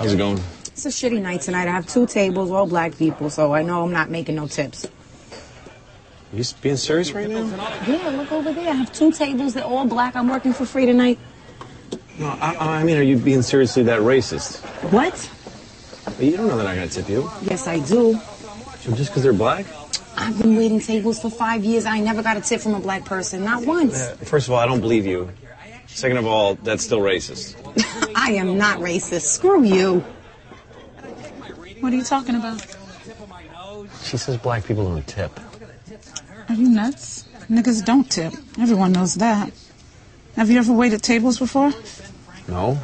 How's it going? It's a shitty night tonight. I have two tables, all black people, so I know I'm not making no tips. You being serious right now? Yeah, look over there. I have two tables. They're all black. I'm working for free tonight. No, I, I mean, are you being seriously that racist? What? You don't know they're not gonna tip you. Yes, I do. So just because they're black? I've been waiting tables for five years. I never got a tip from a black person, not once. Uh, first of all, I don't believe you. Second of all, that's still racist. I am not racist. Screw you. What are you talking about? She says black people don't tip. Are you nuts? Niggas don't tip. Everyone knows that. Have you ever waited tables before? No?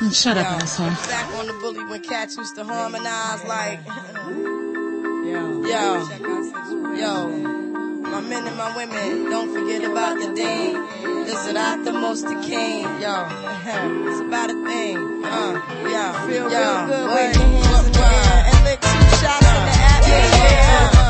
Then shut up, asshole. Back on the bully when cats used to harmonize like. Yo, yo, yo. My men and my women, don't forget about the dean. This is not the most the king. Yo, it's about a thing. Uh, yeah, feel yo, real good. Wave your hands in the air and lick two shots in the atmosphere.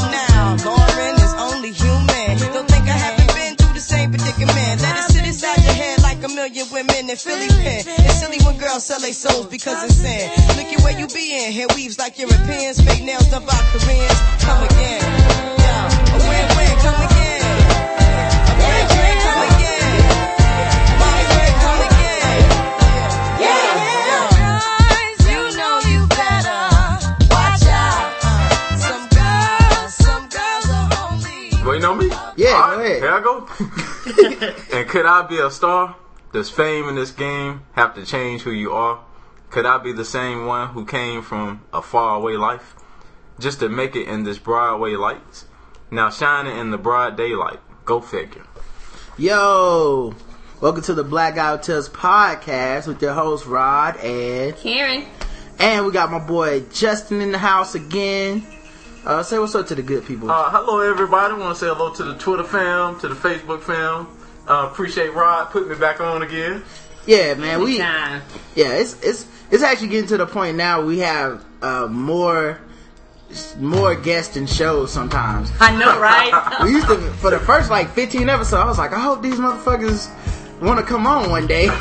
million Philly pen. It's silly when girls sell their souls because it's sin. Look at where you be in. Hair weaves like Europeans. Fake nails done by Koreans. Come again. Yeah. A win-win. Come again. A win-win. Come again. My friend, come again. Yeah. You know you better watch out. Some girls, some girls are only. Waiting on me? Yeah, All go ahead. Here I go. and could I be a star? Does fame in this game have to change who you are? Could I be the same one who came from a faraway life? Just to make it in this Broadway lights? Now shining in the broad daylight. Go figure. Yo, welcome to the Blackout Test podcast with your host Rod and Karen. and we got my boy Justin in the house again. Uh, say what's up to the good people. Uh, hello everybody. want to say hello to the Twitter fam, to the Facebook fam. Uh, appreciate Rod putting me back on again. yeah, man, we yeah, it's it's it's actually getting to the point now we have uh, more more guests and shows sometimes. I know, right? We used to for the first like 15 episodes. I was like, I hope these motherfuckers want to come on one day.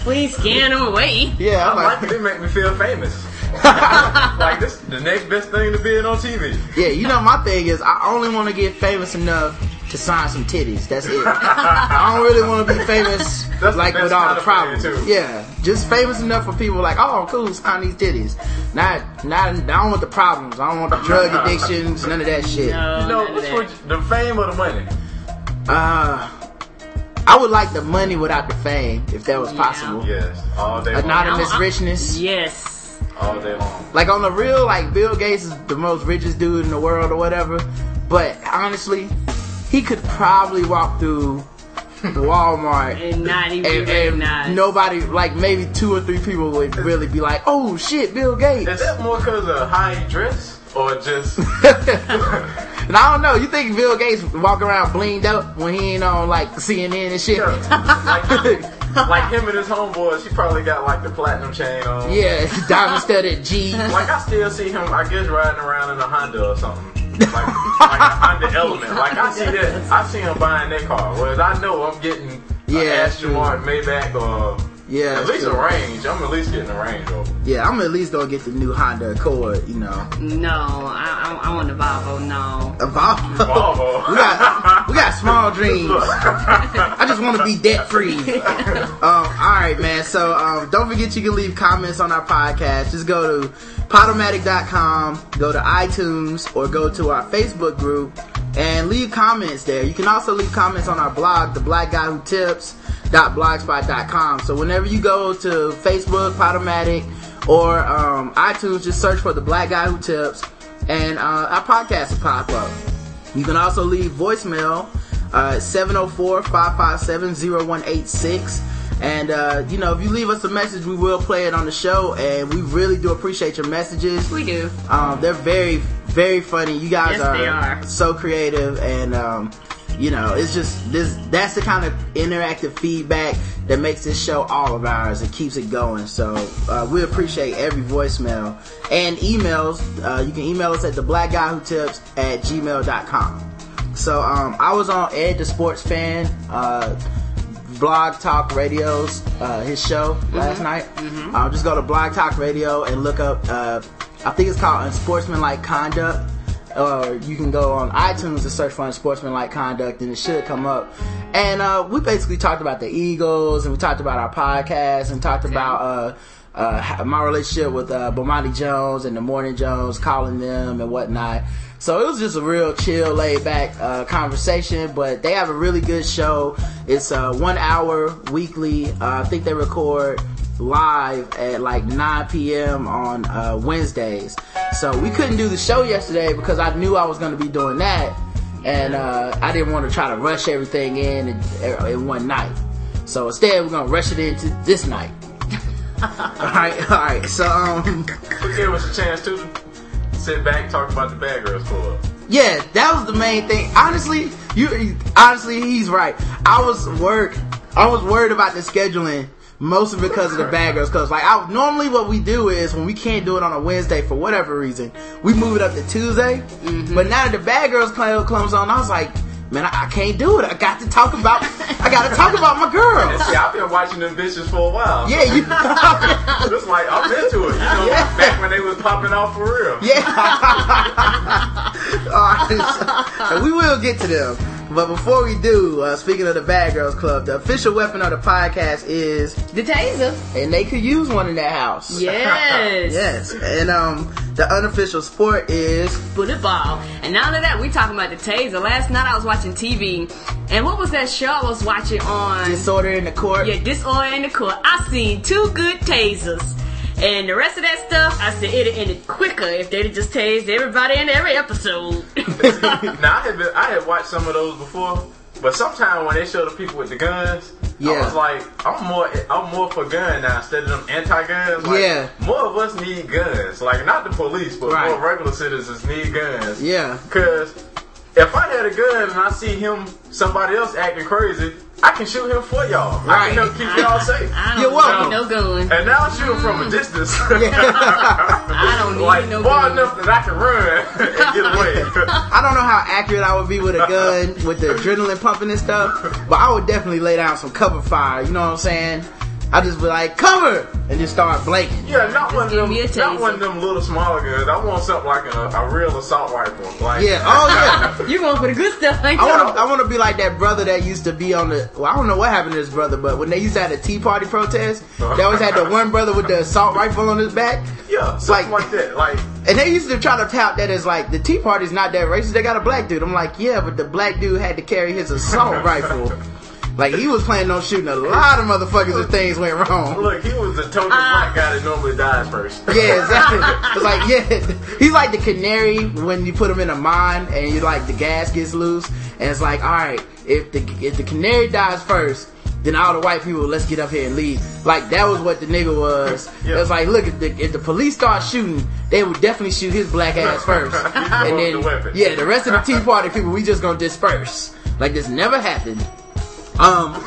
Please scan them away. yeah, I I'm like like. They make me feel famous. like this, the next best thing to being on TV. yeah. You know, my thing is I only want to get famous enough to sign some titties. That's it. I don't really want to be famous That's like with all the problems. too. Yeah, just famous enough for people like, oh, cool, sign these titties. Not, not. I don't want the problems. I don't want the drug addictions. None of that shit. No, You know, none of which that. would the fame or the money? Uh, I would like the money without the fame, if that was Yeah. possible. Yes, all day. Anonymous I- I- richness. Yes. All day long. Like on the real, like Bill Gates is the most richest dude in the world or whatever. But honestly, he could probably walk through Walmart And not even and, and recognized. nobody, like maybe two or three people would really be like, "Oh shit, Bill Gates." Is that more because of how he dress or just? and I don't know. You think Bill Gates walk around blinged up when he ain't on like CNN and shit? like, like him and his homeboys, he probably got like the platinum chain on. yeah, diamond studded G. Like I still see him, I guess, riding around in a Honda or something. Like, like a Honda Element. Like I see that, I see him buying that car. Whereas I know I'm getting Yeah, Aston Martin Maybach or Yeah, at least true. a range. I'm at least getting a Range Rover. Yeah, I'm at least gonna get the new Honda Accord. You know, No, I, I, I want a Volvo. No. a Volvo. Volvo. we got we got small dreams. I just want to be debt free. Um, all right, man. So um, don't forget you can leave comments on our podcast. Just go to Podomatic.com, go to iTunes, or go to our Facebook group and leave comments there. You can also leave comments on our blog, the black guy who tips blogspot.com. So whenever you go to Facebook, Podomatic, or um, iTunes, just search for the black guy who tips, and uh, our podcast will pop up. You can also leave voicemail uh, 704-557-0186. And, uh, you know, if you leave us a message, we will play it on the show. And we really do appreciate your messages. We do. Um, they're very, very funny. You guys Yes, are, are. so creative. And, um, you know, it's just this, that's the kind of interactive feedback that makes this show all of ours and keeps it going. So, uh, we appreciate every voicemail and emails. Uh, you can email us at the black guy who tips at gmail.com. So, um, I was on Ed the Sports Fan, uh, Blog Talk Radio's uh, his show last night. Um, just go to Blog Talk Radio and look up. Uh, I think it's called Unsportsmanlike Conduct. Or you can go on iTunes and search for Unsportsmanlike Conduct, and it should come up. And uh, we basically talked about the Eagles, and we talked about our podcast, and talked about uh, my relationship with uh, Bomani Jones and the Morning Jones, calling them and whatnot. So it was just a real chill, laid back uh, conversation, but they have a really good show. It's uh, one hour weekly. Uh, I think they record live at like 9 p.m. on uh, Wednesdays. So we couldn't do the show yesterday because I knew I was going to be doing that, and uh, I didn't want to try to rush everything in in, in one night. So instead, we're gonna rush it into this night. All right, all right. So um. But give us a chance to sit back, talk about the Bad Girls Club. Yeah, that was the main thing. Honestly, you honestly he's right. I was worried. I was worried about the scheduling mostly because of the bad girls. Cause like I normally what we do is when we can't do it on a Wednesday for whatever reason, we move it up to Tuesday. But now that the bad girls club comes on, I was like, man, I, I can't do it. I got to talk about. I got to talk about my girls. See, I've been watching them bitches for a while. Yeah, you. It's like I'm into it. You know, Yeah. back when they was popping off for real. Yeah. Alright, so we will get to them. But before we do, uh, speaking of the Bad Girls Club, the official weapon of the podcast is, The taser. and they could use one in that house. Yes. Yes. And um, the unofficial sport is, Football. And now that we're talking about the taser, last night I was watching TV, and what was that show I was watching on? disorder in the court. Yeah, disorder in the court. I seen two good tasers. And the rest of that stuff, I said it'd ended quicker if they'd just tased everybody in every episode. Now I had been, I had watched some of those before, but sometimes when they show the people with the guns, I was like, I'm more I'm more for gun now instead of them anti-guns. Like, Yeah. more of us need guns. Like not the police, but Right. more regular citizens need guns. Yeah. Cause if I had a gun and I see him somebody else acting crazy, I can shoot him for y'all. I can help keep y'all safe. I You're welcome. no gun. And now I shoot him from a mm. distance. I don't need like no far gun. enough that I can run and get away. I don't know how accurate I would be with a gun with the adrenaline pumping and stuff, but I would definitely lay down some cover fire. You know what I'm saying? I just be like, cover! And just start blanking. Yeah, not one of them. Not one of them little smaller guns. I want something like a, a real assault rifle. Like Yeah, oh yeah. You going for the good stuff, ain't I want to. I want to be like that brother that used to be on the. Well, I don't know what happened to his brother, but when they used to have the Tea Party protest, uh-huh. they always had the one brother with the assault rifle on his back, yeah, something like- like, that. Like and they used to try to tout that as like the Tea Party's not that racist. They got a black dude. I'm like, yeah, but the black dude had to carry his assault rifle. Like he was planning on shooting a lot of motherfuckers if things went wrong. look, he was the token Ah. black guy that normally dies first. Yeah, exactly. It's like, yeah, he's like the canary when you put him in a mine and you like the gas gets loose, and it's like, all right, if the if the canary dies first, then all the white people let's get up here and leave. Like that was what the nigga was. Yeah. It's like, look, if the, if the police start shooting, they would definitely shoot his black ass first, and then the yeah, the rest of the Tea Party people, we just gonna disperse. Like this never happened. Um,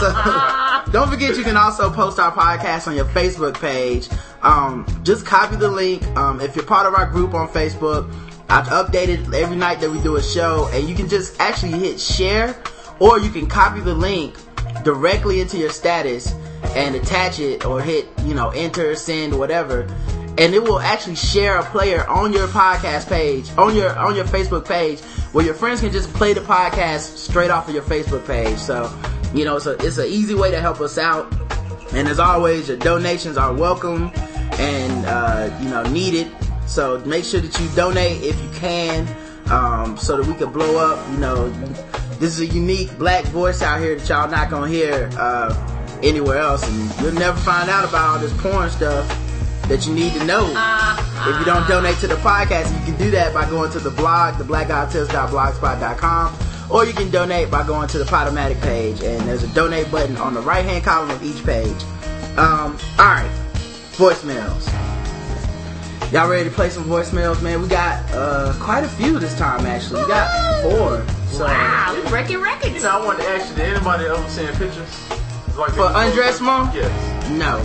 so don't forget you can also post our podcast on your Facebook page. Um, just copy the link. Um, if you're part of our group on Facebook, I've updated every night that we do a show, and you can just actually hit share, or you can copy the link directly into your status and attach it, or hit you know enter, send, whatever. And it will actually share a player on your podcast page, on your on your Facebook page, where your friends can just play the podcast straight off of your Facebook page. So, you know, it's a it's an easy way to help us out. And as always, your donations are welcome and uh, you know needed. So make sure that you donate if you can. um, so that we can blow up. You know, this is a unique black voice out here that y'all not gonna hear uh, anywhere else, and you'll never find out about all this porn stuff that you need to know. If you don't donate to the podcast, you can do that by going to the blog, theblackguywhotips.blogspot.com, or you can donate by going to the Podomatic page, and there's a donate button on the right hand column of each page. Um, alright, voicemails. Y'all ready to play some voicemails, man? We got uh, quite a few this time, actually. We got four. So, Wow, we breaking You records. know, I wanted to ask you, did anybody ever send pictures? Like For undress mom? Yes. No.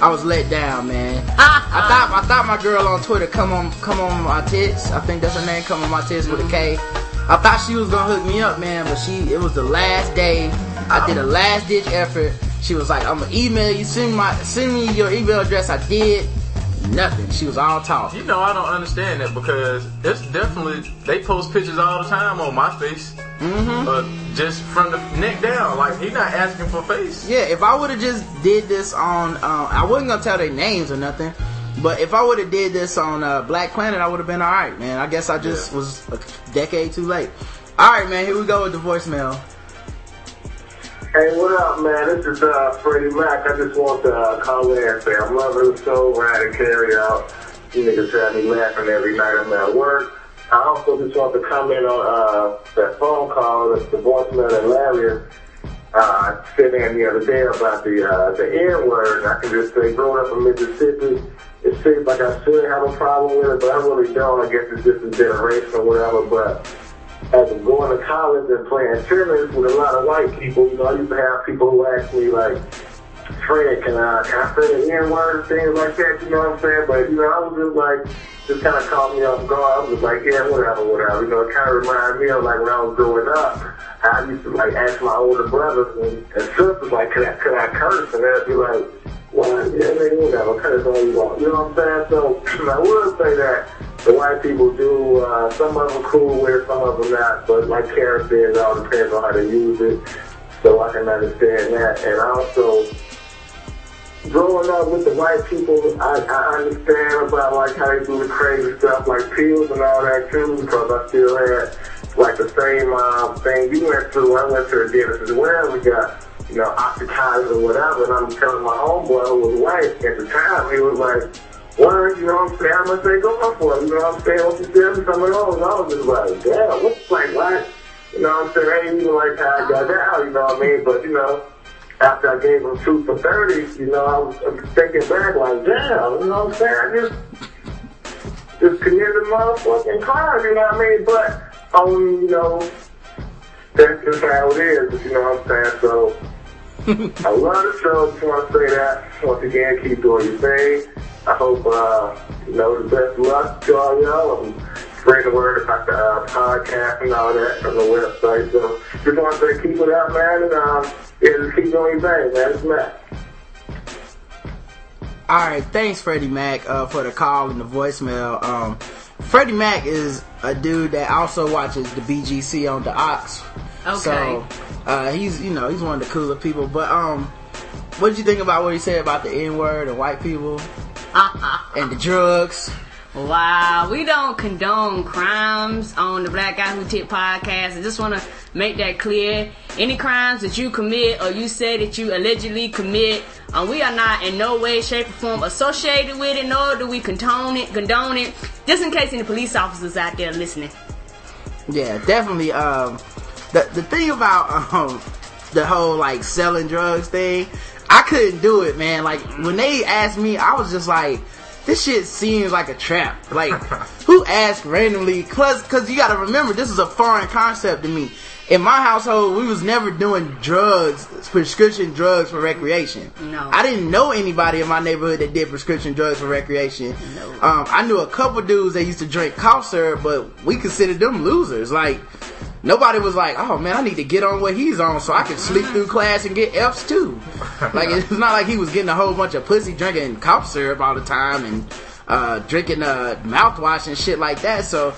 I was let down, man. I uh-huh. thought I thought my girl on Twitter come on come on my tits. I think that's her name. Come on my tits with a K. I thought she was gonna hook me up, man, but she it was the last day. I did a last ditch effort. She was like, "I'm gonna email you. Send my send me your email address." I did nothing. She was all talk. You know, I don't understand that because it's definitely they post pictures all the time on MySpace. Mm-hmm. Uh, just from the neck down, like he not asking for face. Yeah, if I would have just did this on, uh, I wasn't gonna tell their names or nothing. But if I would have did this on uh, Black Planet, I would have been all right, man. I guess I just Yeah. was a decade too late. All right, man. Here we go with the voicemail. Hey, what up, man? This is uh, Freddie Mac. I just want to uh, call in and say I'm loving the show, ride and carry out. You niggas have me laughing every night I'm at work. I also just want to comment on uh, that phone call, the, the voicemail that Larry uh, sent in the other day about the uh, the N word. I can just say, growing up in Mississippi, it seems like I should have a problem with it, but I really don't. I guess it's just a generation or whatever. But as I'm going to college and playing tennis with a lot of white people, you know, I used to have people who ask me like, Fred, can I, can I say the N word and things like that, you know what I'm saying? But, you know, I was just like, just kind of caught me off guard. I was like, yeah, whatever, whatever. You know, it kind of reminded me of like when I was growing up. I used to like ask my older brothers and, and sisters, like, could I, could I curse? And they'd be like, well, yeah, nigga, whatever, curse all you want. You know what I'm saying? So I would say that the white people do, uh, some of them cool with it, some of them not. But like said, it all depends on how they use it. So I can understand that. And also, growing up with the white people, I, I understand about like how they do the crazy stuff like pills and all that too, because I still had like the same uh, thing you went through. I went to the dentist as well. We got you know oxycontin or whatever, and I'm telling my homeboy who was white at the time, he was like. Word, you know what I'm saying? How much they going for? it. You know what I'm saying? What you me some of those? I was just like, damn, what's like, what? You know what I'm saying? I ain't even like how I got down, you know what I mean? But, you know, after I gave him two for 30, you know, I was thinking back like, damn, you know what I'm saying? I just, just committed motherfucking crime, you know what I mean? But, only, you know, that's just how it is, you know what I'm saying? So, I love the show, just want to say that. Once again, keep doing your thing. I hope, uh, you know, the best luck to all y'all and spread the word about the uh, podcast and all that on the website. So, just want to say keep it up, man, and um, yeah, just keep doing your thing, man. It's Matt. All right, thanks Freddie Mac uh, for the call and the voicemail. Um, Freddie Mac is a dude that also watches the BGC on the Ox. Okay. So uh, he's you know he's one of the cooler people. But um, what did you think about what he said about the N word and white people and the drugs? Wow, we don't condone crimes on the Black Guy Who Tip podcast. I just want to make that clear. Any crimes that you commit or you say that you allegedly commit, uh, we are not in no way, shape, or form associated with it, nor do we condone it, condone it. Just in case any police officers out there listening. Yeah, definitely. Um, the the thing about um the whole like selling drugs thing, I couldn't do it, man. Like when they asked me, I was just like, this shit seems like a trap. Like who asked randomly? Cause cause you got to remember, this is a foreign concept to me. In my household, we was never doing drugs, prescription drugs for recreation. No. I didn't know anybody in my neighborhood that did prescription drugs for recreation. Um, I knew a couple dudes that used to drink cough syrup, but we considered them losers. Like, nobody was like, oh man, I need to get on what he's on so I can sleep through class and get F's too. Like, it's not like he was getting a whole bunch of pussy drinking cough syrup all the time and, uh, drinking, uh, mouthwash and shit like that. So,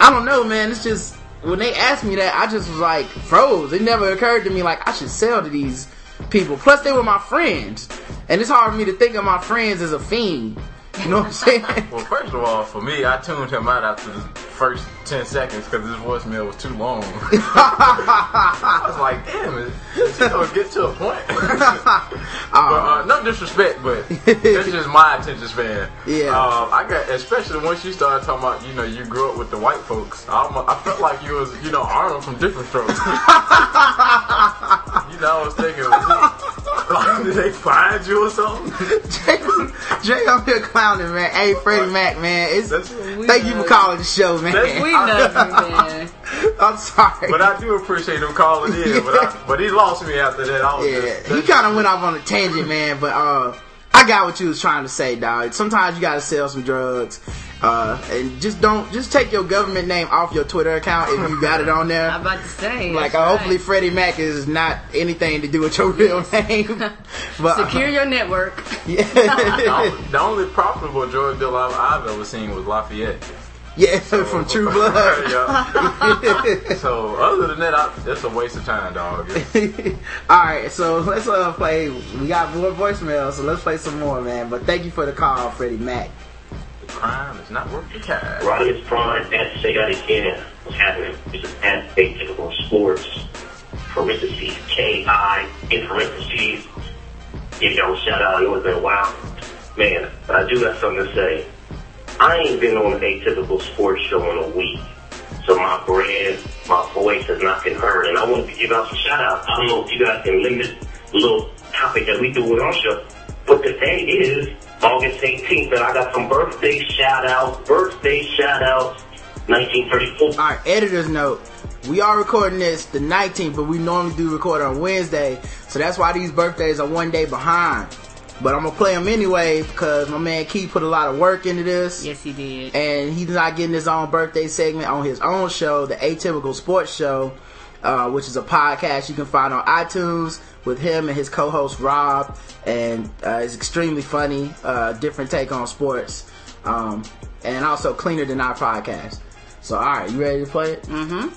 I don't know, man. It's just, when they asked me that, I just was like, froze. It never occurred to me like I should sell to these people. Plus, they were my friends. And it's hard for me to think of my friends as a fiend. You know what I'm saying? Well, first of all, for me, I tuned him out after the first 10 seconds because this voicemail was too long. I was like, damn, is, is he going to get to a point? but, uh, no disrespect, but that's just my attention span. Yeah. Um, I got, especially once you started talking about, you know, you grew up with the white folks. I, almost, I felt like you was, you know, Arnold from Diff'rent Strokes. you know, I was thinking, was like, did they find you or something? Jay, Jay up here clowning, man. Hey, Freddie Mac, man. It's, thank you for calling the show, man. That's- love you, man. I'm sorry. But I do appreciate him calling in. But, I, but he lost me after that. I was Yeah, just, he kind of went off on a tangent, man. But uh, I got what you was trying to say, dog. Sometimes you gotta sell some drugs, uh, and just don't just take your government name off your Twitter account if you got it on there. I'm there. about to say. Like, that's uh, hopefully, right. Freddie Mac is not anything to do with your real name. but uh, secure your network. yeah, the, only, the only profitable drug deal I've, I've ever seen was Lafayette. Yeah, from True Blood. yeah. So other than that, I, it's a waste of time, dog. All right, so let's uh play. We got more voicemails, so let's play some more, man. But thank you for the call, Freddie Mac. The crime is not worth the cash. Rodimus Prime at SayDatAgain. What's happening? This is at Atypical Sports. Parentheses, K-I, in parentheses. Y'all a shout out. It's been a while. Man, but I do got something to say. I ain't been on an Atypical Sports show in a week. So my brand, my voice has not been heard. And I wanted to give out some shout outs. I don't know if you guys can limit the little topic that we do with our show. But today is August 18th, and I got some birthday shout outs, birthday shout outs, 1934. All right, editor's note. We are recording this the 19th, but we normally do record on Wednesday, so that's why these birthdays are one day behind. But I'm gonna play them anyway because my man Key put a lot of work into this. Yes, he did. and he's not getting his own birthday segment on his own show, the Atypical Sports Show, uh, which is a podcast you can find on iTunes with him and his co-host Rob, and uh, it's extremely funny, uh, different take on sports, um, and also cleaner than our podcast. So, all right, you ready to play it? Mm-hmm.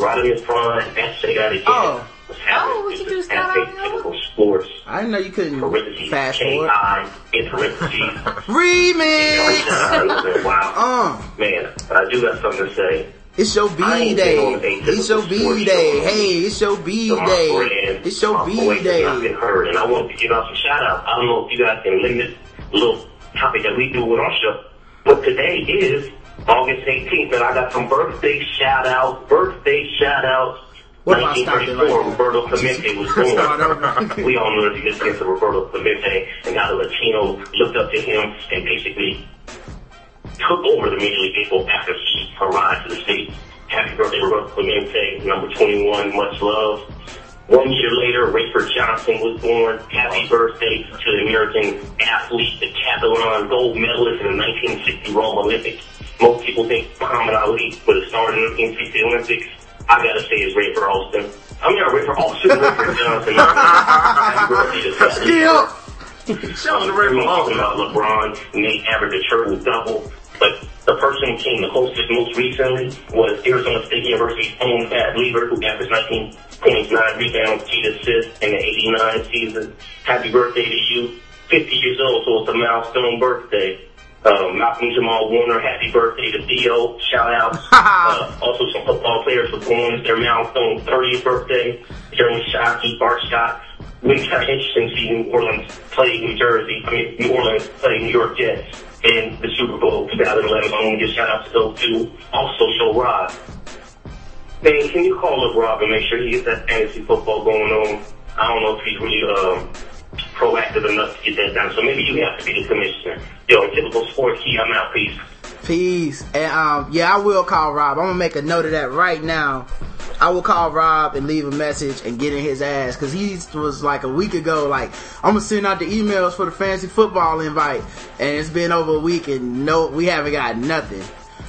Rodimus Prime at SayDatAgain. Oh. What's? Oh, what you do, is Scott at Atypical Sports. I didn't know you couldn't Parentheses, fast forward. K-I, in parentheses. Remix. wow. Uh, Man, but I do got something to say. it's your I B ain't been on day. It's your B day. Show. Hey, it's your B So day. brand, It's your B voice has not been day. heard, and I want to give out some shout outs. I don't know if you guys can limit the little topic that we do with our show, but today is August 18th, and I got some birthday shout outs, birthday shout outs. What if I right 1934. Roberto Clemente was born. we all know the significance of Roberto Clemente and how the Latino looked up to him and basically took over the Major League Baseball after he arrived to the state. Happy birthday, Roberto Clemente, number 21, much love. One year later, Rafer Johnson was born. Happy birthday to the American athlete, the decathlon gold medalist in the 1960 Rome Olympics. Most people think Muhammad Ali would have started in the 1960 Olympics. I gotta say it's Rafer Alston. I mean, not Rafer Alston, Rafer Johnson. Happy birthday to Scott. Still. Shout out to Ray about LeBron Nate averaged a triple double, but the person who came the closest most recently was Arizona State University's own Fat Lever, who averaged 19 points, 9 rebounds, 8 assists in the 89 season. Happy birthday to you. 50 years old, so it's a milestone birthday. Um, Malcolm Jamal Warner, happy birthday to Theo. Shout out. uh, also, some football players were born. It's their milestone 30th birthday. Jeremy Shockey, Bart Scott. When kind of interesting to see New Orleans play New Jersey, I mean, New Orleans play New York Jets in the Super Bowl 2011. I want to give shout out to those two. Also, show Rob. Man, can you call up Rob and make sure he gets that fantasy football going on? I don't know if he's really um, proactive enough to get that done. So maybe you have to be the commissioner. Yo, typical sports key, I'm out. Peace. Peace. And um, yeah, I will call Rob. I'm gonna make a note of that right now. I will call Rob and leave a message and get in his ass because he was like a week ago. Like I'm gonna send out the emails for the fantasy football invite, and it's been over a week and no, we haven't got nothing.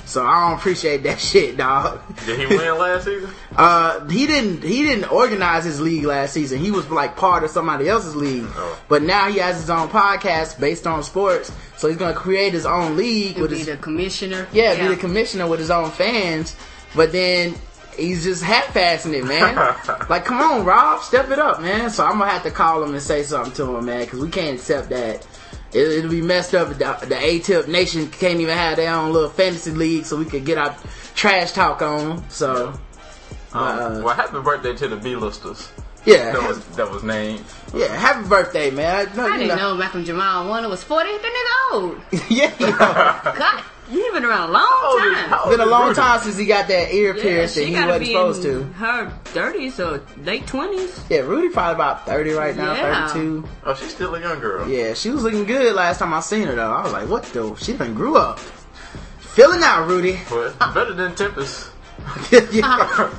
So I don't appreciate that shit, dog. Did he win last season? Uh, he didn't. He didn't organize his league last season. He was like part of somebody else's league. Oh. But now he has his own podcast based on sports. So he's gonna create his own league He'll with be his the commissioner. yeah, be the commissioner with his own fans. But then he's just half-assing it, man. like, come on, Rob, step it up, man. So I'm gonna have to call him and say something to him, man, because we can't accept that. It, it'll be messed up. if The, the A-Tip Nation can't even have their own little fantasy league, so we could get our trash talk on. So, Um, uh, well, happy birthday to the B-listers. yeah, That was that was named. yeah. Happy birthday, man! No, I you didn't know Malcolm Jamal Warner was 40. That nigga old. yeah, you know. God, he been around a long old time. It's been a long Rudy? time since he got that ear Yeah, pierced that he wasn't be supposed in to. her 30s or late 20s. Yeah, Rudy probably about 30 right now, Yeah. 32. Oh, she's still a young girl. Yeah, she was looking good last time I seen her though. I was like, what the? She done grew up. Feeling out, Rudy. But better than Tempestt. yeah.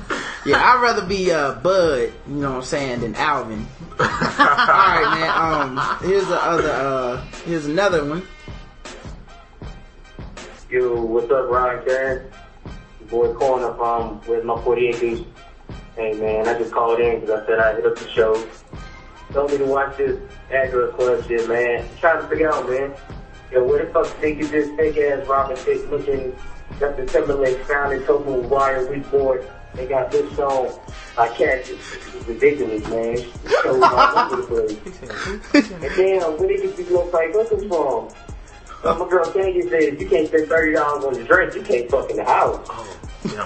yeah, I'd rather be uh, Bud, you know what I'm saying, than Elvin. Alright, man. Um, here's the other, uh, here's another one. Yo, what's up, Ryan Karen? Boy Corner from um, with my 48 dudes. Hey man, I just called in because I said I hit up the show. Told me to watch this Address Club shit, man. Trying to figure out, man. Yo, where the fuck they get this fake ass Robin Thicke looking Justin Timberlake sounding Total Wire Weak Boy? They got this song. I catch it. It's ridiculous, man. It's so all the place. And damn, where get these little fake looking from? My girl Candy said you can't spend thirty dollars on the drink, you can't fuck in the house. Yeah.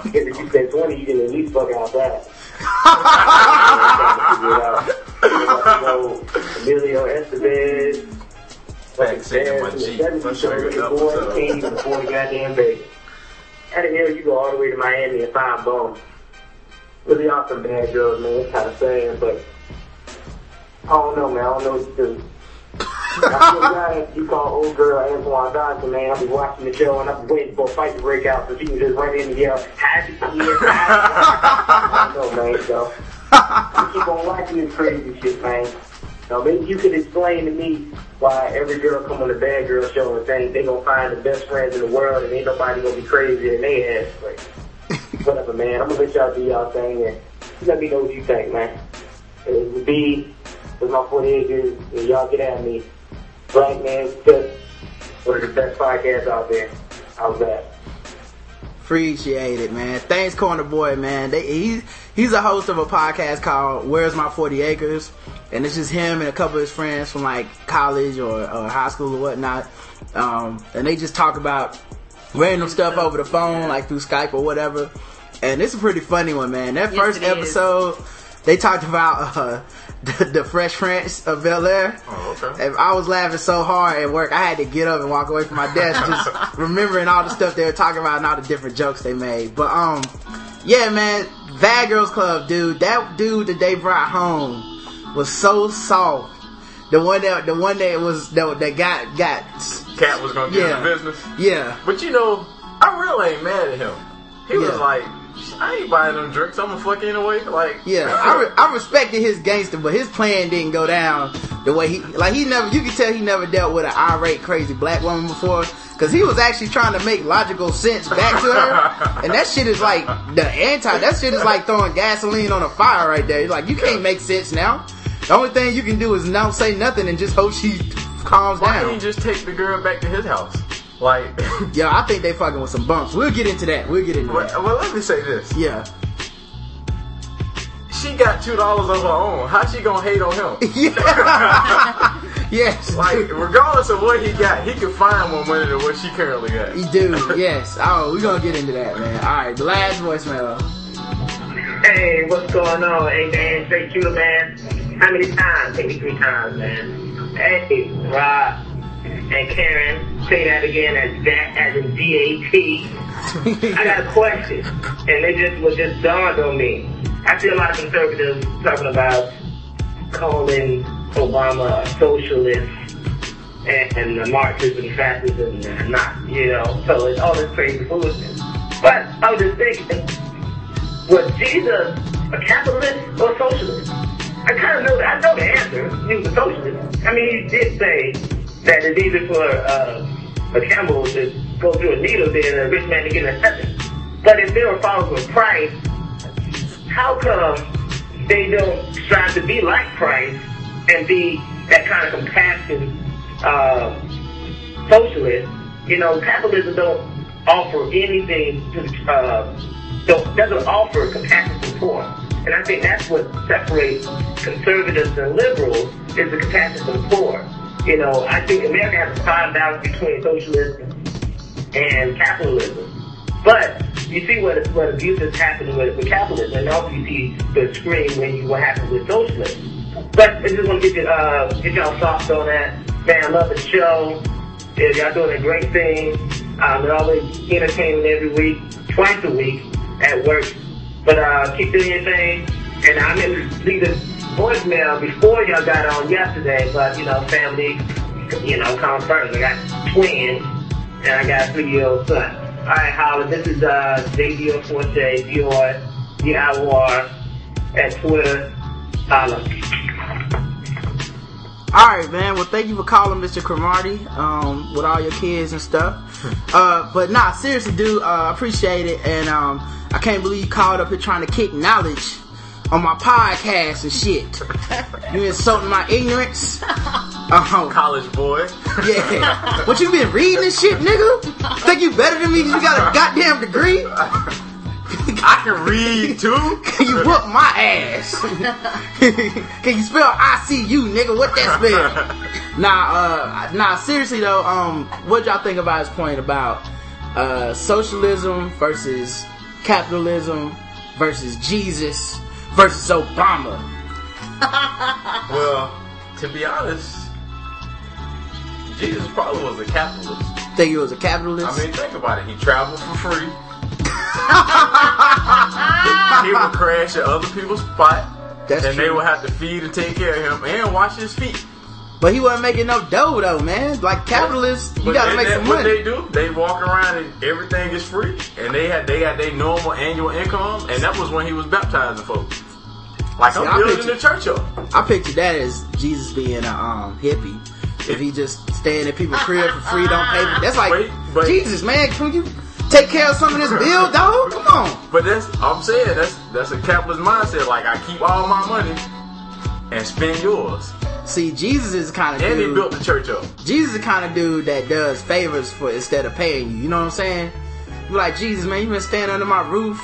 Because if you spend twenty, you can at least fuck outside. Emilio Estevez, Back Bears, Jeep. seventy Let's show you something the can't even afford the goddamn baby. How the hell you go all the way to Miami and find bones? Really awesome bad girls, man. It's kind of sad, but I don't know, man. I don't know what to do. I feel bad you call old girl Antoine Dodson, man. I'll be watching the show and I'll be waiting for a fight to break out so she can just run in and yell, happy year, I don't know, man. So I keep on watching this crazy shit, man. So maybe you could explain to me why every girl come on the bad girl show and think they gonna find the best friends in the world and ain't nobody gonna be crazy than they ass. Like, whatever, man. I'm gonna let y'all do y'all thing and let me know what you think, man. It would be with my 48 years and y'all get at me. Black man, just one of the best podcasts out there. How's that? Appreciate it, man. Thanks, Corner Boy, man. They, he, he's a host of a podcast called Where's My 40 Acres? And it's just him and a couple of his friends from like college or, or high school or whatnot. Um, and they just talk about random stuff over the phone, like through Skype or whatever. And it's a pretty funny one, man. That Yes, first it is. They talked about uh, the, the Fresh Prince of Bel Air. Oh, okay. And I was laughing so hard at work, I had to get up and walk away from my desk, just remembering all the stuff they were talking about and all the different jokes they made. But um, yeah, man, Bad Girls Club, dude, that dude that they brought home was so soft. The one that, the one that was that, that got got, Cat was gonna get Yeah. in the business. yeah, But you know, I really ain't mad at him. He was like, I ain't buying them drinks. I'm gonna fuck anyway. Like, yeah. I, re- I respected his gangster, but his plan didn't go down the way he like he never. You can tell he never dealt with an irate, crazy black woman before. Cause he was actually trying to make logical sense back to her, and that shit is like the anti. That shit is like throwing gasoline on a fire right there. Like you can't make sense now. The only thing you can do is not say nothing and just hope she calms why didn't down. he just take the girl back to his house? Like, Yeah, I think they fucking with some bumps. We'll get into that. We'll get into that. well, well, let me say this. Yeah. She got two dollars of her own. How she gonna hate on him? Yeah. yes. Like, regardless of what he got, he can find more money than what she currently got. He do, yes. Oh, we're gonna get into that, man. Alright, the last voicemail. Hey, what's going on? Hey, man, straight shooter, man. How many times? Take me three times, man. Hey, Rob and Karen, say that again as that as in D-A-T. I got a question, and it just was just dawned on me. I see a lot of conservatives talking about calling Obama a socialist and, and the Marxism, fascism, and not, you know, so it's all this crazy foolishness. But I was just thinking, was Jesus a capitalist or a socialist? I kind of know that. I know the answer. He was a socialist. I mean, he did say that it's easier for uh, a camel to go through a needle than a rich man to get a heaven. But if they were followers of Christ, how come they don't strive to be like Christ and be that kind of compassion uh, socialist? You know, capitalism don't offer anything to uh, don't, doesn't offer compassion to the poor. And I think that's what separates conservatives and liberals is the compassion to the poor. You know, I think America has a fine balance between socialism and capitalism. But you see what what abuse is happening with, with capitalism, and also you see the screen when you what happens with socialism. But I just want to get you uh, get y'all thoughts on that. Man, I love the show. Yeah, y'all doing a great thing. Um, they're always entertaining every week, twice a week at work. But uh, keep doing your thing. And I meant to leave this voicemail before y'all got on yesterday, but you know, family, you know, comes first. I got twins, and I got a three-year-old son. All right, Holland, this is uh, JD Forte, Dior, Diawar, at Twitter. Holla. All right, man. Well, thank you for calling, Mr. Cromarty, um, with all your kids and stuff. uh, but nah, seriously, dude, uh, I appreciate it, and um, I can't believe you called up here trying to kick knowledge on my podcast and shit. you insulting my ignorance. Um, College boy. yeah. What you been reading this shit, nigga? Think you better than me because you got a goddamn degree? I can read too. Can you whoop my ass? Can you spell I C U, nigga? What that spell? nah, uh, nah. Seriously though, um, what y'all think about his point about uh, socialism versus capitalism versus Jesus versus Obama? Well, to be honest, Jesus probably was a capitalist. Think he was a capitalist? I mean, think about it. He traveled for free. he would crash at other people's spot, That's and they would have to feed and take care of him and wash his feet. But he wasn't making no dough though, man. Like capitalists, you But gotta they- make some what money. they do, they walk around and everything is free, and they had they had their normal annual income, and that was when he was baptizing folks. Like See, I'm building picture- the church up. I picture that as Jesus being a um, hippie. If he just staying at people's crib for free, don't pay. Me. That's like Wait, but- Jesus, man. Can you take care of some of this bill, dog? Come on. But that's I'm saying that's that's a capitalist mindset. Like I keep all my money and spend yours, See, Jesus is kind of and he built the church up. Jesus is the kind of dude that does favors for instead of paying you. You know what I'm saying? You're like Jesus, man. You been staying under my roof,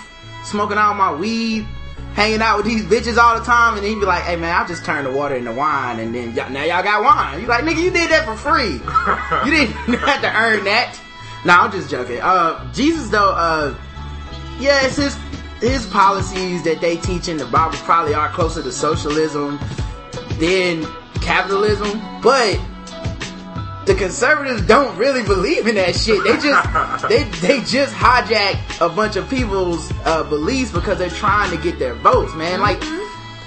smoking all my weed, hanging out with these bitches all the time, and then he be like, "Hey, man, I just turned the water into wine, and then y'all, now y'all got wine." You like, nigga, you did that for free. you didn't have to earn that. Nah, I'm just joking. Uh, Jesus though, uh, yeah, it's his his policies that they teach in the Bible probably are closer to socialism than capitalism, but the conservatives don't really believe in that shit. They just they they just hijack a bunch of people's uh, beliefs because they're trying to get their votes, man. Like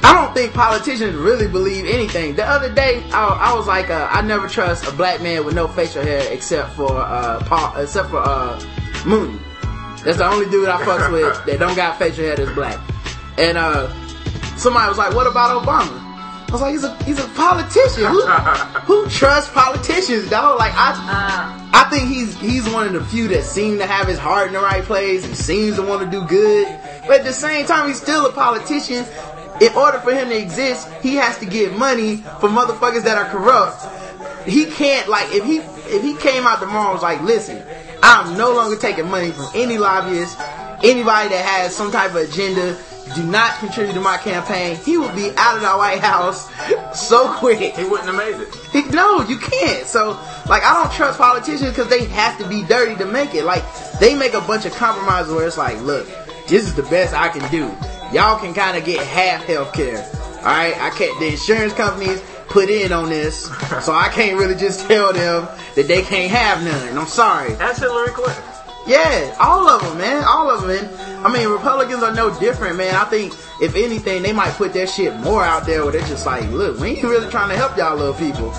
I don't think politicians really believe anything. The other day, I, I was like, uh, I never trust a black man with no facial hair except for uh, Paul, except for uh, Mooney. That's the only dude I fucks with that don't got facial hair that's black. And uh, somebody was like, "What about Obama?" I was like, "He's a he's a politician. Who, who trusts politicians, dog? Like I uh. I think he's he's one of the few that seem to have his heart in the right place and seems to want to do good. But at the same time, he's still a politician. In order for him to exist, he has to get money from motherfuckers that are corrupt. He can't like if he if he came out tomorrow and was like, listen, I'm no longer taking money from any lobbyist, anybody that has some type of agenda. Do not contribute to my campaign. He would be out of the White House so quick. He wouldn't have made it. He- No, you can't. So, like, I don't trust politicians because they have to be dirty to make it. Like, they make a bunch of compromises where it's like, look, this is the best I can do. Y'all can kind of get half health care. Alright? I can't, the insurance companies put in on this, so I can't really just tell them that they can't have none. I'm sorry. That's Hillary Clinton. Yeah, all of them, man. All of them. Man. I mean, Republicans are no different, man. I think, if anything, they might put their shit more out there where they're just like, look, we ain't really trying to help y'all little people.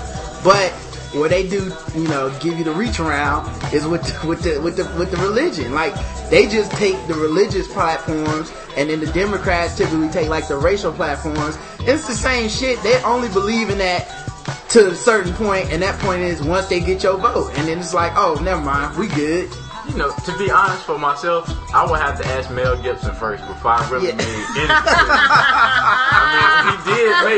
But what they do, you know, give you the reach around is with the, with the with the with the religion. Like they just take the religious platforms, and then the Democrats typically take like the racial platforms. It's the same shit. They only believe in that to a certain point, and that point is once they get your vote, and then it's like, oh, never mind, we good. You know, to be honest for myself, I would have to ask Mel Gibson first before I really Yeah. made any I mean, he did make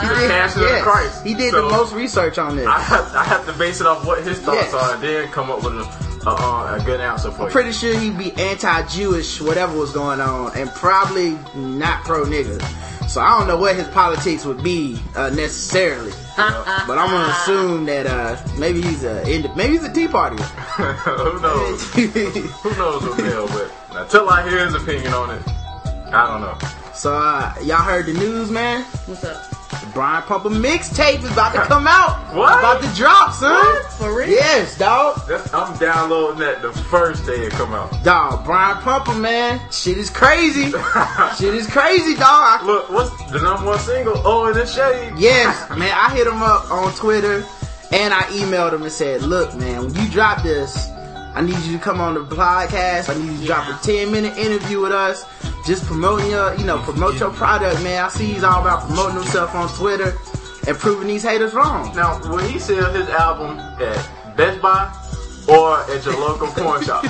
the Passion of Yes. the Christ. He did So, the most research on this. I have, I have to base it off what his thoughts Yes. are and then come up with a, uh, a good answer for you. Pretty sure he'd be anti-Jewish, whatever was going on, and probably not pro-nigga. So I don't know what his politics would be uh, necessarily. but I'm gonna assume that uh, maybe he's a maybe he's a Tea Party. Who knows? Who knows with Mel? But until I hear his opinion on it, I don't know. so uh, y'all heard the news, man? What's up? The Brian Pumper mixtape is about to come out. What? About to drop, son. What? For real? Yes, dog. That's, I'm downloading that the first day it come out. Dog, Brian Pumper, man. Shit is crazy. Shit is crazy, dog. I Look, what's the number one single? Oh, in the shade. Yes, man. I hit him up on Twitter and I emailed him and said, look, man, when you drop this, I need you to come on the podcast. I need you to drop a 10 minute interview with us. Just promoting your, you know, promote your product, man. I see he's all about promoting himself on Twitter and proving these haters wrong. Now, will he sell his album at Best Buy or at your local porn shop?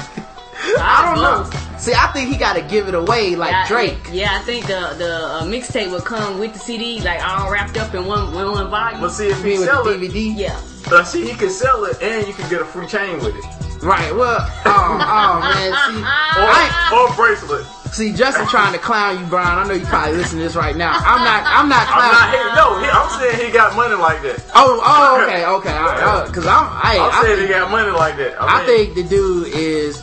I don't know. See, I think he got to give it away like Yeah, I- Drake. Yeah, I think the the uh, mixtape will come with the CD, like all wrapped up in one in one volume. But see, if he With sell the it, DVD. yeah. uh, see, he can sell it and you can get a free chain with it. Right. Well, oh, oh man. See, Or, I, or bracelet. see, Justin trying to clown you, Brian. I know you probably listening to this right now. I'm not. I'm not I'm clowning. not hating. No, he, I'm saying he got money like that. Oh, oh, okay, okay. Because I'm, I, I'm I, saying he got money like that. I mean- think the dude is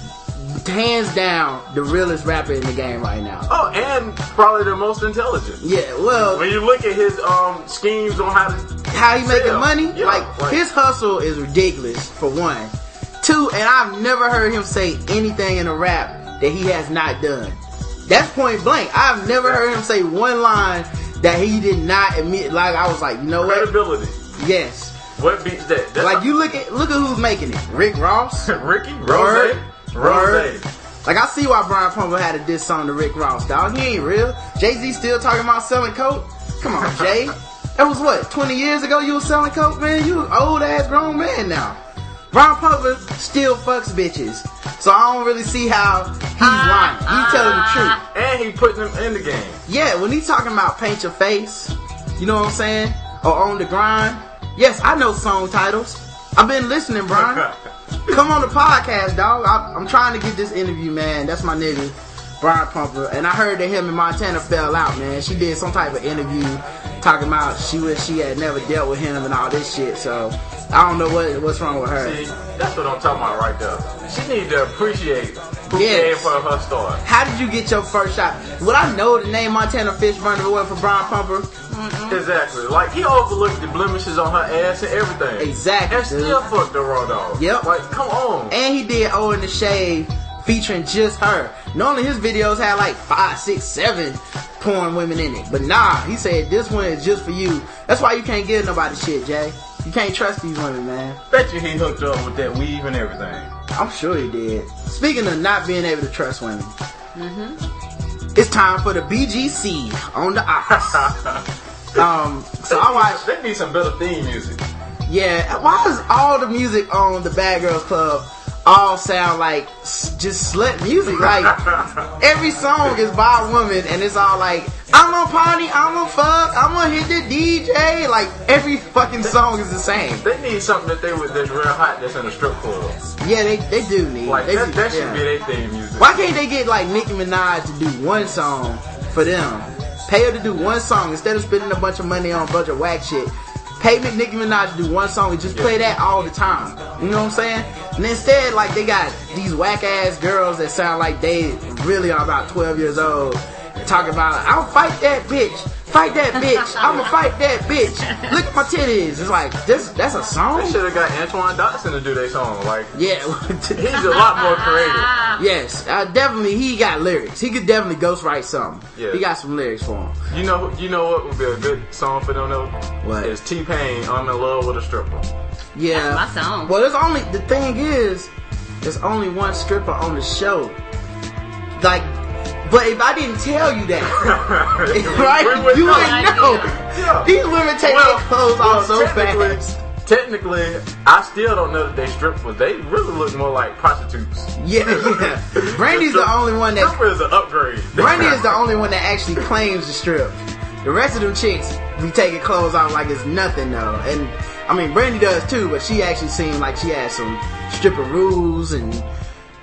hands down the realest rapper in the game right now. Oh, and probably the most intelligent. Yeah, well, When you look at his um schemes on how to how he making money? yeah, like his hustle is ridiculous for one. Two, and I've never heard him say anything in a rap that he has not done. That's point blank. I've never heard him say one line that he did not admit. Like I was like, you know what? credibility. Yes. What beats that? That's Like you look at look at who's making it. Rick Ross. Ricky. Rose Rose. Like I see why Brian Pumper had a diss song to Rick Ross, dog. He ain't real. Jay Z still talking about selling coke. Come on, Jay. that was what twenty years ago. You was selling coke, man. You an old ass grown man now. Brian Pumper still fucks bitches, so I don't really see how he's ah, lying. He ah. telling the truth. And he putting them in the game. Yeah, when he's talking about paint your face, you know what I'm saying, or on the grind. Yes, I know song titles. I've been listening, Brian. Come on the podcast, dog. I, I'm trying to get this interview, man. That's my nigga, Brian Pumper. And I heard that him and Montana fell out, man. She did some type of interview talking about she wish she had never dealt with him and all this shit. So I don't know what what's wrong with her. See, that's what I'm talking about right there. She need to appreciate who Yes. gave her her start. How did you get your first shot? Would I know the name Montana Fishburne if it wasn't for Brian Pumper? Exactly. Like he overlooked the blemishes on her ass and everything. Exactly, And dude. still fucked the raw dog. Yep. Like, come on. And he did O in the Shade featuring just her. Normally his videos had like five, six, seven porn women in it. But nah, he said this one is just for you. That's why you can't give nobody shit, Jay. You can't trust these women, man. Bet you he hooked up with that weave and everything. I'm sure he did. Speaking of not being able to trust women, mm-hmm. it's time for the BGC on Da Ox. um, so I watched. They need some better theme music. Yeah, why is all the music on the Bad Girls Club all sound like just slut music? Like every song is by a woman, and it's all like I'm gonna party, I'm gonna fuck, I'm gonna hit the DJ. Like every fucking song is the same. They need something that they would that's real hot that's in a strip club. Yeah, they they do need. Like they that, do- that should yeah. be their theme music. Why can't they get like Nicki Minaj to do one song for them? Pay her to do one song instead of spending a bunch of money on a bunch of whack shit. Pay Nicki Minaj do one song and just play that all the time. You know what I'm saying? And instead, like they got these whack ass girls that sound like they really are about 12 years old, talking about I'll fight that bitch, fight that bitch, I'ma fight that bitch. Look at my titties. It's like this. That's a song. They should have got Antoine Dodson to do their song. Like Yeah. he's a lot more creative. Yes, uh, definitely. He got lyrics. He could definitely ghostwrite something. Yeah. He got some lyrics for him. You know, you know what would be a good song for them though? What? Is T Pain "I'm in Love with a Stripper"? Yeah. That's my song. Well, there's only the thing is, there's only one stripper on the show. Like, but if I didn't tell you that, right, you wouldn't know. Yeah. These women take Well, their clothes well, off so technically- fast. Technically, I still don't know that they strippers. They really look more like prostitutes. Yeah, yeah. Brandy's the only one that Stripper is an upgrade. Brandy is the only one that actually claims to strip. The rest of them chicks be taking clothes off like it's nothing though. And I mean Brandy does too, but she actually seems like she has some stripper rules and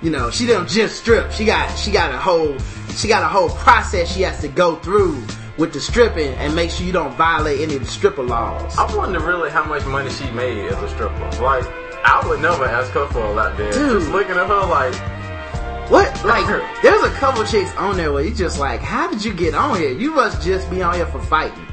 you know, she don't just strip. She got she got a whole she got a whole process she has to go through with the stripping and make sure you don't violate any of the stripper laws. I wonder really how much money she made as a stripper. Like, I would never ask her for a lap dance. Dude. Just looking at her like, What? Like, there's a couple chicks on there where you just like, how did you get on here? You must just be on here for fighting.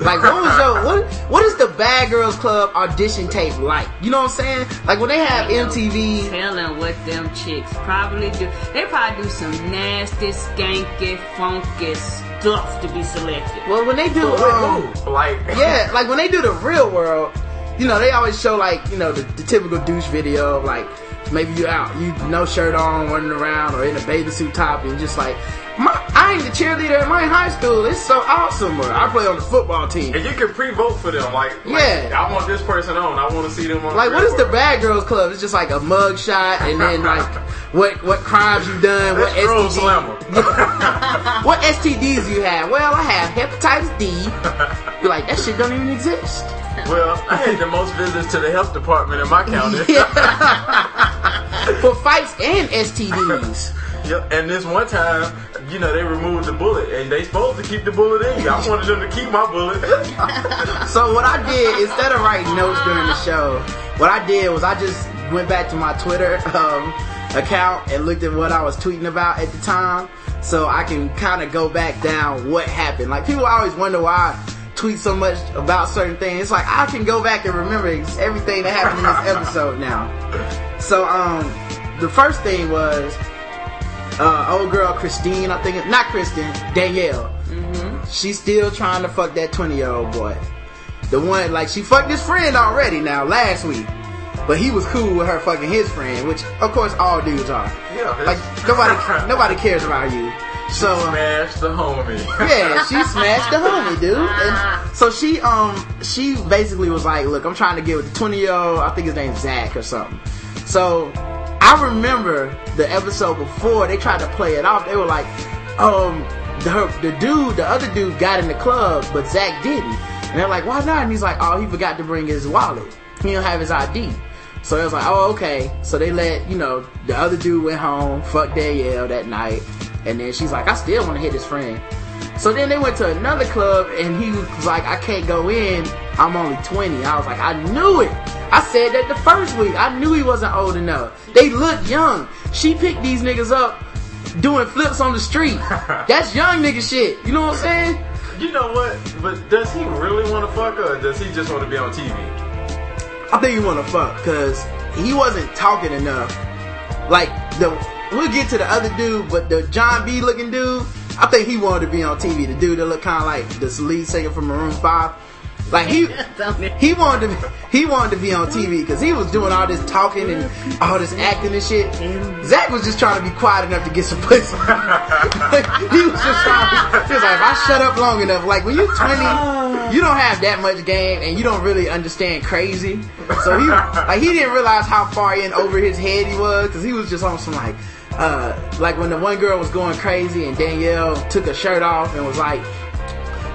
Like, what was your, what, what is the Bad Girls Club audition tape like? You know what I'm saying? Like, when they have MTV, Telling what them chicks probably do. They probably do some nasty, skanky, funky stuff to be selected. well, when they do, um, like, yeah, like when they do the real world, you know, they always show like, you know, the, the typical douche video of like, maybe you out, you no shirt on, running around, or in a bathing suit top, and just like, my, I ain't the cheerleader at my high school. It's so awesome. Or I play on the football team. and you can pre-vote for them. Like, like, Yeah. I want this person on. I want to see them on. Like, the what is the Bad Girls Club? It's just like a mug shot, and then like, what what crimes you done, what STDs, what STDs you have? Well, I have hepatitis D. You're like, that shit don't even exist. Well, I had the most visits to the health department in my county. For fights and STDs. Yep, and this one time, you know, they removed the bullet, and they supposed to keep the bullet in you. I wanted them to keep my bullet. So what I did instead of writing notes during the show, what I did was I just went back to my Twitter um, account and looked at what I was tweeting about at the time, so I can kind of go back down what happened. Like people always wonder why I tweet so much about certain things. It's like I can go back and remember everything that happened in this episode now. So um, the first thing was uh, old girl Christine, I think, not Kristen, Danielle. She's still trying to fuck that 20 year old boy. The one, like, she fucked his friend already now, last week. But he was cool with her fucking his friend, which, of course, all dudes are. Yeah, Like, nobody, nobody cares about you. So, uh, Smash the homie. yeah, she smashed the homie, dude. And so she, um, she basically was like, "Look, I'm trying to get with the 20 year old. I think his name's Zach or something." So I remember the episode before they tried to play it off. They were like, "Um, the the dude, the other dude got in the club, but Zach didn't." And they're like, "Why not?" And he's like, "Oh, he forgot to bring his wallet. He don't have his ID." So it was like, "Oh, okay." So they let you know the other dude went home, fucked Danielle that night, and then she's like, "I still want to hit his friend." So then they went to another club and he was like, I can't go in. I'm only 20. I was like, I knew it. I said that the first week. I knew he wasn't old enough. They look young. She picked these niggas up doing flips on the street. That's young nigga shit. You know what I'm saying? You know what? But does he really want to fuck or does he just want to be on TV? I think he want to fuck because he wasn't talking enough. Like the, we'll get to the other dude, but the John B looking dude, I think he wanted to be on TV. The dude that looked kind of like the lead singer from Maroon Five. Like he, he wanted to, be, he wanted to be on TV because he was doing all this talking and all this acting and shit. Zach was just trying to be quiet enough to get some pussy. he was just trying. To, he was like, if I shut up long enough, like when you're 20, you don't have that much game and you don't really understand crazy. So he, like, he didn't realize how far in over his head he was because he was just on some like, uh, like when the one girl was going crazy and Danielle took her shirt off and was like,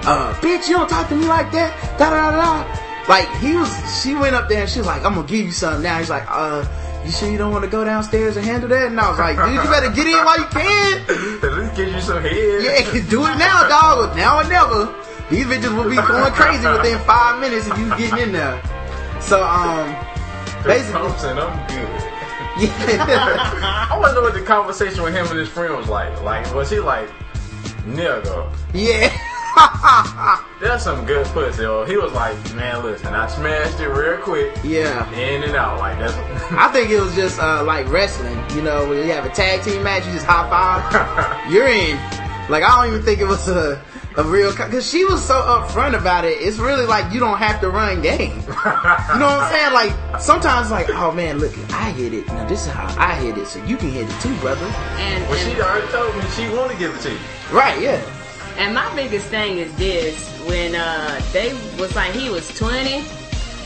uh, bitch, you don't talk to me like that. Da da da. Like he was, she went up there and she was like, I'm gonna give you something now. He's like, uh, you sure you don't want to go downstairs and handle that? And I was like, dude, you better get in while you can. At least get you some head. Yeah, do it now, dog. Now or never. These bitches will be going crazy within five minutes if you getting in there. So, um, basically, Thompson, I'm good. yeah, I want to know what the conversation with him and his friend was like. Like, was he like, nigga? yeah. That's some good pussy. Or he was like, man, listen, I smashed it real quick, yeah. in and out. Like that's. I think it was just uh, like wrestling. You know, when you have a tag team match, you just hop out, you're in. Like I don't even think it was a a real because she was so upfront about it. It's really like you don't have to run game. You know what I'm saying? Like sometimes, like oh man, look, I hit it. Now this is how I hit it, so you can hit it too, brother. And, Well, she already told me she want to give it to you. Right? Yeah. And my biggest thing is this: when uh, they was like he was 20,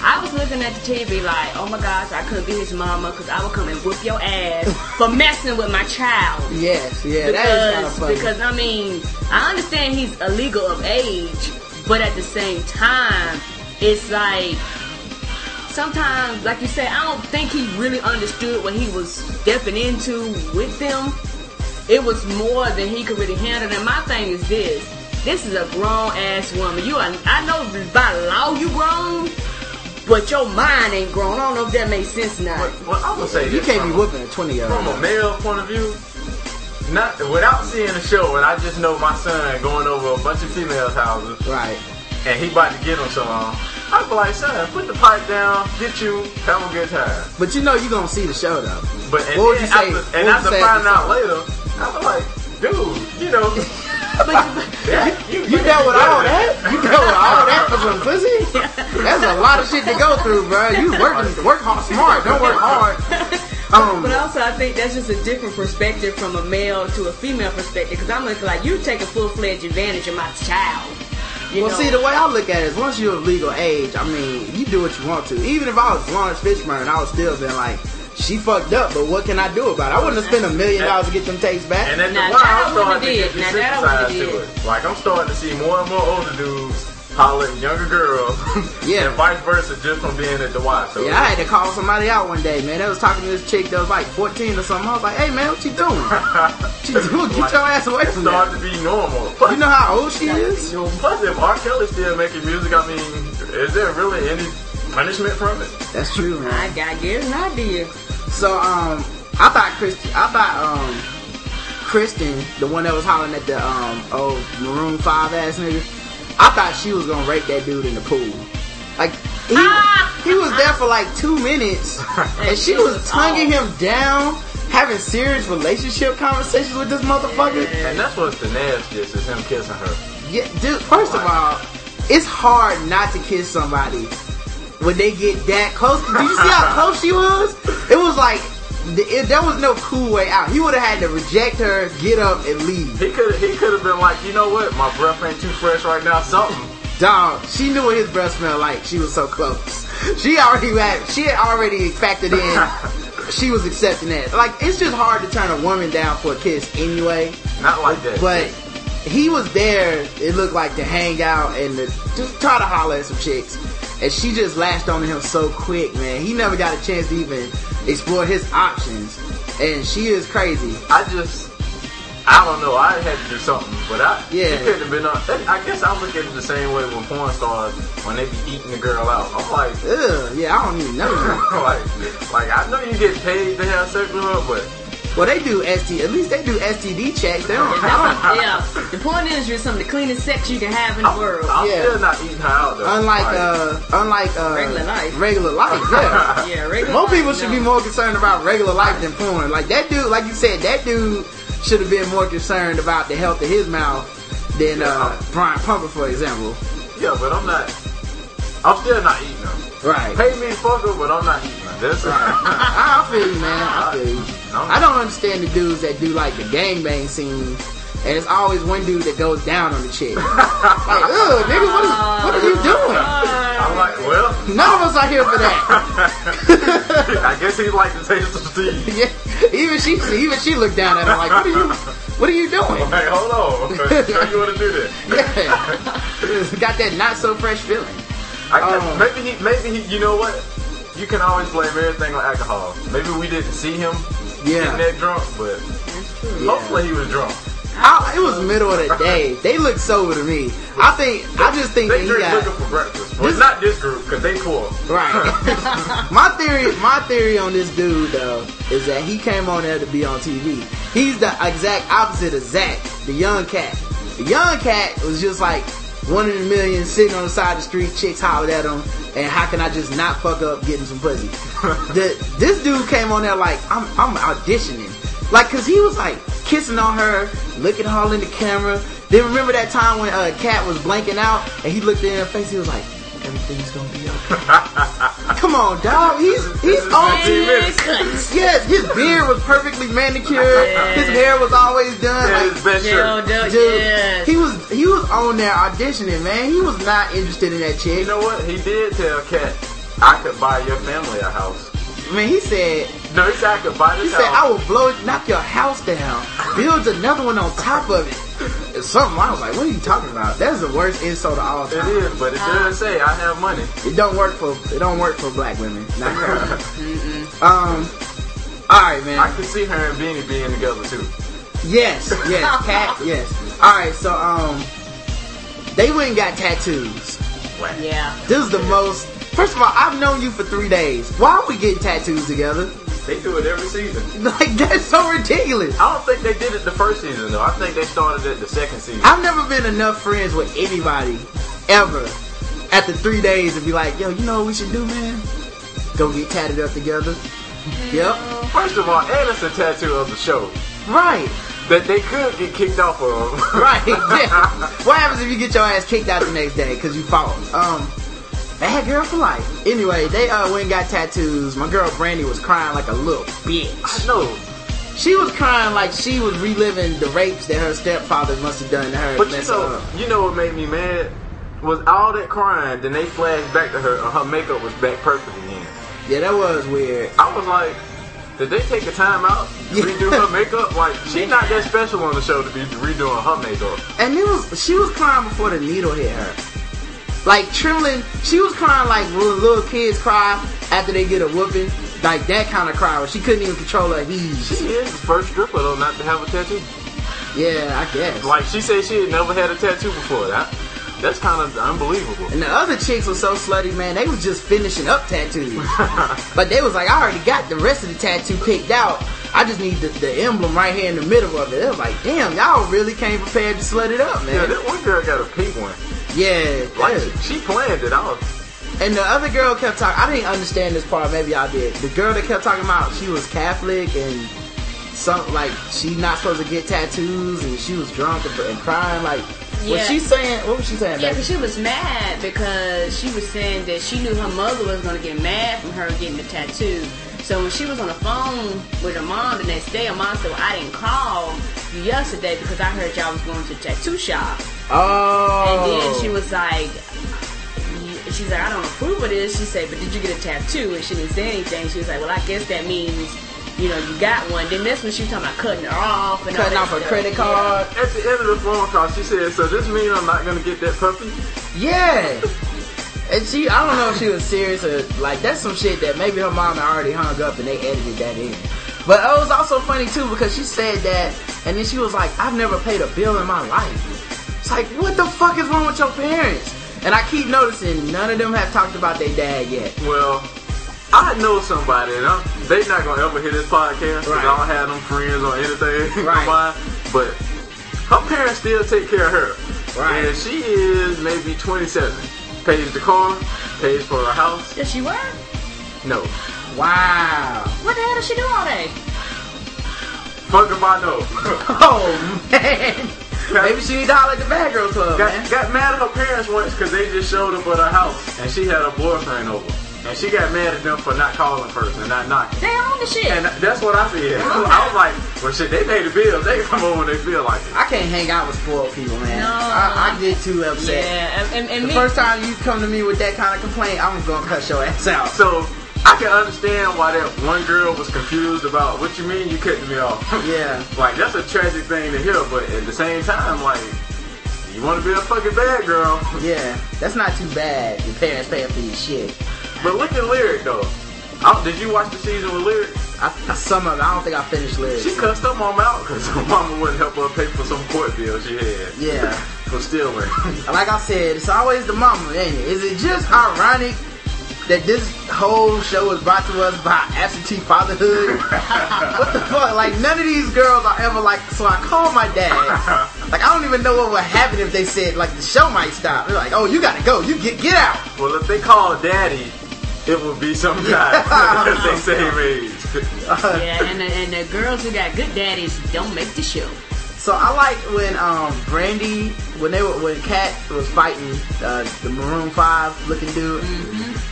I was looking at the TV like, oh my gosh, I couldn't be his mama because I would come and whoop your ass for messing with my child. Yes. Yeah. that is kind of because funny. because I mean I understand he's illegal of age, but at the same time, it's like sometimes, like you say, I don't think he really understood what he was stepping into with them. It was more than he could really handle. And my thing is this: this is a grown ass woman. You are, I know by law you grown, but your mind ain't grown. I don't know if that makes sense now. not. Well, I'm gonna say You this can't be a- whooping a 20 year from a male point of view, not without seeing the show, and I just know my son going over a bunch of females' houses, Right. and he about to get them some. I'd be like, son, put the pipe down, get you, have a good time. But you know you're gonna see the show though. But and What would you say- after, and would you after finding out later, I was like, dude, you know, that- You dealt with all that? You dealt with all that for some pussy? That's a lot of shit to go through, bro. You working, work hard, smart. Don't work hard. Um, But also, I think that's just a different perspective from a male to a female perspective. Because I'm looking like you taking full fledged advantage of my child. You well, know? see, the way I look at it is once you're of legal age, I mean, you do what you want to. Even if I was Laurence Fishburne, I would still been like, she fucked up, but what can I do about it? I wouldn't have spent a million dollars to get them tapes back. And after Now, a while, I I'm starting to get Now, that desensitized to it. Like I'm starting to see more and more older dudes holler at younger girls, Yeah. and vice versa, just from being at the watch. So Yeah, I had to call somebody out one day, man. I was talking to this chick that was like 14 or something. I was like, hey, man, what you doing? What you doing? Get your ass away It's from starting that. to be normal. Plus, You know how old she is? plus, if R. Kelly's still making music, I mean, is there really any punishment from it? That's true, man. I got get an idea. So um, I thought Kristen, I thought um, Kristen, the one that was hollering at the um old Maroon Five ass nigga, I thought she was gonna rape that dude in the pool. Like he he was there for like two minutes, and she was tonguing him down, having serious relationship conversations with this motherfucker. And that's what's the nastiest is him kissing her. Yeah, dude, first of all, it's hard not to kiss somebody when they get that close. Did you see how close she was? It was like it, there was no cool way out. He would have had to reject her, get up, and leave. He could he could have been like, you know what, my breath ain't too fresh right now. Something. Dog, she knew what his breath smelled like. She was so close. She already had. She had already factored in. She was accepting that. Like it's just hard to turn a woman down for a kiss anyway. Not like that. But he was there, it looked like, to hang out and to just try to holler at some chicks. And she just lashed onto him so quick, man. He never got a chance to even explore his options. And she is crazy. I just, I don't know. I had to do something, but I, Yeah. she couldn't have been uh, on. I guess I look at it the same way with porn stars when they be eating the girl out. I'm like, Ugh, yeah, I don't even know. like, like I know you get paid to have sex with her, but well, they do ST, at least they do STD checks. They don't count. yeah. The porn industry is some of the cleanest sex you can have in the world. I'm Yeah. still not eating her out though. Unlike, Like, uh, unlike, uh, Regular life. Regular life, yeah. yeah, regular More life, people should no. be more concerned about regular life than porn. Like that dude, like you said, that dude should have been more concerned about the health of his mouth than uh, Brian Pumper, for example. yeah, but I'm not. I'm still not eating them. Right. Pay me fuck her, but I'm not eating them. That's right. I feel you, man. I feel you. I don't understand the dudes that do like the gangbang scene, and it's always one dude that goes down on the chick. like, ugh, nigga, what, is, what are you doing? I'm like, well, None of us are here for that. I guess he'd like to taste some Steve. yeah, even she, even she looked down at him like, what are you, what are you doing? Hey, hold on. Show you want to do that. Yeah, got that not so fresh feeling. I guess Oh. maybe he, maybe he, you know what? You can always blame everything on alcohol. Maybe we didn't see him Yeah. getting that drunk, but hopefully he was drunk. I, it was middle of the day. They look sober to me. I think, I just think They he drink got. liquor for breakfast. Well, This- not this group because they cool. Right. my theory, my theory on this dude though is that he came on there to be on TV. He's the exact opposite of Zach, the young cat. The young cat was just like one in a million sitting on the side of the street, chicks hollered at him, and how can I just not fuck up getting some pussy? the, this dude came on there like I'm, I'm auditioning, like cause he was like kissing on her, looking all in the camera. Then remember that time when uh, Cat was blanking out and he looked in her face, he was like, everything's gonna be okay. Come on, dog. He's he's on. Yes, his beard was perfectly manicured. His hair was always done. Yeah, Like, his best shirt. dude, dude, yes. he was he was on there auditioning, man. He was not interested in that chick. You know what? He did tell Cat, I could buy your family a house. Man, he said No, he said I could buy this. he this said I will blow it, knock your house down, build another one on top of it. It's something I was like, what are you talking about? That's the worst insult of all It time. is, but it does say I have money. It don't work for it don't work for black women. Not her. um. All right, man. I can see her and Beanie being together too. Yes, yes, cat, yes. All right, so um, They went and got tattoos. Yeah. This is the most. First of all, I've known you for three days. Why are we getting tattoos together? They do it every season. Like that's so ridiculous. I don't think they did it the first season though. I think they started it the second season. I've never been enough friends with anybody ever after three days to be like, yo, you know what we should do, man? Go get tatted up together. Yep. First of all, and it's a tattoo of the show Right. that they could get kicked off of. Right. Yeah. what happens if you get your ass kicked out the next day because you fought? Um, bad girl for life. Anyway, they uh went and got tattoos. My girl Brandy was crying like a little bitch. I know, She was crying like she was reliving the rapes that her stepfather must have done to her. but you know, you know what made me mad was all that crying. Then they flashed back to her, and her makeup was back perfect again. Yeah, that was weird. I was like, did they take a time out to redo her makeup? Like, she's not that special on the show to be redoing her makeup. And it was she was crying before the needle hit her. Like trembling, she was crying like little, little kids cry after they get a whooping. Like that kind of cry where she couldn't even control her heaves. She is the first stripper though not to have a tattoo. Yeah, I guess. Like she said, she had never had a tattoo before. That that's kind of unbelievable. And the other chicks were so slutty, man. They was just finishing up tattoos. but they was like, I already got the rest of the tattoo picked out. I just need the, the emblem right here in the middle of it. It was like, damn, y'all really came prepared to slut it up, man. Yeah, that one girl got a pink one. Yeah, Like yeah. she planned it out. And the other girl kept talking. I didn't understand this part. Maybe I did. The girl that kept talking about she was Catholic and some like she not supposed to get tattoos and she was drunk and, and crying. Like, was she saying? What was she saying? Yeah, because she was mad because she was saying that she knew her mother was going to get mad from her getting the tattoo. So when she was on the phone with her mom the next day, her mom said, well, I didn't call you yesterday because I heard y'all was going to the tattoo shop. Oh, And then she was like, she's like, I don't approve of this. She said, but did you get a tattoo? And she didn't say anything. She was like, well, I guess that means, you know, you got one. Then that's when she was talking about cutting her off and cutting off her stuff. credit Yeah. card. At the end of the phone call, she said, "So this mean I'm not gonna get that puppy?" Yeah. And she, I don't know if she was serious or like that's some shit that maybe her mom had already hung up and they edited that in. But it was also funny too because she said that and then she was like, I've never paid a bill in my life. It's like, what the fuck is wrong with your parents? And I keep noticing none of them have talked about their dad yet. Well, I know somebody, and I'm, they not gonna ever hear this podcast because Right. I don't have them friends or anything Right. of mine. But her parents still take care of her, Right. and she is maybe 27. Pays the car, pays for her house. Does she work? No, Wow. What the hell does she do all day? fuck if I know. Oh man. Maybe she need to holler at the bad girl club, man. got, got mad at her parents once because they just showed up at her house, and she had her boyfriend over, and she got mad at them for not calling first and not knocking. They own the shit. And that's what I said. I was like, well, shit, they pay the bills. They come over when they feel like it. I can't hang out with spoiled people, man. No. I, I get too upset. yeah, and, and, and The me, first time you come to me with that kind of complaint, I'm gonna cut your ass out. So I can understand why that one girl was confused about what you mean you cutting me off. Yeah. like that's a tragic thing to hear, but at the same time, like you want to be a fucking bad girl. Yeah, that's not too bad. Your parents paying for your shit. But look at Lyric though. I, did you watch the season with Lyric? I, some of it, I don't think I finished Lyric. She cussed her mom out because her mama wouldn't help her pay for some court bill she had. Yeah. For stealing. Like I said, it's always the mama, ain't it? Is it just ironic that this whole show is brought to us by absentee fatherhood? what the fuck? Like none of these girls are ever like. So I called my dad. Like I don't even know what would happen if they said like the show might stop. They're like, oh, you gotta go. You get get out. well, if they call daddy, it would be some guy because they same age. yeah, and the, and the girls who got good daddies don't make the show. So I like when um Brandy when they were when Kat was fighting uh, the Maroon Five looking dude.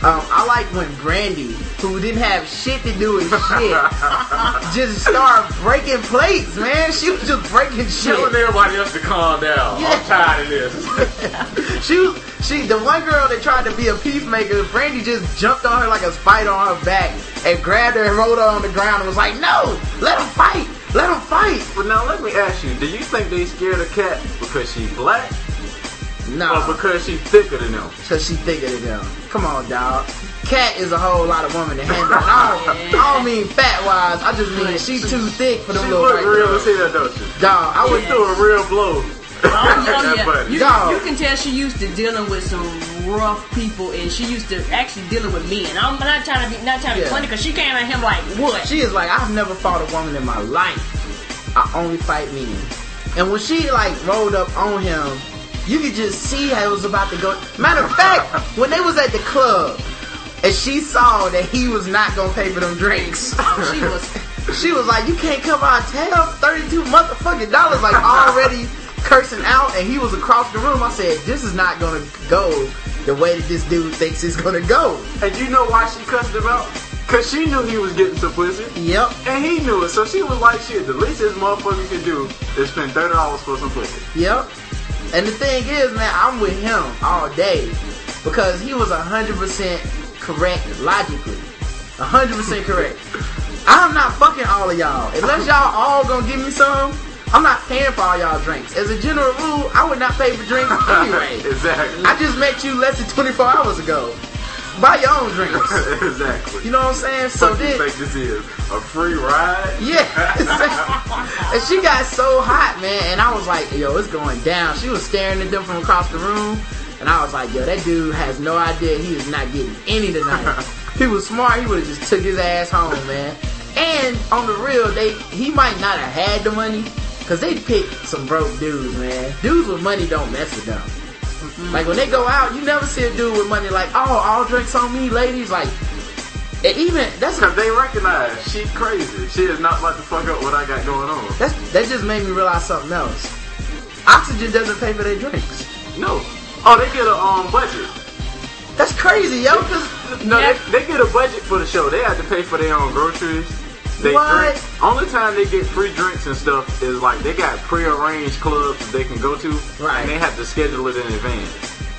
Um, I like when Brandy, who didn't have shit to do with shit, just started breaking plates. Man, she was just breaking shit. Telling everybody else to calm down. I'm tired of this. She was she the one girl that tried to be a peacemaker. Brandy just jumped on her like a spider on her back and grabbed her and rolled her on the ground and was like, "No, let them fight, let them fight." but now let me ask you: Do you think they scared of Cat because she black No, or because she thicker than them? Cause she thicker than them. Come on, dog. Cat is a whole lot of woman to handle. I, don't, I don't mean fat wise. I just mean she's too thick for them She little look white real girls. as hell, don't she? Dog, I I would would do a real blow. Oh, That yeah. You, you can tell she used to dealing with some rough people, and she used to actually dealing with men. I'm not trying to be not trying to be funny because she came at him like what? She is like, I've never fought a woman in my life. I only fight men. And when she like rolled up on him, you could just see how it was about to go. Matter of fact, when they was at the club and she saw that he was not gonna pay for them drinks, oh, she was. she was like, "You can't come out and tell thirty-two motherfucking dollars like already cursing out." And he was across the room. I said, "This is not gonna go the way that this dude thinks it's gonna go." And you know why she cussed him out? Cause she knew he was getting some pussy. Yep. And he knew it, so she was like, shit, the least this motherfucker can do is spend thirty dollars for some pussy. Yep. And the thing is, man, I'm with him all day because he was hundred percent correct logically. hundred percent correct. I'm not fucking all of y'all unless y'all all gonna give me some. I'm not paying for all y'all drinks. As a general rule, I would not pay for drinks anyway. exactly. I just met you less than 24 hours ago. Buy your own drinks. exactly. You know what I'm saying? So Fuck you then, think this is a free ride? yeah. and she got so hot, man. And I was like, yo, it's going down. She was staring at them from across the room. And I was like, yo, that dude has no idea he is not getting any tonight. he was smart, he would have just took his ass home, man. And on the real, they he might not have had the money. Cause they pick some broke dudes, man. Dudes with money don't mess with them. Like when they go out, you never see a dude with money like, oh, all drinks on me, ladies. Like, and even that's Cause they recognize she crazy. She is not about to fuck up what I got going on. That's, that just made me realize something else. Oxygen doesn't pay for their drinks. No. Oh, they get a um budget. That's crazy, yo. Cause No, they, they get a budget for the show. They have to pay for their own groceries. They What? drink. Only time they get free drinks and stuff is like they got pre-arranged clubs they can go to, Right. and they have to schedule it in advance.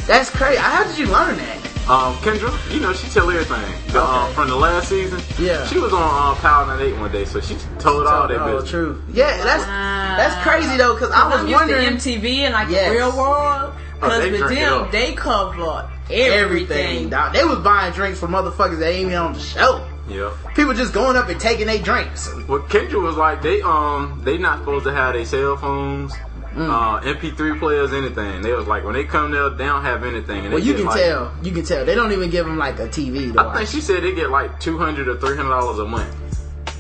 that's crazy. How did you learn that? Um, Kendra, you know she tell everything. The, um, Okay. from the last season, Yeah. she was on um, Power 98 one day, so she told all that oh, business. true. Yeah, that's that's crazy though. Cause I was I'm used wondering to MTV and like Yes. the real world. Oh, Cause they with them, they cover everything. everything. dog. They was buying drinks for motherfuckers that ain't even on the show. Yeah. People just going up and taking their drinks. Well, Kendra was like, they um, they not supposed to have their cell phones, Mm. uh, MP3 players, anything. They was like, when they come there, they don't have anything. And Well, you can like, tell. You can tell. They don't even give them like a TV I think she said they get like two hundred or three hundred dollars a month,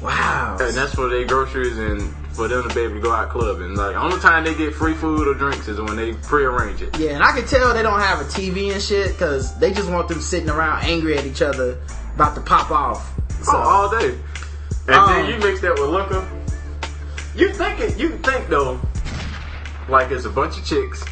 Wow. and that's for their groceries and for them to be able to go out clubbing. Like, only time they get free food or drinks is when they prearrange it. Yeah, and I can tell they don't have a TV and shit because they just want them sitting around angry at each other about to pop off. So, Oh, all day. And Um, then you mix that with liquor. You think it? You think though, like it's a bunch of chicks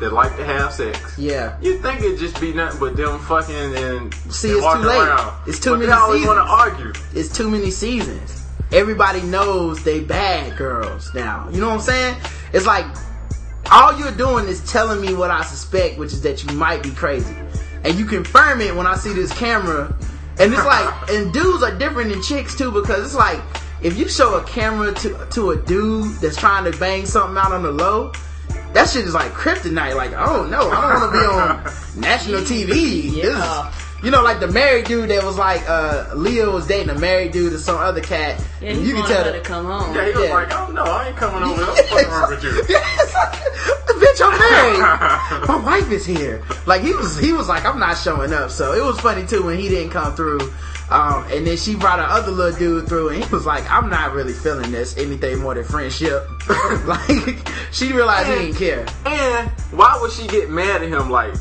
that like to have sex. yeah. You think it just be nothing but them fucking and See, and it's too late. around. It's too but many They always want to argue. It's too many seasons. Everybody knows they bad girls now. You know what I'm saying? It's like all you're doing is telling me what I suspect, which is that you might be crazy. And you confirm it when I see this camera. And it's like, and dudes are different than chicks too, because it's like, if you show a camera to, to a dude that's trying to bang something out on the low, that shit is like kryptonite. Like, oh no, I don't want to be on national TV. Yeah. Is- you know, like the married dude that was like, uh, Leo was dating a married dude or some other cat. Yeah, and you can tell her to come home. Yeah, he was Yeah. like, oh no, I ain't coming home. What the fuck wrong with you? Bitch, I'm married. My wife is here. Like he was, he was like, I'm not showing up. So it was funny too when he didn't come through. Um, and then she brought another little dude through, and he was like, I'm not really feeling this anything more than friendship. like she realized he didn't care. And why would she get mad at him? Like,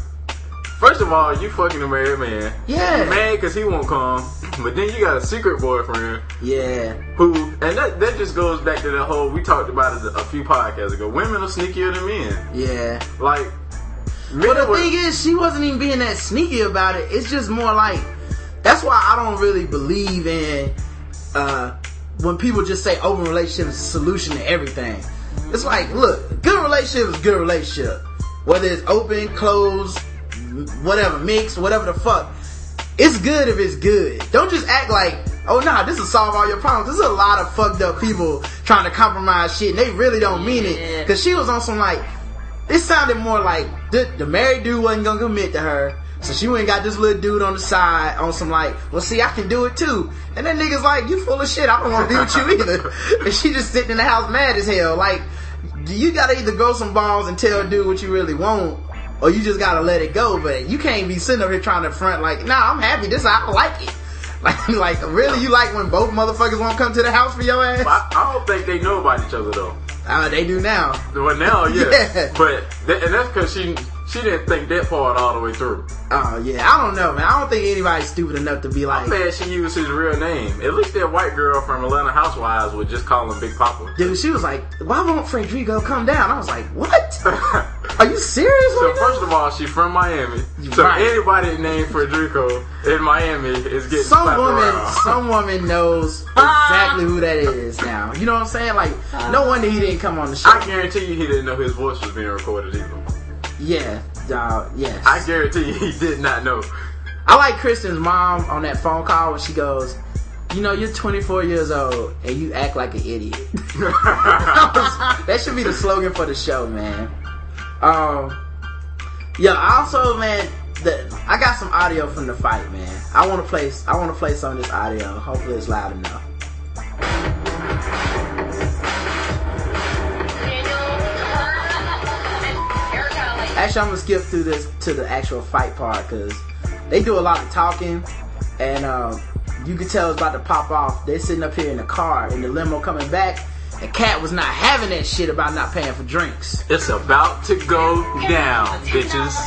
first of all, you fucking a married man. Yeah. You mad because he won't come. But then you got a secret boyfriend Yeah, who, and that, that just goes back to the whole, we talked about it a few podcasts ago. Women are sneakier than men. yeah. Like, men But the were- thing is, she wasn't even being that sneaky about it. It's just more like that's why I don't really believe in uh, when people just say open relationship is the solution to everything. It's like, look, good relationship is good relationship. Whether it's open, closed, whatever, mix, whatever the fuck. It's good if it's good. Don't just act like, oh nah, this will solve all your problems. There's a lot of fucked up people trying to compromise shit and they really don't mean it. Cause she was on some like, it sounded more like the, the married dude wasn't gonna commit to her. So she went and got this little dude on the side on some like, well see I can do it too. And that nigga's like, you full of shit, I don't wanna be with you either. and she just sitting in the house mad as hell. Like, you gotta either grow some balls and tell dude what you really want, or you just gotta let it go. But you can't be sitting up here trying to front like, nah, I'm happy. This I like it. Like, like really, you like when both motherfuckers won't come to the house for your ass? I, I don't think they know about each other though. Uh, they do now. Well, now, yeah. Yeah. But th- and that's because she she didn't think that part all the way through. Oh yeah, I don't know, man. I don't think anybody's stupid enough to be like, I'm she used his real name. At least that white girl from Atlanta Housewives would just call him Big Papa. dude. She was like, why won't Frederico come down? I was like, what? Are you serious? So right now? first of all, she's from Miami. So Right. anybody named Frederico in Miami is getting some woman, around. some woman knows exactly who that is now. You know what I'm saying? Like, no wonder he didn't come on the show. I guarantee you he didn't know his voice was being recorded either. Yeah, dog. Yes. I guarantee you he did not know. I like Kristen's mom on that phone call when she goes, "You know, you're 24 years old and you act like an idiot." that should be the slogan for the show, man. Um, yeah. Also, man, the, I got some audio from the fight, man. I want to play. I want to play some of this audio. Hopefully, it's loud enough. Actually, I'm gonna skip through this to the actual fight part because they do a lot of talking, and um, you can tell it's about to pop off. They're sitting up here in the car in the limo coming back, and Cat was not having that shit about not paying for drinks. It's about to go down, bitches.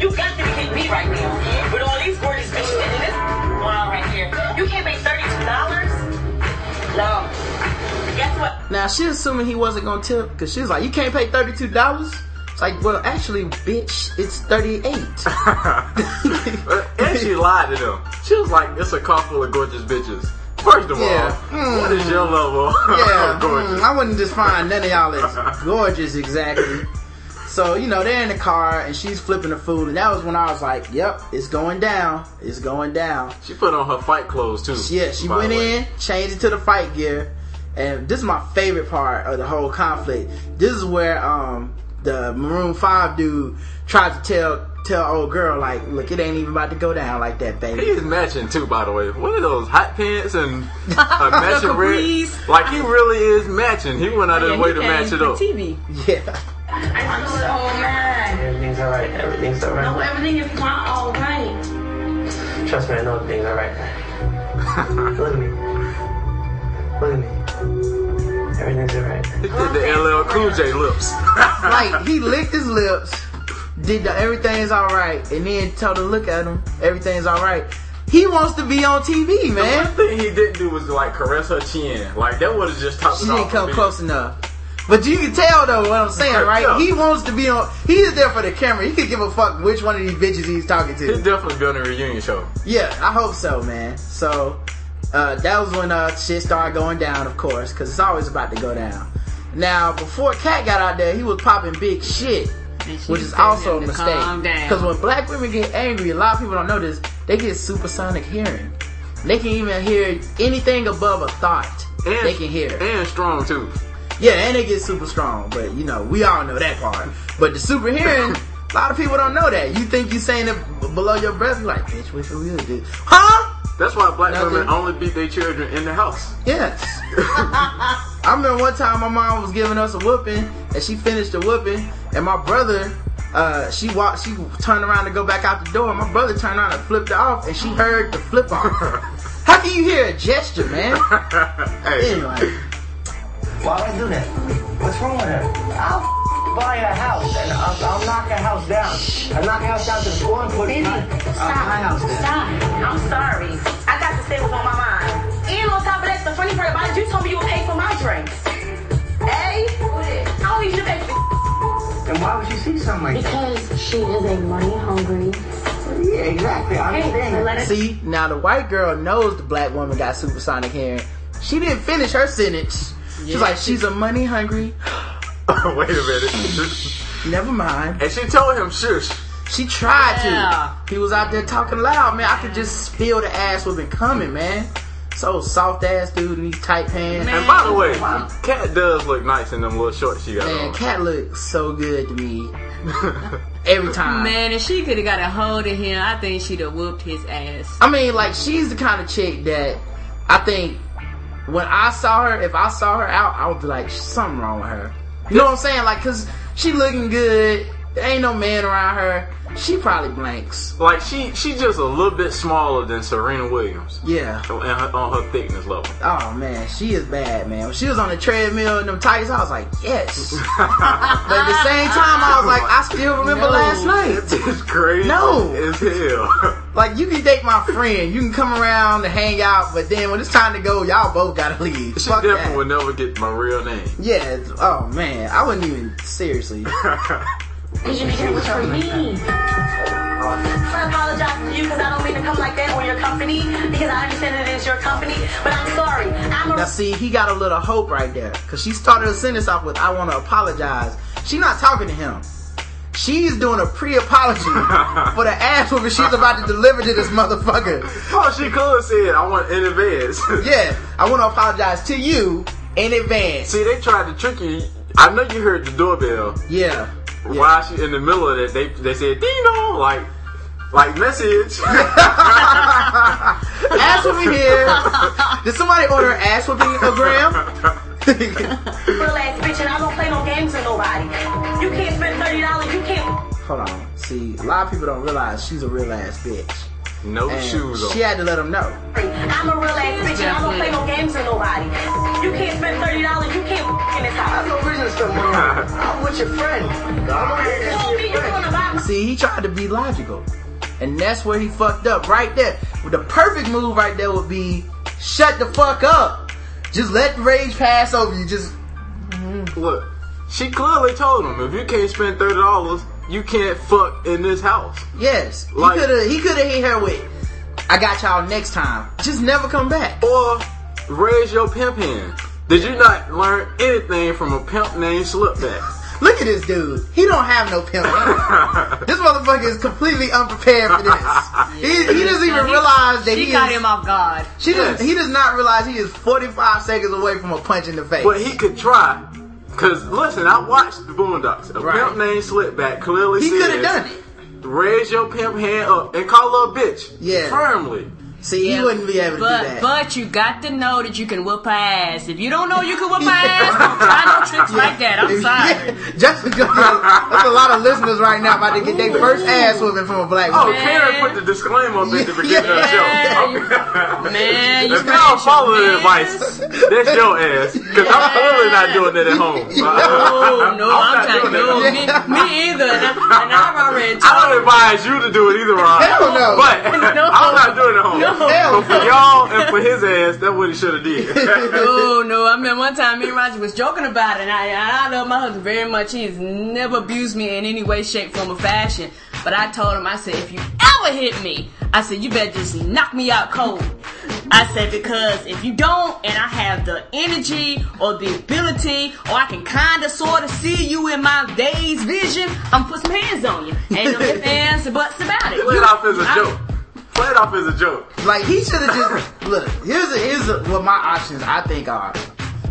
You got to be kidding me right now. With all these gorgeous bitches and this around right here. You can't make $32? No. What? Now she's assuming he wasn't gonna tip because she was like, "You can't pay thirty two dollars." It's like, well, actually, bitch, it's thirty eight. and she lied to them. She was like, "It's a car full of gorgeous bitches." First of Yeah. all, what is your level yeah, mm, I wouldn't just find none of y'all as gorgeous exactly. So you know they're in the car and she's flipping the food, and that was when I was like, "Yep, it's going down. It's going down." She put on her fight clothes too. Yeah, she went in, changed it to the fight gear, and this is my favorite part of the whole conflict. This is where um the Maroon Five dude tried to tell tell old girl like, "Look, it ain't even about to go down like that, baby." He is matching too, by the way. What are those hot pants and a matching red? Like he really is matching. He went out of his way to match it up. TV. Yeah. I'm so mad. Everything's alright. Everything's No, alright. everything is not alright. Trust me, I know everything's alright. Look at me. Look at me. Everything's alright. He did the LL Cool J lips. like he licked his lips, did the everything's all right, and then told her, "Look at him, everything's all right." He wants to be on TV, man. The one thing he didn't do was like caress her chin. Like that would have just topped She didn't come close enough. But you can tell though what I'm saying, right? Yeah. He wants to be on. He is there for the camera. He could give a fuck which one of these bitches he's talking to. definitely be on a reunion show. Yeah, I hope so, man. So uh, that was when uh, shit started going down, of course, because it's always about to go down. Now, before Cat got out there, he was popping big shit, which is also a him mistake. Because when black women get angry, a lot of people don't know this. They get supersonic hearing. They can even hear anything above a thought. And, they can hear. And strong too. Yeah, and they get super strong, but you know, we all know that part. But the super hearing, a lot of people don't know that. You think you're saying it below your breath, you're like, bitch, what you really do? Huh? That's why black Nothing. women only beat their children in the house. Yes. I remember one time my mom was giving us a whooping, and she finished the whooping, and my brother, uh, she walked, she turned around to go back out the door. My brother turned around and flipped it off, and she heard the flip off. How can you hear a gesture, man? hey, Anyway, Why would I do that? What's wrong with her? I'll f- buy a house and I'll, I'll knock a house down. I'll knock a house down to the floor and put Busy. my, Stop. uh, my house down. Stop. I'm sorry. I got to say what's on my mind. And on top of that, the funny part about it, you told me you would pay for my drinks. Hey? I don't need you to pay for And why would you see something like that? Because she is a money hungry. Yeah, exactly. I understand so that. let us see, now the white girl knows the black woman got supersonic hearing. She didn't finish her sentence. She's like, she's a money hungry. wait a minute. Never mind. and she told him shush. She tried Yeah. to. He was out there talking loud, man. I could just feel the ass was been coming, man. So soft ass dude in these tight pants. And by the way, Cat does look nice in them little shorts she got on. Man, on. Cat looks so good to me. Every time. Man, if she could have got a hold of him, I think she'd have whooped his ass. I mean, like, she's the kind of chick that I think when I saw her, if I saw her out, I would be like, something wrong with her. You know what I'm saying? Like, cause she looking good. There ain't no man around her. She probably blanks. Like she she just a little bit smaller than Serena Williams. Yeah. On her, on her thickness level. Oh man, she is bad, man. When she was on the treadmill in them tights, I was like, yes. but at the same time, I was like, I still remember No. last night. It's crazy No. as hell. Like you can date my friend, you can come around and hang out, but then when it's time to go, y'all both gotta leave. She Fuck definitely that. would never get my real name. Yeah. Oh man, I wouldn't even seriously. Did you make it with for me? I apologize to you because I don't mean to come like that on your company because I understand it is your company, but I'm sorry. I'm Now see, he got a little hope right there, cause she started a sentence off with "I want to apologize." She's not talking to him. She's doing a pre-apology for the ass whooping she's about to deliver to this motherfucker. Oh, she could have said, I want in advance. Yeah, I want to apologize to you in advance. See, they tried to trick you. I know you heard the doorbell. Yeah. While she in the middle of it, they they said Dino like like message. ass whooping here. Did somebody order ass whooping a gram? real ass bitch and I don't play no games with nobody. You can't spend thirty dollars. You can't. Hold on. See, a lot of people don't realize she's a real ass bitch. No And shoes on. she had to let him know. I'm a real ass bitch and I don't play no games with nobody. You can't spend thirty dollars. You can't in this house. no reason to spend money on. I'm with your friend. I'm over You to told see you your were friend. gonna buy my See, he tried to be logical. And that's where he fucked up right there. The perfect move right there would be shut the fuck up. Just let the rage pass over you. Just Look, she clearly told him if you can't spend thirty dollars, you can't fuck in this house. yes. Like- he could have he could have hit her with I got y'all next time. Just never come back. Or raise your pimp hand. Did you not learn anything from a pimp named Slickback? Look at this dude. He don't have no pimp. this motherfucker is completely unprepared for this. He, he doesn't even He- realize that she he got is, him off guard. She Yes. does, he does not realize he is 45 seconds away from a punch in the face. But he could try. Cause listen, I watched the Boondocks. A Right. pimp named Slickback clearly he could have done it. raise your pimp hand up and call her a bitch. Yeah. Firmly. See, he wouldn't be able to but, do that. But you got to know that you can whoop her ass. If you don't know you can whoop her ass, don't try no tricks like that. I'm If- sorry. yeah, just because there's a lot of listeners right now about to get their first ass whooping from a black man. Oh, woman. Karen put the disclaimer up at the beginning of the show. Man, you if y'all follow the advice, that's your ass. Cause I'm clearly not doing it at home. No, no, I'm, not trying to doing no, me, me either. And, I, and I've already I don't advise you to do it either, Ron. Hell no. But No. I'm not doing it at home. No. Hell But for y'all and for his ass, that's what he should have did. oh no. I mean, one time me and Roger was joking about it, and I, and I love my husband very much. He's never abused me in any way, shape, form, or fashion. But I told him, I said, if you ever hit me, I said, you better just knock me out cold. I said, because if you don't, and I have the energy or the ability, or I can kind of sort of see you in my day's vision, I'm gonna put some hands on you. Ain't no ifs, ands, or buts about it. Play it You- off as a I- joke. Play it off as a joke. Like he should have just look. Here's a, here's a, what my options I think are.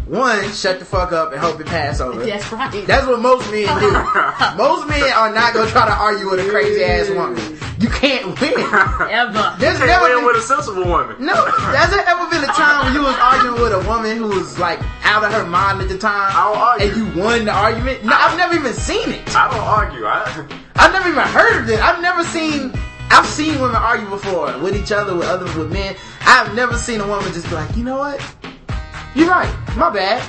One, shut the fuck up and hope it pass over. That's right. That's what most men do. most men are not gonna try to argue with a crazy ass woman. You can't win. Ever. There's Can't never win been, with a sensible woman. no. Has there ever been a time when you was arguing with a woman who was like out of her mind at the time, I don't argue. and you won the argument? No, I've never even seen it. I don't argue. I, I've never even heard of it. I've never seen. I've seen women argue before with each other, with other with men. I've never seen a woman just be like, you know what? You're right. My bad.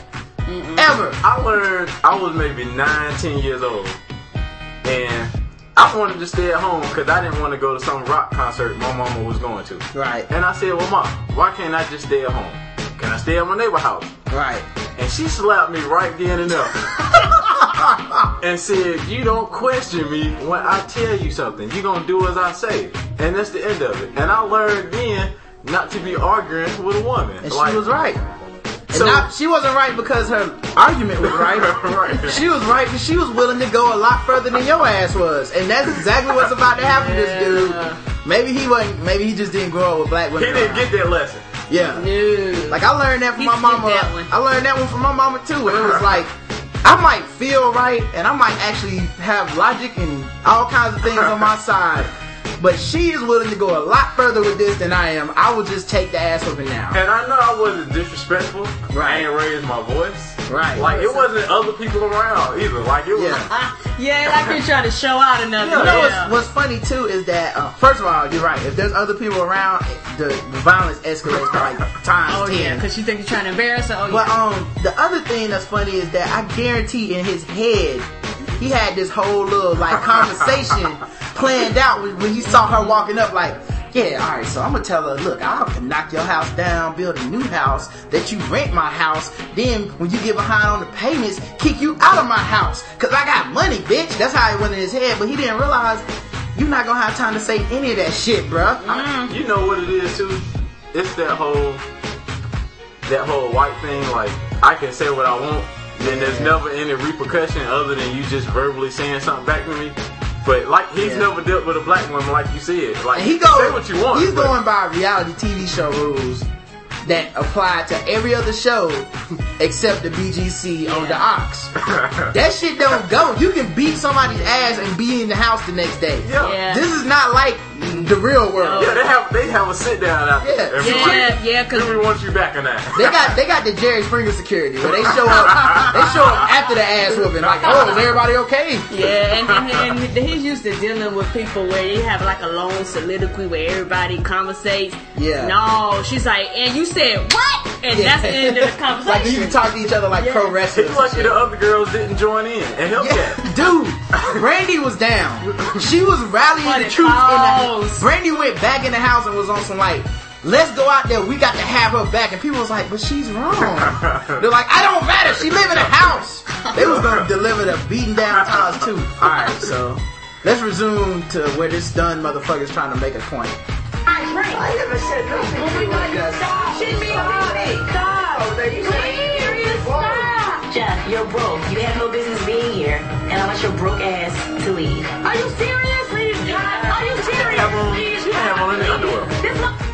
Ever. I learned I was maybe nine, ten years old, and I wanted to stay at home because I didn't want to go to some rock concert my mama was going to. Right. And I said, "Well, mom, why can't I just stay at home? Can I stay at my neighbor house?" Right. And she slapped me right then and there. and said, You don't question me when I tell you something. You're going to do as I say. And that's the end of it. And I learned then not to be arguing with a woman. And Like, she was right. And So- not, she wasn't right because her argument was right. Right. She was right because she was willing to go a lot further than your ass was. And that's exactly what's about to happen to this dude. Maybe he wasn't, maybe he just didn't grow up with black women. He didn't around. get that lesson. Yeah. No. Like I learned that from He my mama. that one. I learned that one from my mama too. And it was like I might feel right and I might actually have logic and all kinds of things on my side. but she is willing to go a lot further with this than I am. I will just take the ass whooping now. And I know I wasn't disrespectful. Right. I ain't raised my voice. Right. Like it wasn't other people around either. Like it was. Yeah. Yeah, like you're trying to show out another. You know yeah. what's, what's funny too is that uh, first of all, you're right. If there's other people around, the, the violence escalates by like times Oh ten. yeah, because you think you're trying to embarrass her. Oh But yeah. um, the other thing that's funny is that I guarantee in his head, he had this whole little like conversation planned out when, when he saw her walking up. Like, yeah, all right, so I'm gonna tell her, look, I'll knock your house down, build a new house, that you rent my house. Then when you get behind on the payments, kick you out of my house, cause I got money, bitch. That's how it went in his head. But he didn't realize. You're not gonna have time to say any of that shit, bruh. Mm-hmm. You know what it is too? It's that whole that whole white thing. Like I can say what I want, and there's never any repercussion other than you just verbally saying something back to me. But like he's Yeah. never dealt with a black woman like you said. Like And he you goes, say what you want. he's but- going by reality TV show rules that apply to every other show except the BGC on the Ox. That shit don't go. You can beat somebody's ass and be in the house the next day. Yeah. Yeah. This is not like the real world. Yeah, they have they have a sit down out there. Yeah. And Yeah, want- yeah, 'cause- we want you back in that. They got they got the Jerry Springer security where they show up they show up after the ass whooping like oh is everybody okay Yeah, and, and, and he's used to dealing with people where they have like a long soliloquy where everybody conversates. Yeah. No, she's like, and you said what? And that's the end of the conversation. like you can talk to each other like pro He's wrestlers lucky the other girls didn't join in and help that. Yeah, dude, Randy was down. She was rallying the the troops in the cause. Brandy went back in the house and was on some like, let's go out there. We got to have her back. And people was like, but she's wrong. They're like, I don't matter. She live in a house. They was gonna deliver the beating down times too. All right, so let's resume to where this done motherfucker's trying to make a point. I never said nothing like that. Shit me on me. Stop. Oh, they- Please, stop. Jeff, you're broke. You have no business being here, and I want your broke ass to leave. Are you serious? Have on- Please, she didn't have on any underwear.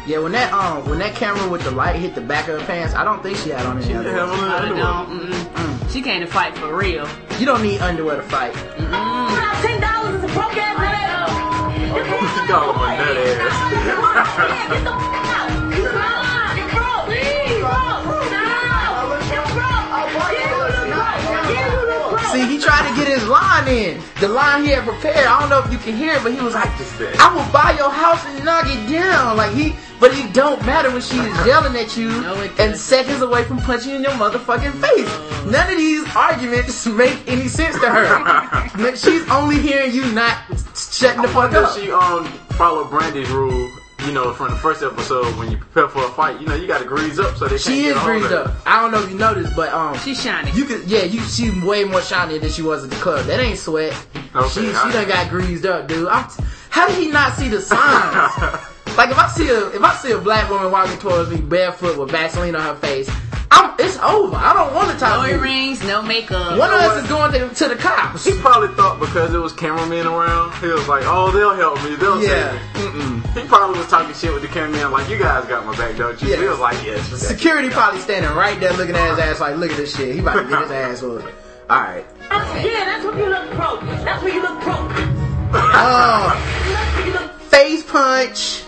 Yeah, when that um when that camera with the light hit the back of her pants, I don't think she had on any They have underwear. on I underwear. don't, mm-mm. She came to fight for real. You don't need underwear to fight. Now, ten dollars is a broke ass man. You're broke. She called him a nut ass. Get the out. See, he tried to get his line in. The line he had prepared. I don't know if you can hear it, but he was like, that. I will buy your house and knock it down. Like he, but it don't matter when she is yelling at you No, and seconds away from punching you in your motherfucking face. None of these arguments make any sense to her. She's only hearing you not shutting the fuck up. she um followed Brandy's rule. You know, from the first episode, when you prepare for a fight, you know you got to grease up so they can't She is greased up. I don't know if you noticed, but um, She's shining. You could, yeah, you she's way more shiny than she was at the club. That ain't sweat. Okay, she she done got greased up, dude. I'm, how did he not see the signs? like if I see a if I see a black woman walking towards me barefoot with Vaseline on her face, I'm it's over. I don't want to talk to you. earrings, no makeup. One of us is going to, to the cops. He probably thought because it was cameramen around, he was like, "Oh, they'll help me. They'll Yeah. save me." He probably was talking shit with the cameraman, like, "You guys got my back, don't you?" Yeah. He was like, "Yes." we Security probably standing right there looking at his ass like, look at this shit. He about to get his ass whooped. All right. Yeah, that's when you look broke. That's when you look broke. Oh, That's when you face punch.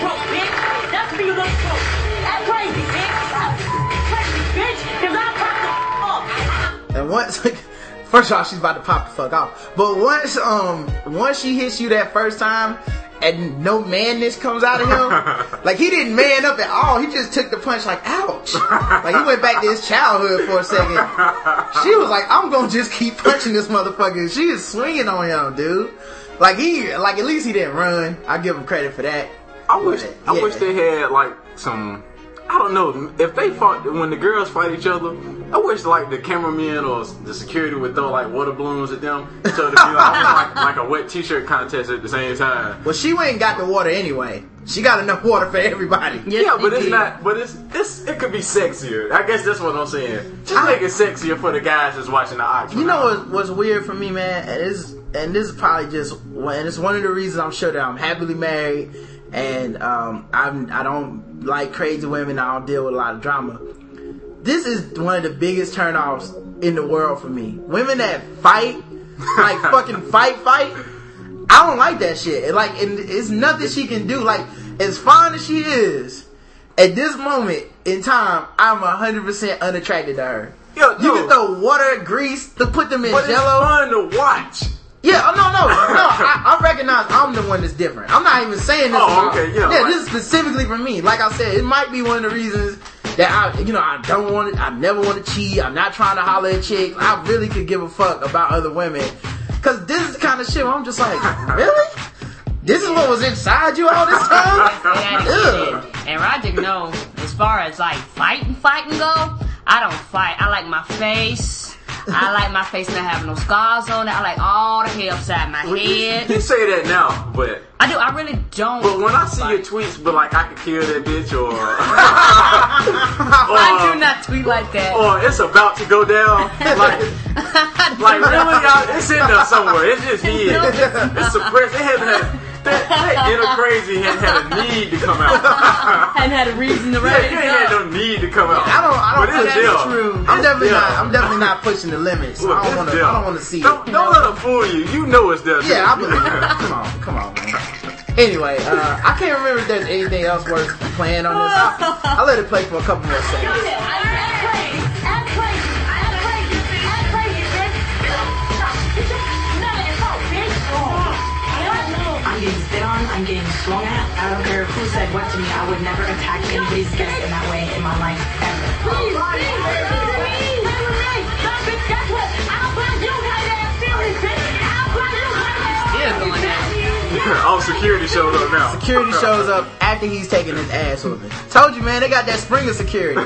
Broke, bitch. That's when you look broke. That's crazy, bitch. That's crazy, bitch. Cause I'm fucking off. And once, first off, she's about to pop the fuck off. But once, um, once she hits you that first time, and no manness comes out of him, like he didn't man up at all. He just took the punch like, ouch. Like he went back to his childhood for a second. She was like, I'm gonna just keep punching this motherfucker. She is swinging on him, dude. Like he, like at least he didn't run. I give him credit for that. I wish But, I yeah. wish they had like some I don't know if they fought when the girls fight each other. I wish like the cameraman or the security would throw like water balloons at them so it'd be like, like, like a wet t-shirt contest at the same time. Well, she went and got the water anyway. She got enough water for everybody. Yes, yeah, but it's did. not. But it's this. It could be sexier. I guess that's what I'm saying. Just I- make it sexier for the guys that's watching the ox. You know what, what's weird for me, man? And this, and this is probably just, and it's one of the reasons I'm sure that I'm happily married, and um, I'm I don't like crazy women. I don't deal with a lot of drama. This is one of the biggest turnoffs in the world for me. Women that fight, like fucking fight, fight. I don't like that shit. Like, and it's nothing she can do. Like, as fine as she is, at this moment in time, I'm 100% unattracted to her. Yo, You no. can throw water, grease, to put them in But it's jello. fun to watch. Yeah, oh, no, no, no. I, I recognize I'm the one that's different. I'm not even saying this. Oh, about- okay, yeah, Yeah, right. this is specifically for me. Like I said, it might be one of the reasons that I, you know, I don't want to, I never want to cheat. I'm not trying to holler at chicks. I really could give a fuck about other women. Cause this is the kind of shit where I'm just like, really? This is what was inside you all this time? Yeah, Ugh. and, and Roger, no. As far as like fighting, fighting go, I don't fight. I like my face. I like my face not having no scars on it. I like all the hair upside my You, head. you say that now, but I do. I really don't. but when I see your tweets, but like I could kill that bitch, or I do not tweet like that. or it's about to go down, like like really, it's in there somewhere. It's just hid. It's suppressed. It hasn't that, that inner crazy hadn't had a need to come out. hadn't had a reason to Yeah, write you it ain't had no need to come out. I don't, I don't But think it's that's there. true. It's I'm definitely there. not, I'm definitely not pushing the limits. Look, I don't want to. I don't want to see it. Don't, don't let them fool you. You know it's there. Yeah, I believe it. Come on, come on, man. Anyway, uh, I can't remember if there's anything else worth playing on this. I'll, I'll let it play for a couple more seconds. I'm getting swung at. I don't care who said what to me. I would never attack anybody's guest in that way in my life ever. Still going down. oh, security showed up now. Security shows up after he's taking his ass whooping. Told you, man, they got that Springer security.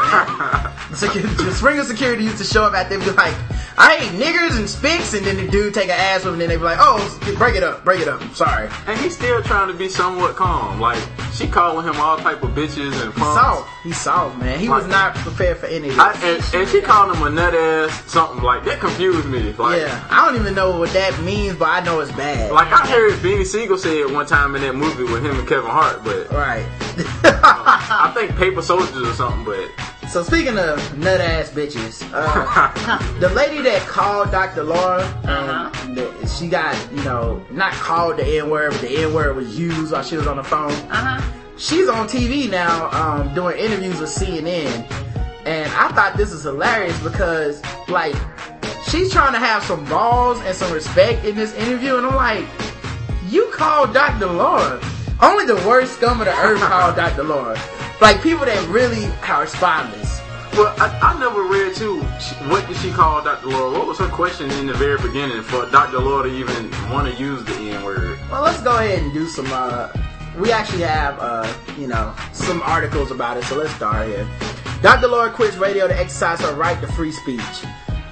Secu- Springer security used to show up after and be like, I hate niggers and spicks, and then the dude take an ass whooping, and then they be like, oh, break it up, break it up. Sorry. And he's still trying to be somewhat calm. Like she calling him all type of bitches and punks. soft. He's soft, man. He was not prepared for any of this. I, and, and she called him a nut ass, something like that. Confused me. Like, yeah, I don't even know what that means, but I know it's bad. like I heard Beanie Sigel say it one time in that movie with him and Kevin Hart, but right. I think Paper Soldiers or something. But So speaking of nut ass bitches, uh, the lady that called Dr. Laura, um, that- she got you know not called the N word, but the N word was used while she was on the phone. Uh huh. She's on TV now um, doing interviews with CNN, and I thought this was hilarious because like she's trying to have some balls and some respect in this interview, and I'm like, you called Dr. Laura. Only the worst scum of the earth called Dr. Laura. Like people that really are spineless. well, I, I never read too. What did she call Dr. Laura? What was her question in the very beginning for Dr. Laura to even want to use the N word? Well, let's go ahead and do some. Uh, we actually have, uh, you know, some articles about it. So let's start here. Dr. Laura quits radio to exercise her right to free speech.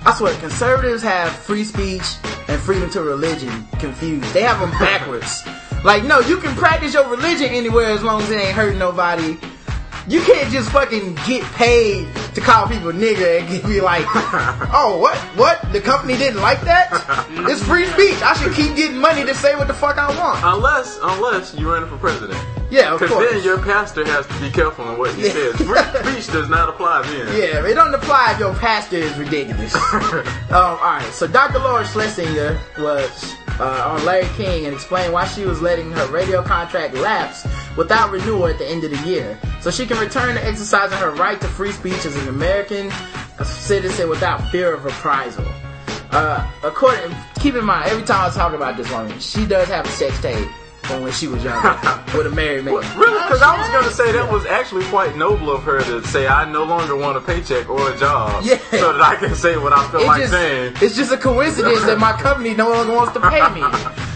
I swear, conservatives have free speech and freedom to religion confused. They have them backwards. like, no, you can practice your religion anywhere as long as it ain't hurting nobody. You can't just fucking get paid to call people nigger and be like, oh, what? What? The company didn't like that? It's free speech. I should keep getting money to say what the fuck I want. Unless, unless you're running for president. Yeah, of course. Because then your pastor has to be careful on what he Yeah. says. Free speech does not apply then. Yeah, it don't apply if your pastor is ridiculous. um, alright, so Dr. Laura Schlesinger was uh, on Larry King and explained why she was letting her radio contract lapse without renewal at the end of the year. So she can return to exercising her right to free speech as an American citizen without fear of reprisal. Uh, according, keep in mind, every time I talk about this woman, she does have a sex tape from when she was younger with a married man. Really? Because I was going to say that was actually quite noble of her to say, I no longer want a paycheck or a job. Yeah. So that I can say what I feel It like just- saying. It's just a coincidence that my company no longer wants to pay me.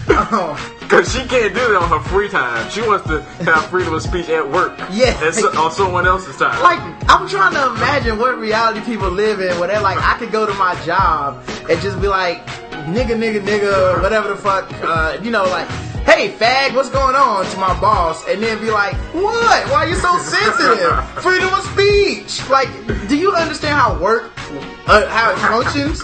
Because she can't do that on her free time. She wants to have freedom of speech at work. Yeah. At so- on someone else's time. like, I'm trying to imagine what reality people live in where they're like, I could go to my job and just be like, nigga, nigga, nigga, whatever the fuck, uh, you know, like, hey, fag, what's going on to my boss? And then be like, what? Why are you so sensitive? Freedom of speech. Like, do you understand how work, uh, how it functions?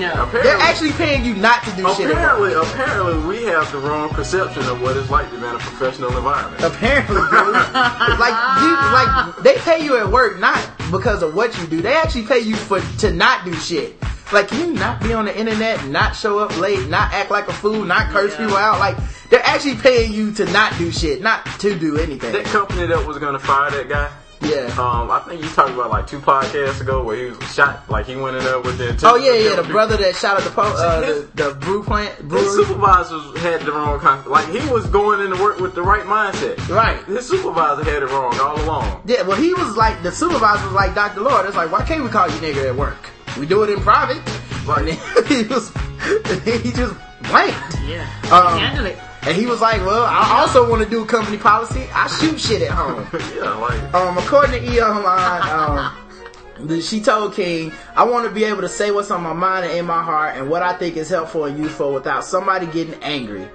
No. Apparently- They're actually paying you not to do shit. Apparently, apparently, we have the wrong perception of what it's like to be in a professional environment. Apparently, dude. like you, like they pay you at work not because of what you do. They actually pay you for to not do shit. Like, can you not be on the internet, not show up late, not act like a fool, not curse people out? Like, they're actually paying you to not do shit, not to do anything. That company that was gonna fire that guy. Yeah. Um, I think you talked about like two podcasts ago where he was shot, like he went in there with the Oh yeah, yeah, the brother that shot at the po- uh, the, the brew plant, His supervisors had the wrong kind. Like he was going into work with the right mindset. Right. His supervisor had it wrong all along. Yeah, well, he was like the supervisor was like Dr. Laura. It's like, why can't we call you nigga at work? We do it in private. And he was, he just blanked. Yeah. Um, Handle it. And he was like, well, I also want to do company policy. I shoot shit at home. yeah, like Um, according to E.O. Line, um, the- she told King, I want to be able to say what's on my mind and in my heart and what I think is helpful and useful without somebody getting angry.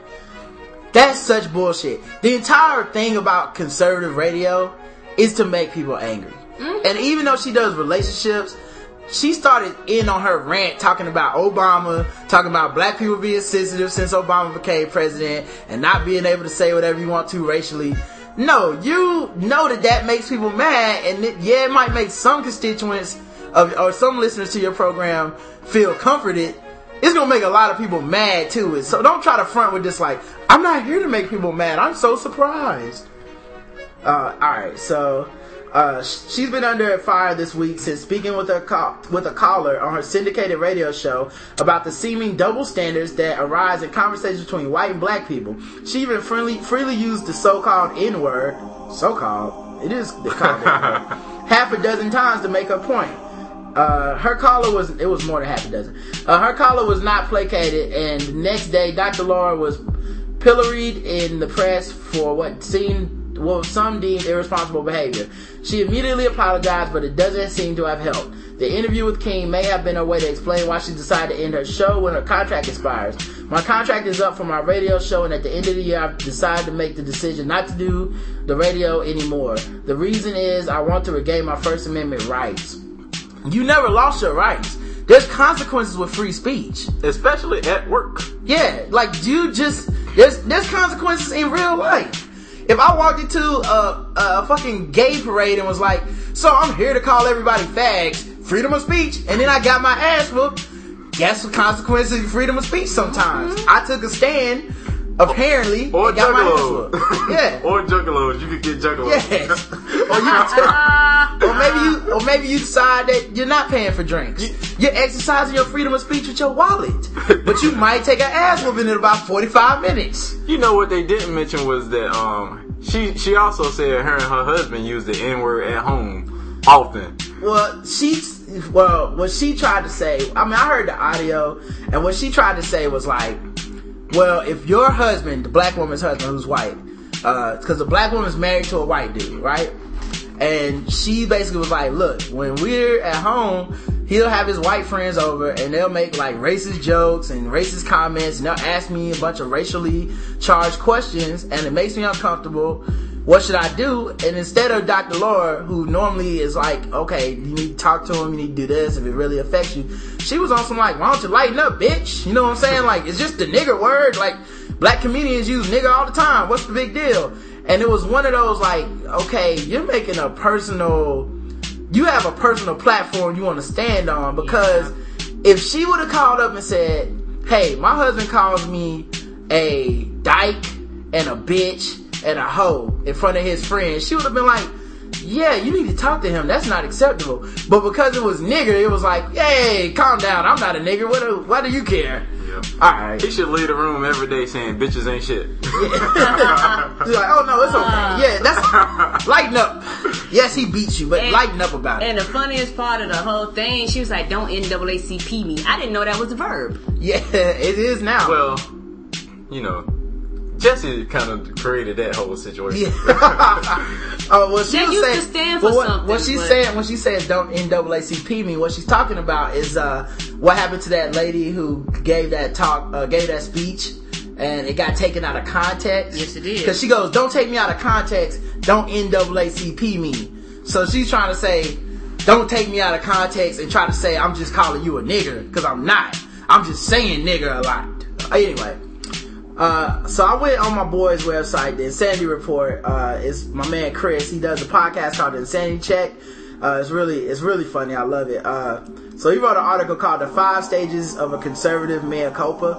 That's such bullshit. The entire thing about conservative radio is to make people angry. And even though she does relationships, she started in on her rant talking about Obama, talking about black people being sensitive since Obama became president and not being able to say whatever you want to racially. No, you know that that makes people mad and it, yeah, it might make some constituents of, or some listeners to your program feel comforted. It's gonna make a lot of people mad too. So don't try to front with this like, I'm not here to make people mad. I'm so surprised. Uh, alright, so, uh, she's been under fire this week since speaking with a call, with a caller on her syndicated radio show about the seeming double standards that arise in conversations between white and black people. She even freely freely used the so-called N-word, so-called, it is the called half a dozen times to make her point. Uh, her caller was, it was more than half a dozen. Uh, her caller was not placated and the next day Dr. Laura was pilloried in the press for what seemed well, some deemed irresponsible behavior. She immediately apologized, but it doesn't seem to have helped. The interview with King may have been a way to explain why she decided to end her show when her contract expires. My contract is up for my radio show, and at the end of the year, I've decided to make the decision not to do the radio anymore. The reason is I want to regain my First Amendment rights. You never lost your rights. There's consequences with free speech. Especially at work. Yeah, like you just there's there's consequences in real life. If I walked into a, a fucking gay parade and was like, "So I'm here to call everybody fags," freedom of speech, and then I got my ass whooped, guess the consequences of freedom of speech. Sometimes mm-hmm. I took a stand, apparently, Or and got my ass juggalos. Yeah. or juggalos. You could get juggalos. Yes. or you, or maybe you, or maybe you decide that you're not paying for drinks. You're exercising your freedom of speech with your wallet, but you might take an ass whooping in about 45 minutes. You know what they didn't mention was that um she she also said her and her husband used the N word at home often. Well, she, well, what she tried to say, I mean, I heard the audio, and what she tried to say was like, well, if your husband, the black woman's husband who's white, uh, cause the black woman's married to a white dude, right? And she basically was like, look, when we're at home, he'll have his white friends over and they'll make like racist jokes and racist comments and they'll ask me a bunch of racially charged questions and it makes me uncomfortable. What should I do? And instead of Dr. Laura, who normally is like, okay, you need to talk to him, you need to do this if it really affects you. She was on some like, why don't you lighten up, bitch? You know what I'm saying? Like, it's just the nigger word. Like, black comedians use nigger all the time. What's the big deal? And it was one of those like, okay, you're making a personal, you have a personal platform you want to stand on because if she would have called up and said, hey, my husband calls me a dyke and a bitch and a hoe in front of his friends, she would have been like, yeah, you need to talk to him. That's not acceptable. But because it was nigger, it was like, hey, calm down. I'm not a nigger. What do, why do you care? Alright. He should leave the room every day saying bitches ain't shit. She's like, oh no, it's okay. Ah. Yeah, that's lighten up. Yes, he beat you, but And- lighten up about it. And the funniest part of the whole thing, she was like, "Don't NAACP me." I didn't know that was a verb. Yeah, it is now. Well, you know, Jesse kind of created that whole situation. Yeah. Oh well, she That was used saying, to stand for well, what, something, What she's but- saying when she says don't NAACP me, what she's talking about is uh, what happened to that lady who gave that talk, uh, gave that speech, and it got taken out of context. Yes, it did. Because she goes, "Don't take me out of context. Don't NAACP me." So she's trying to say, "Don't take me out of context and try to say I'm just calling you a nigger because I'm not. I'm just saying nigger a lot." Anyway. Uh, so I went on my boy's website, the Insanity Report. Uh, it's my man Chris. He does a podcast called The Insanity Check. Uh, it's really it's really funny. I love it. Uh, so he wrote an article called "The Five Stages of a Conservative Mea Culpa."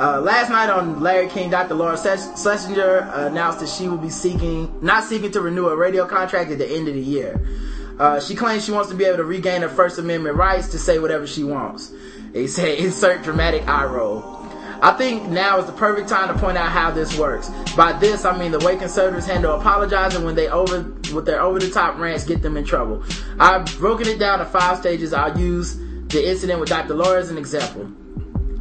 Uh, last night on Larry King, Dr. Laura Schlesinger announced that she will be seeking, not seeking to renew a radio contract at the end of the year. She claims she wants to be able to regain her First Amendment rights to say whatever she wants. He said, insert dramatic eye roll. I think now is the perfect time to point out how this works. By this, I mean the way conservatives handle apologizing when they over with their over the top rants get them in trouble. I've broken it down to five stages. I'll use the incident with Dr. Laura as an example.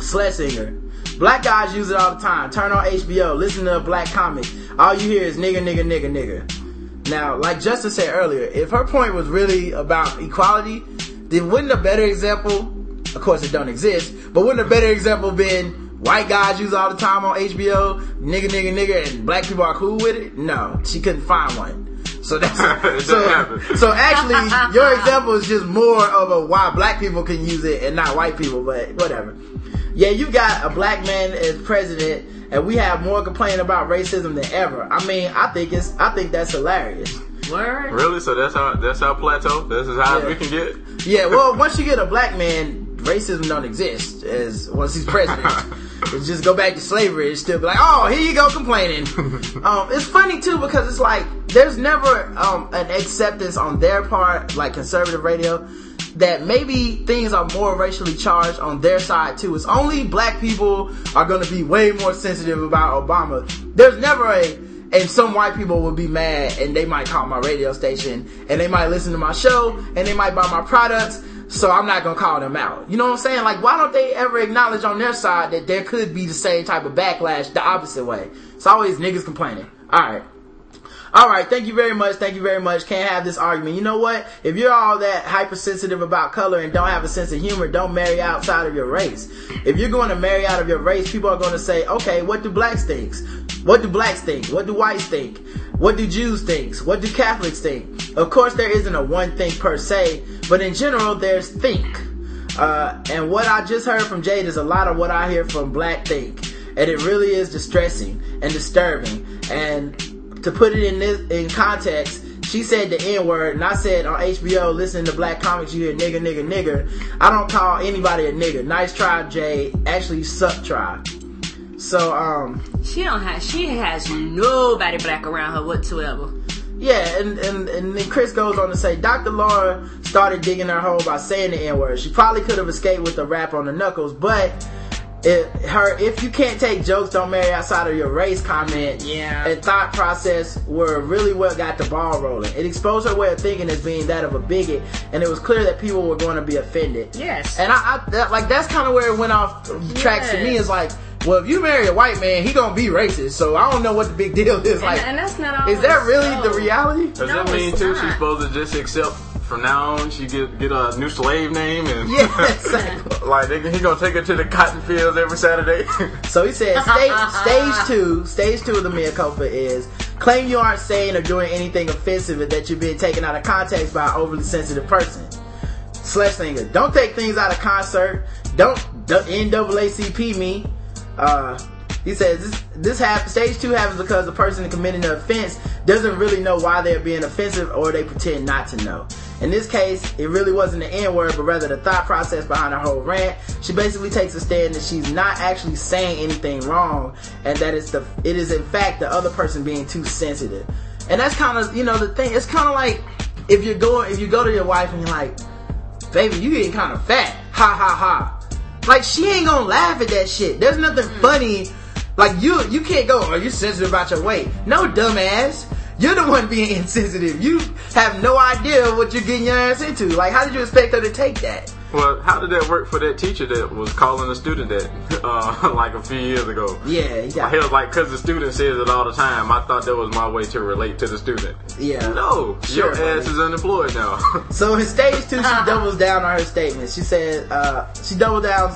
Schlesinger. Black guys use it all the time. Turn on HBO, listen to a black comic. All you hear is nigga, nigga, nigga, nigga. Now, like Justin said earlier, if her point was really about equality, then wouldn't a better example, of course it don't exist, but wouldn't a better example been white guys use all the time on HBO, nigga, nigga, nigga, and black people are cool with it? No, she couldn't find one. So that's so, so actually your example is just more of a why black people can use it and not white people, but whatever. Yeah, you got a black man as president and we have more complaining about racism than ever. I mean, I think it's I think that's hilarious. Word. Really? So that's how that's how plateau. This is how Yeah. we can get. Yeah, well, once you get a black man, racism don't exist as once he's president. it's just go back to slavery. It's still be like, oh, here you go complaining. um, it's funny too because it's like there's never um, an acceptance on their part, like conservative radio, that maybe things are more racially charged on their side too. It's only black people are going to be way more sensitive about Obama. There's never a and some white people will be mad and they might call my radio station and they might listen to my show and they might buy my products. So I'm not gonna call them out. You know what I'm saying? Like, why don't they ever acknowledge on their side that there could be the same type of backlash the opposite way? It's always niggas complaining. Alright. Alright, thank you very much, thank you very much. Can't have this argument. You know what? If you're all that hypersensitive about color and don't have a sense of humor, don't marry outside of your race. If you're going to marry out of your race, people are going to say, okay, what do blacks think? What do blacks think? What do whites think? What do Jews think? What do Catholics think? Of course, there isn't a one thing per se, but in general, there's think. Uh, and what I just heard from Jade is a lot of what I hear from Black Think. And it really is distressing and disturbing. And to put it in this, in context, she said the N word, and I said on HBO, listening to black comics, you hear nigga, nigga, nigga. I don't call anybody a nigga. Nice try, Jade. Actually, suck try. So, um, She don't have. She has nobody black around her whatsoever. Yeah, and, and, and then Chris goes on to say, Dr. Laura started digging her hole by saying the N-word. She probably could have escaped with a rap on the knuckles, but it, her, if you can't take jokes, don't marry outside of your race comment Yeah. and thought process were really what got the ball rolling. It exposed her way of thinking as being that of a bigot, and it was clear that people were going to be offended. Yes. And I, I that, like that's kind of where it went off tracks to me. Yes. Is like, well, if you marry a white man, he gonna be racist. So I don't know what the big deal is. Like, and that's not. is that really so. the reality? Does No, that mean too? not. She's supposed to just accept from now on. She get get a new slave name and Yeah, like they, he gonna take her to the cotton fields every Saturday. So he said, stage, stage two, stage two of the mea culpa is claim you aren't saying or doing anything offensive and that you're being taken out of context by an overly sensitive person. Schlesinger, don't take things out of concert. Don't, don't NAACP me. Uh, he says this, this stage two happens because the person committing the offense doesn't really know why they're being offensive or they pretend not to know. In this case, it really wasn't the N word, but rather the thought process behind her whole rant. She basically takes a stand that she's not actually saying anything wrong, and that it's the it is in fact the other person being too sensitive. And that's kind of you know the thing. It's kind of like if you're going if you go to your wife and you're like, baby, you getting kind of fat. Ha ha ha. Like she ain't gonna laugh at that shit. There's nothing mm. funny. Like you, you can't go. Are you sensitive about your weight? No, dumbass. You're the one being insensitive. You have no idea what you're getting your ass into. Like, how did you expect her to take that? Well, how did that work for that teacher that was calling a student that uh, like a few years ago? Yeah, he got- he was like, because the student says it all the time. I thought that was my way to relate to the student. Yeah. No, Sure, your ass is unemployed now. So in stage two, she doubles down on her statement. She said, uh, she doubled down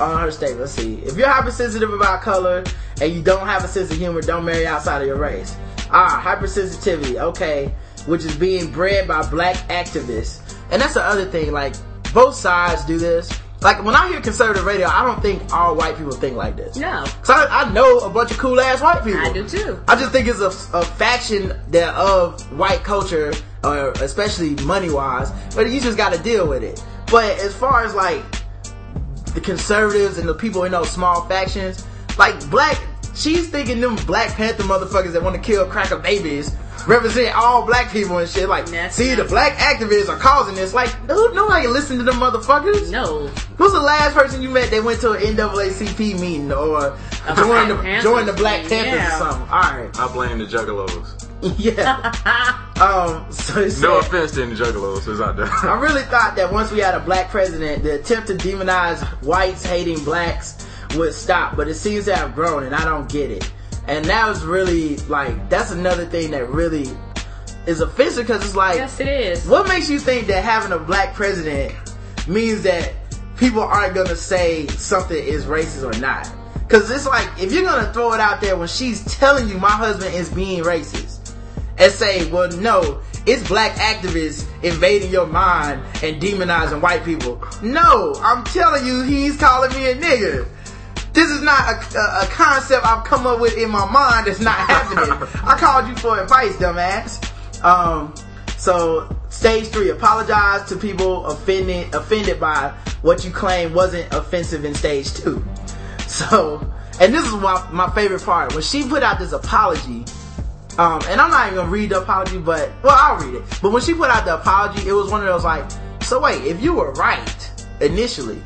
on her statement. Let's see. If you're hypersensitive about color and you don't have a sense of humor, don't marry outside of your race. Ah, hypersensitivity. Okay. Which is being bred by black activists. And that's the other thing. Like, both sides do this. Like, when I hear conservative radio, I don't think all white people think like this. No. So I, I know a bunch of cool ass white people. I do too. I just think it's a, a faction that of white culture or especially money wise. But you just got to deal with it. But as far as like the conservatives and the people in those small factions, like black, she's thinking them Black Panther motherfuckers that want to kill cracker babies represent all black people and shit. Like, see, the black activists are causing this. Like, who, nobody listen to them motherfuckers. No. Who's the last person you met that went to an NAACP meeting or joined the, Black Panthers joined the Black Panthers yeah. or something? All right. I blame the juggalos. yeah. Um, so it No offense to any juggalos who's out there. I really thought that once we had a black president, the attempt to demonize whites hating blacks would stop, but it seems to have grown, and I don't get it. And that was really like that's another thing that really is offensive because it's like, Yes, it is. what makes you think that having a black president means that people aren't gonna say something is racist or not? Because it's like if you're gonna throw it out there when she's telling you my husband is being racist, and say, well, no, it's black activists invading your mind and demonizing white people. No, I'm telling you, he's calling me a nigga. This is not a, a, a concept I've come up with in my mind that's not happening. I called you for advice, dumbass. Um, so stage three, apologize to people offended offended by what you claim wasn't offensive in stage two. So, and this is my, my favorite part. When she put out this apology, um, and I'm not even gonna read the apology, but, well, I'll read it. But when she put out the apology, it was one of those like, so wait, if you were right initially,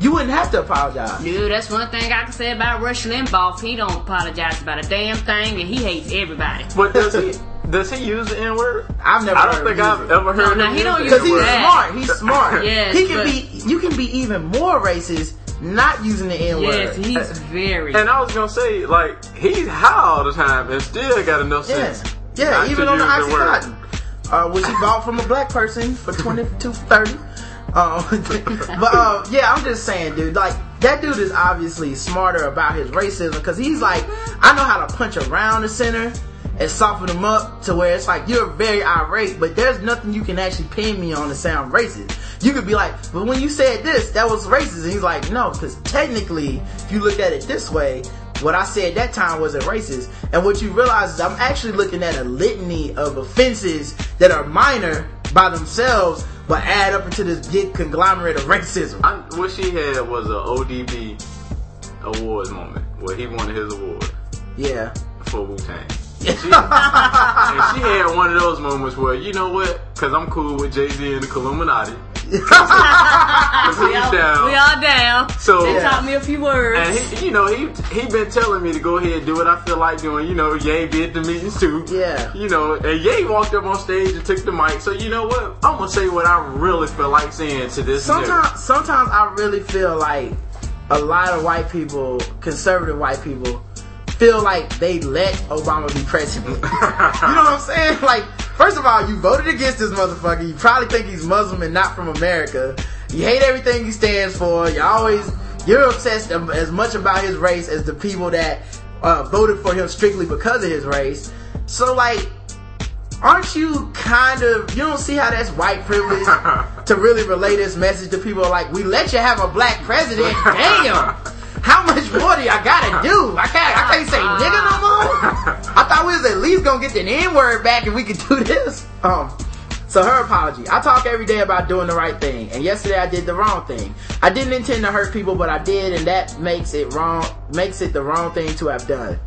you wouldn't have to apologize. Dude, that's one thing I can say about Rush Limbaugh. He don't apologize about a damn thing, and he hates everybody. But does he does he use the N word? I've never I don't heard think him I've it. ever heard No, no, him he don't use use the Because he's N-word. smart. He's smart. Yes, he can be. You can be even more racist not using the N word. Yes, he's very. And I was gonna say, like, he's high all the time and still got enough Yeah, sense. yeah. not Even to on the use word. oxycontin, uh, which he bought from a black person for twenty two thirty. Um, but uh, yeah, I'm just saying, dude. Like that dude is obviously smarter about his racism because he's like, I know how to punch around the center and soften him up to where it's like you're very irate, but there's nothing you can actually pin me on to sound racist. You could be like, but when you said this, that was racist. And he's like, no, because technically, if you look at it this way, what I said that time wasn't racist. And what you realize is I'm actually looking at a litany of offenses that are minor by themselves, but add up into this big conglomerate of racism. I, what she had was an ODB awards moment where he won his award Yeah. for Wu Tang. And she, and she had one of those moments where you know what? Because I'm cool with Jay Z and the Illuminati. 'Cause we, all, down. we all down. So- they Yeah. taught me a few words. And he, you know, he he been telling me to go ahead and do what I feel like doing. You know, Ye be at the meetings too. Yeah. You know, and Ye walked up on stage and took the mic. So you know what? I'm gonna say what I really feel like saying to this. nigga. Sometimes, sometimes I really feel like a lot of white people, conservative white people, feel like they let Obama be president. you know what I'm saying? Like, first of all, you voted against this motherfucker. You probably think he's Muslim and not from America. You hate everything he stands for. You always, you're obsessed as much about his race as the people that uh, voted for him strictly because of his race. So, like, aren't you kind of you don't see how that's white privilege to really relay this message to people like we let you have a black president damn how much more do I gotta do? I can't I can't say nigga no more. I thought we was at least gonna get the N word back and we could do this. Um so her apology. I talk every day about doing the right thing and yesterday I did the wrong thing. I didn't intend to hurt people but I did and that makes it wrong makes it the wrong thing to have done.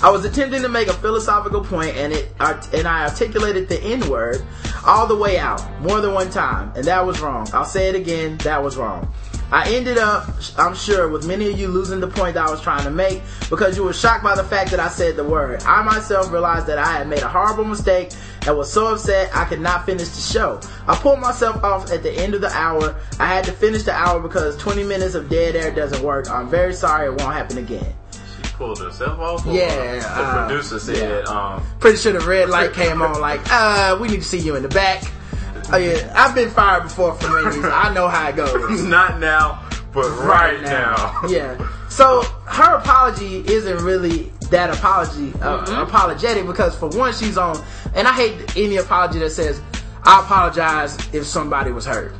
I was attempting to make a philosophical point and it and I articulated the N word all the way out more than one time and that was wrong. I'll say it again, that was wrong. I ended up, I'm sure, with many of you losing the point that I was trying to make because you were shocked by the fact that I said the word. I myself realized that I had made a horrible mistake and was so upset I could not finish the show. I pulled myself off at the end of the hour. I had to finish the hour because 20 minutes of dead air doesn't work. I'm very sorry it won't happen again. She pulled herself off. Yeah, The uh, producer said, um, Pretty sure the red light came on like, uh, we need to see you in the back. Oh yeah, I've been fired before from Wendy's. I know how it goes. not now, but right, now. yeah. So her apology isn't really that apology uh, apologetic because for one she's on, and I hate any apology that says I apologize if somebody was hurt.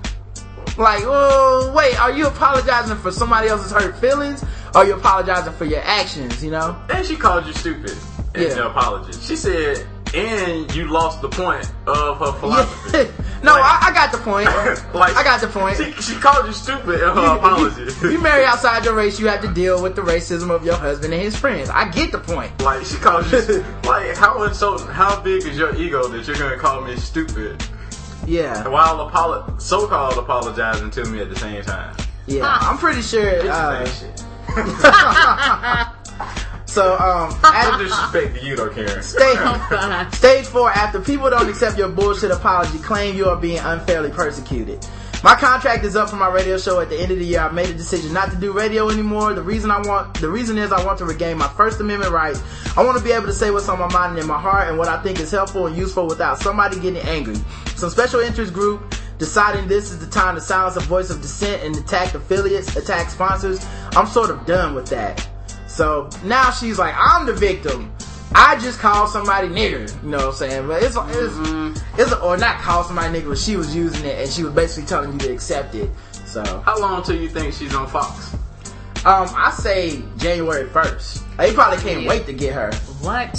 Like, oh wait, are you apologizing for somebody else's hurt feelings? Or are you apologizing for your actions? You know? And she called you stupid in Yeah. the apology. She said, and you lost the point of her philosophy. No, I, I got the point. like I got the point. She, she called you stupid in her apology. you marry outside your race, you have to deal with the racism of your husband and his friends. I get the point. Like she calls you like how insulting how big is your ego that you're gonna call me stupid Yeah, while apolo- so called apologizing to me at the same time. yeah. I'm pretty sure. It's Uh. So, um, at, disrespect to you though, Karen. stage, stage four, after people don't accept your bullshit apology, claim you are being unfairly persecuted. My contract is up for my radio show at the end of the year. I made a decision not to do radio anymore. The reason I want, the reason is I want to regain my First Amendment rights. I want to be able to say what's on my mind and in my heart and what I think is helpful and useful without somebody getting angry. Some special interest group deciding this is the time to silence the voice of dissent and attack affiliates, attack sponsors. I'm sort of done with that. So now she's like, I'm the victim. I just called somebody nigger, you know what I'm saying? But it's, it's, it's, or not call somebody nigger, but she was using it and she was basically telling you to accept it. So, How long till you think she's on Fox? um, I say January 1st. They probably can't wait to get her. What?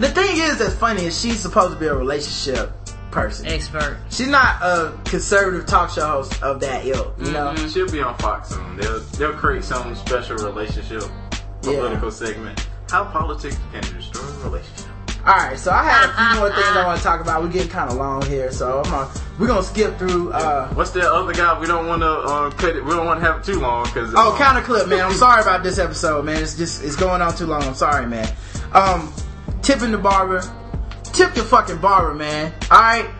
The thing is that's funny is she's supposed to be a relationship person. Expert. She's not a conservative talk show host of that ilk, you know? Mhm, She'll be on Fox soon. They'll they'll create some special relationship political segment. How politics can destroy a relationship. Alright, so I had a few more things I want to talk about. We're getting kind of long here, so I'm gonna, we're gonna skip through, uh, What's that other guy? We don't want to uh, cut it. We don't want to have it too long because Oh, counter clip, man. I'm sorry about this episode, man. It's just it's going on too long. I'm sorry, man. Um, tipping the barber. Tip your fucking barber, man. All right.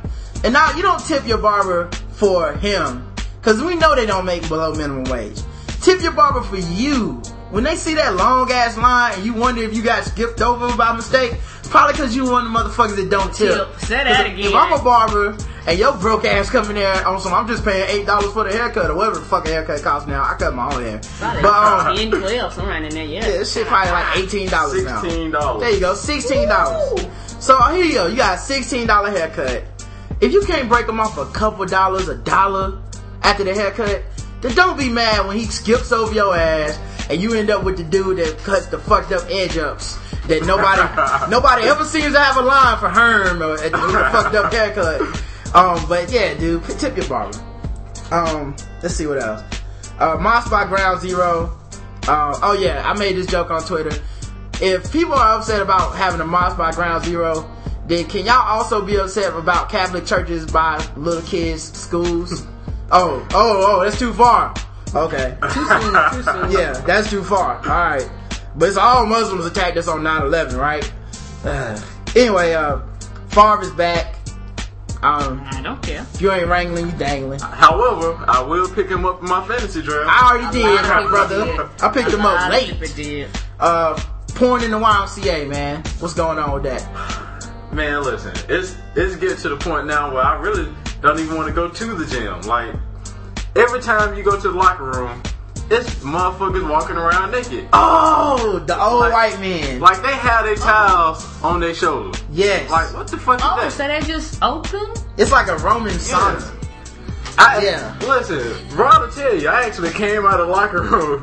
And now you don't tip your barber for him, cause we know they don't make below minimum wage. Tip your barber for you. When they see that long ass line and you wonder if you got skipped over by mistake, probably cause you one of the motherfuckers that don't tip. Tip. Say that 'Cause again. If I'm a barber and your broke ass coming there on some, I'm just paying eight dollars for the haircut or whatever the fuck a haircut costs now. I cut my own hair, Probably but um, 10, 12, somewhere in there, yeah. yeah, this shit probably like eighteen dollars now. sixteen dollars. There you go, sixteen dollars. So here you go, you got a sixteen dollar haircut. If you can't break them off a couple dollars, a dollar after the haircut, then don't be mad when he skips over your ass and you end up with the dude that cuts the fucked up edge ups that nobody nobody ever seems to have a line for Herm or at the fucked up haircut. Um, but yeah, dude, tip your barber. Um, let's see what else. Uh, Moss by Ground Zero. Uh, oh yeah, I made this joke on Twitter. If people are upset about having a mosque by Ground Zero, then can y'all also be upset about Catholic churches by little kids' schools? oh, oh, oh, that's too far. Okay. Too soon, too soon. Yeah, that's too far. Alright. But it's all Muslims attacked us on 9-11, right? Uh, anyway, uh, Favre is back. Um, I don't care. if you ain't wrangling, you dangling. However, I will pick him up in my fantasy draft. I already did, my brother. did. I picked him up late. did. Uh, porn in the YMCA, man. What's going on with that? Man, listen, it's it's getting to the point now where I really don't even want to go to the gym. Like every time you go to the locker room, it's motherfuckers walking around naked. Oh, the old Like- white man. Like they have their oh. towels on their shoulders. yes. Like what the fuck Oh, is so they just open? it's like a Roman sauna. I, Yeah. Listen, Ron will tell you, I actually came out of the locker room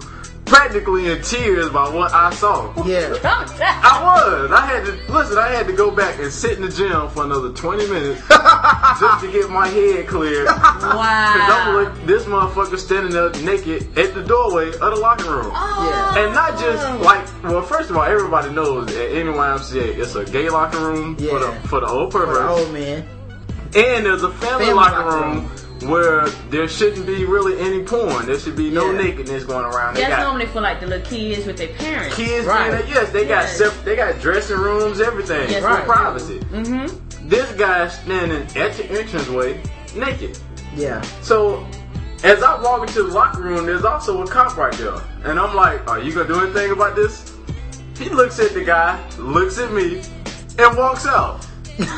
practically in tears by what I saw. Yeah. I was. I had to listen. I had to go back and sit in the gym for another twenty minutes just to get my head clear. Cause I'm like, this motherfucker standing there naked at the doorway of the locker room. Oh. Yeah. And not just like, well, first of all, everybody knows at any YMCA, it's a gay locker room for the for the old For the perverts, old man. and there's a family, Family locker locker room where there shouldn't be really any porn. There should be no Yeah. nakedness going around. They That's got normally for like the little kids with their parents. kids Right. doing. Yes, they got sep- they got dressing rooms, everything Yes, for right. privacy. Mm-hmm. This guy standing at the entranceway naked. Yeah. So as I walk into the locker room, there's also a cop right there, and I'm like, "Are you gonna do anything about this?" He looks at the guy, looks at me, and walks out. Wow.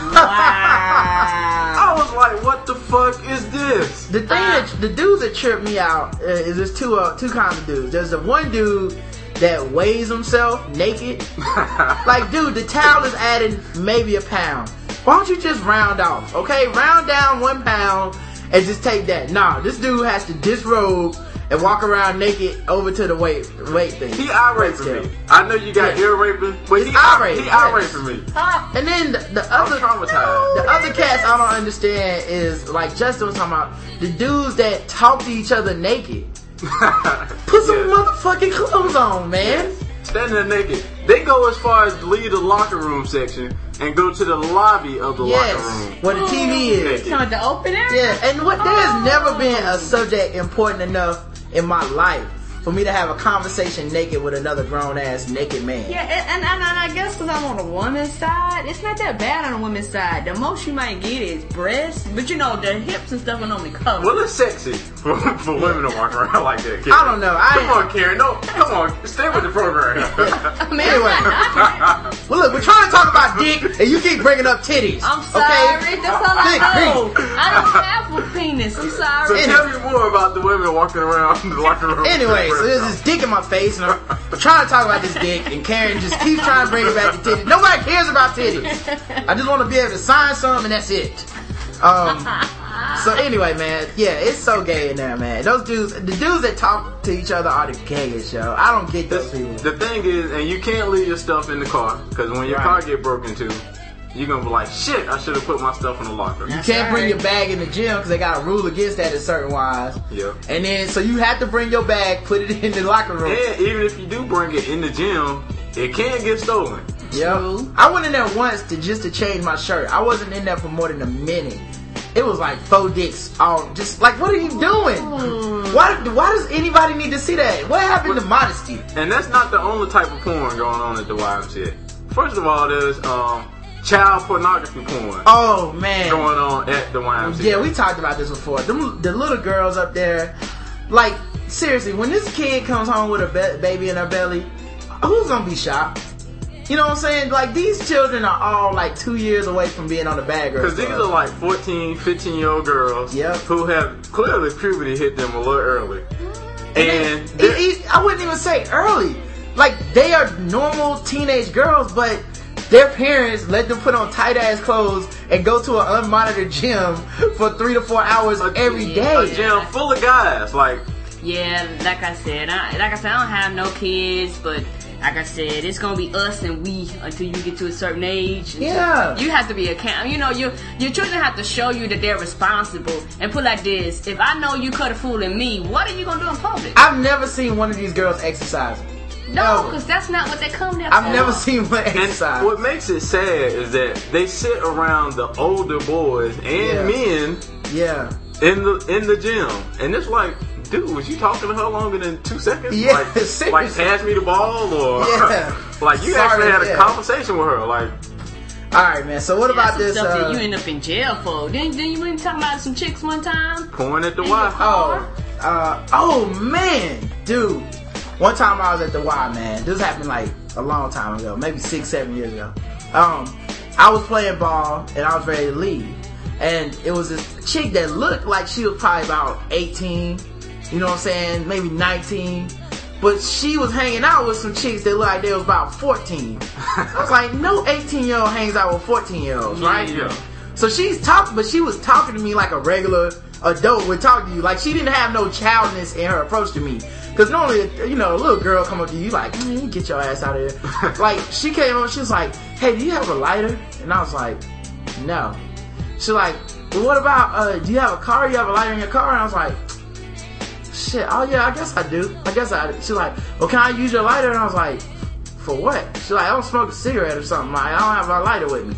I was like, "What the fuck is this?" The thing that the dudes that trip me out uh, is there's two uh, two kinds of dudes. There's the one dude that weighs himself naked. like, dude, the towel is adding maybe a pound. Why don't you just round off? Okay, round down one pound and just take that. Nah, this dude has to disrobe and walk around naked over to the weight weight thing. He eye raping me. I know you got Yeah. ear raping, but It's he eye eye raping, He eye yes. raping me. And then the, the other traumatized. the other cats I don't understand is like Justin was talking about the dudes that talk to each other naked. Put some motherfucking clothes on, man. Standing there naked. They go as far as leave the locker room section and go to the lobby of the Yes, locker room. where the TV is. Naked. Talking about the open area? Yeah, and what there has oh. never been a subject important enough in my life for me to have a conversation naked with another grown ass naked man. Yeah, and, and, and I guess because I'm on the woman's side, it's not that bad on the woman's side. The most you might get is breasts, but you know, the hips and stuff are normally covered. Well, it's sexy for, for women to walk around like that. Karen. I don't know. I come on, Karen. No, come on. Stay with the program. Anyway, well look, we're trying to talk about dick, and you keep bringing up titties. I'm sorry, Okay? that's all I know. dick. I don't have a penis. I'm sorry. so sorry. tell me more about the women walking around the locker room. Anyway, so there's this dick in my face, and I'm, trying to talk about this dick, and Karen just keeps trying to bring it back to titties. Nobody cares about titties. I just want to be able to sign something, and that's it. Um, so anyway, man, yeah, it's so gay in there, man. Those dudes, the dudes that talk to each other are the gayest, yo. I don't get those people. The thing is, and you can't leave your stuff in the car because when your Right. car get broken into, you're gonna be like, "Shit, I should have put my stuff in the locker." You can't bring your bag in the gym because they got a rule against that in certain wise. Yeah. And then, so you have to bring your bag, put it in the locker room. And even if you do bring it in the gym, it can get stolen. Yep. I went in there once to just to change my shirt. I wasn't in there for more than a minute. It was like faux dicks. All just like, what are you doing? Why? Why does anybody need to see that? What happened to modesty? And that's not the only type of porn going on at the YMCA. First of all, there's um, child pornography porn Oh man. going on at the YMCA. Yeah, we talked about this before. Them, the little girls up there, like seriously, when this kid comes home with a be- baby in her belly, who's gonna be shocked? You know what I'm saying? Like these children are all like two years away from being on the bag. Because these are like 14, 15 year old girls Yep. who have clearly puberty hit them a little early. And It- it- I wouldn't even say early. Like they are normal teenage girls, but their parents let them put on tight ass clothes and go to an unmonitored gym for three to four hours every a day. gym full of guys. Like, Yeah, like I said, I, like I said, I don't have no kids, but like I said, it's gonna be us and we until you get to a certain age. Until- Yeah. you have to be account. You know, your your children have to show you that they're responsible. And put like this: if I know you cut a fool in me, what are you gonna do in public? I've never seen one of these girls exercise. No, because that's not what they come there I've for. never seen one and exercise. what makes it sad is that they sit around the older boys and Yeah. men Yeah. in the in the gym, and it's like, dude, was you talking to her longer than two seconds? Yeah, like, seriously. like pass me the ball, or Yeah. like you Sorry, actually had a yeah. conversation with her, like. All right, man. So what Yeah, about some this? stuff Uh, that you end up in jail for? Didn't, didn't you been talking about some chicks one time? Pouring at the In your Oh, uh, oh man, dude. One time I was at the Y, man. This happened like a long time ago, maybe six, seven years ago. Um, I was playing ball and I was ready to leave, and it was this chick that looked like she was probably about eighteen. You know what I'm saying? Maybe nineteen. But she was hanging out with some chicks that looked like they was about 14. I was like, no 18 year old hangs out with 14 year olds, right? Yeah. So she's talking, but she was talking to me like a regular adult would talk to you. Like she didn't have no childness in her approach to me. Cause normally, you know, a little girl come up to you like, "Man, you get your ass out of here. like she came up, she was like, "Hey, do you have a lighter?" And I was like, "No." She's like, "Well, what about? Uh, do you have a car? You have a lighter in your car?" And I was like, "Shit, oh yeah, I guess I do. I guess I." She's like, "Well, can I use your lighter?" And I was like, "For what?" She's like, "I don't smoke a cigarette or something. Like, I don't have a lighter with me."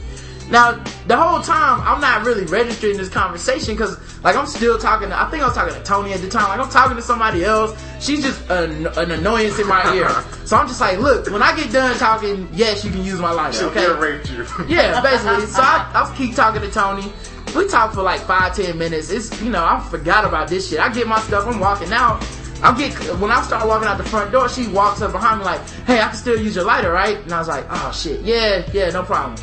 Now, the whole time, I'm not really registering this conversation because, like, I'm still talking to, I think I was talking to Tony at the time. Like, I'm talking to somebody else. She's just an, an annoyance in my ear. So I'm just like, look, when I get done talking, yes, you can use my lighter, She'll okay? irrate you. Yeah, basically. So I, I'll keep talking to Tony. We talk for like five, ten minutes. It's, you know, I forgot about this shit. I get my stuff, I'm walking out. I get, when I start walking out the front door, she walks up behind me like, hey, I can still use your lighter, right? And I was like, oh shit, yeah, yeah, no problem.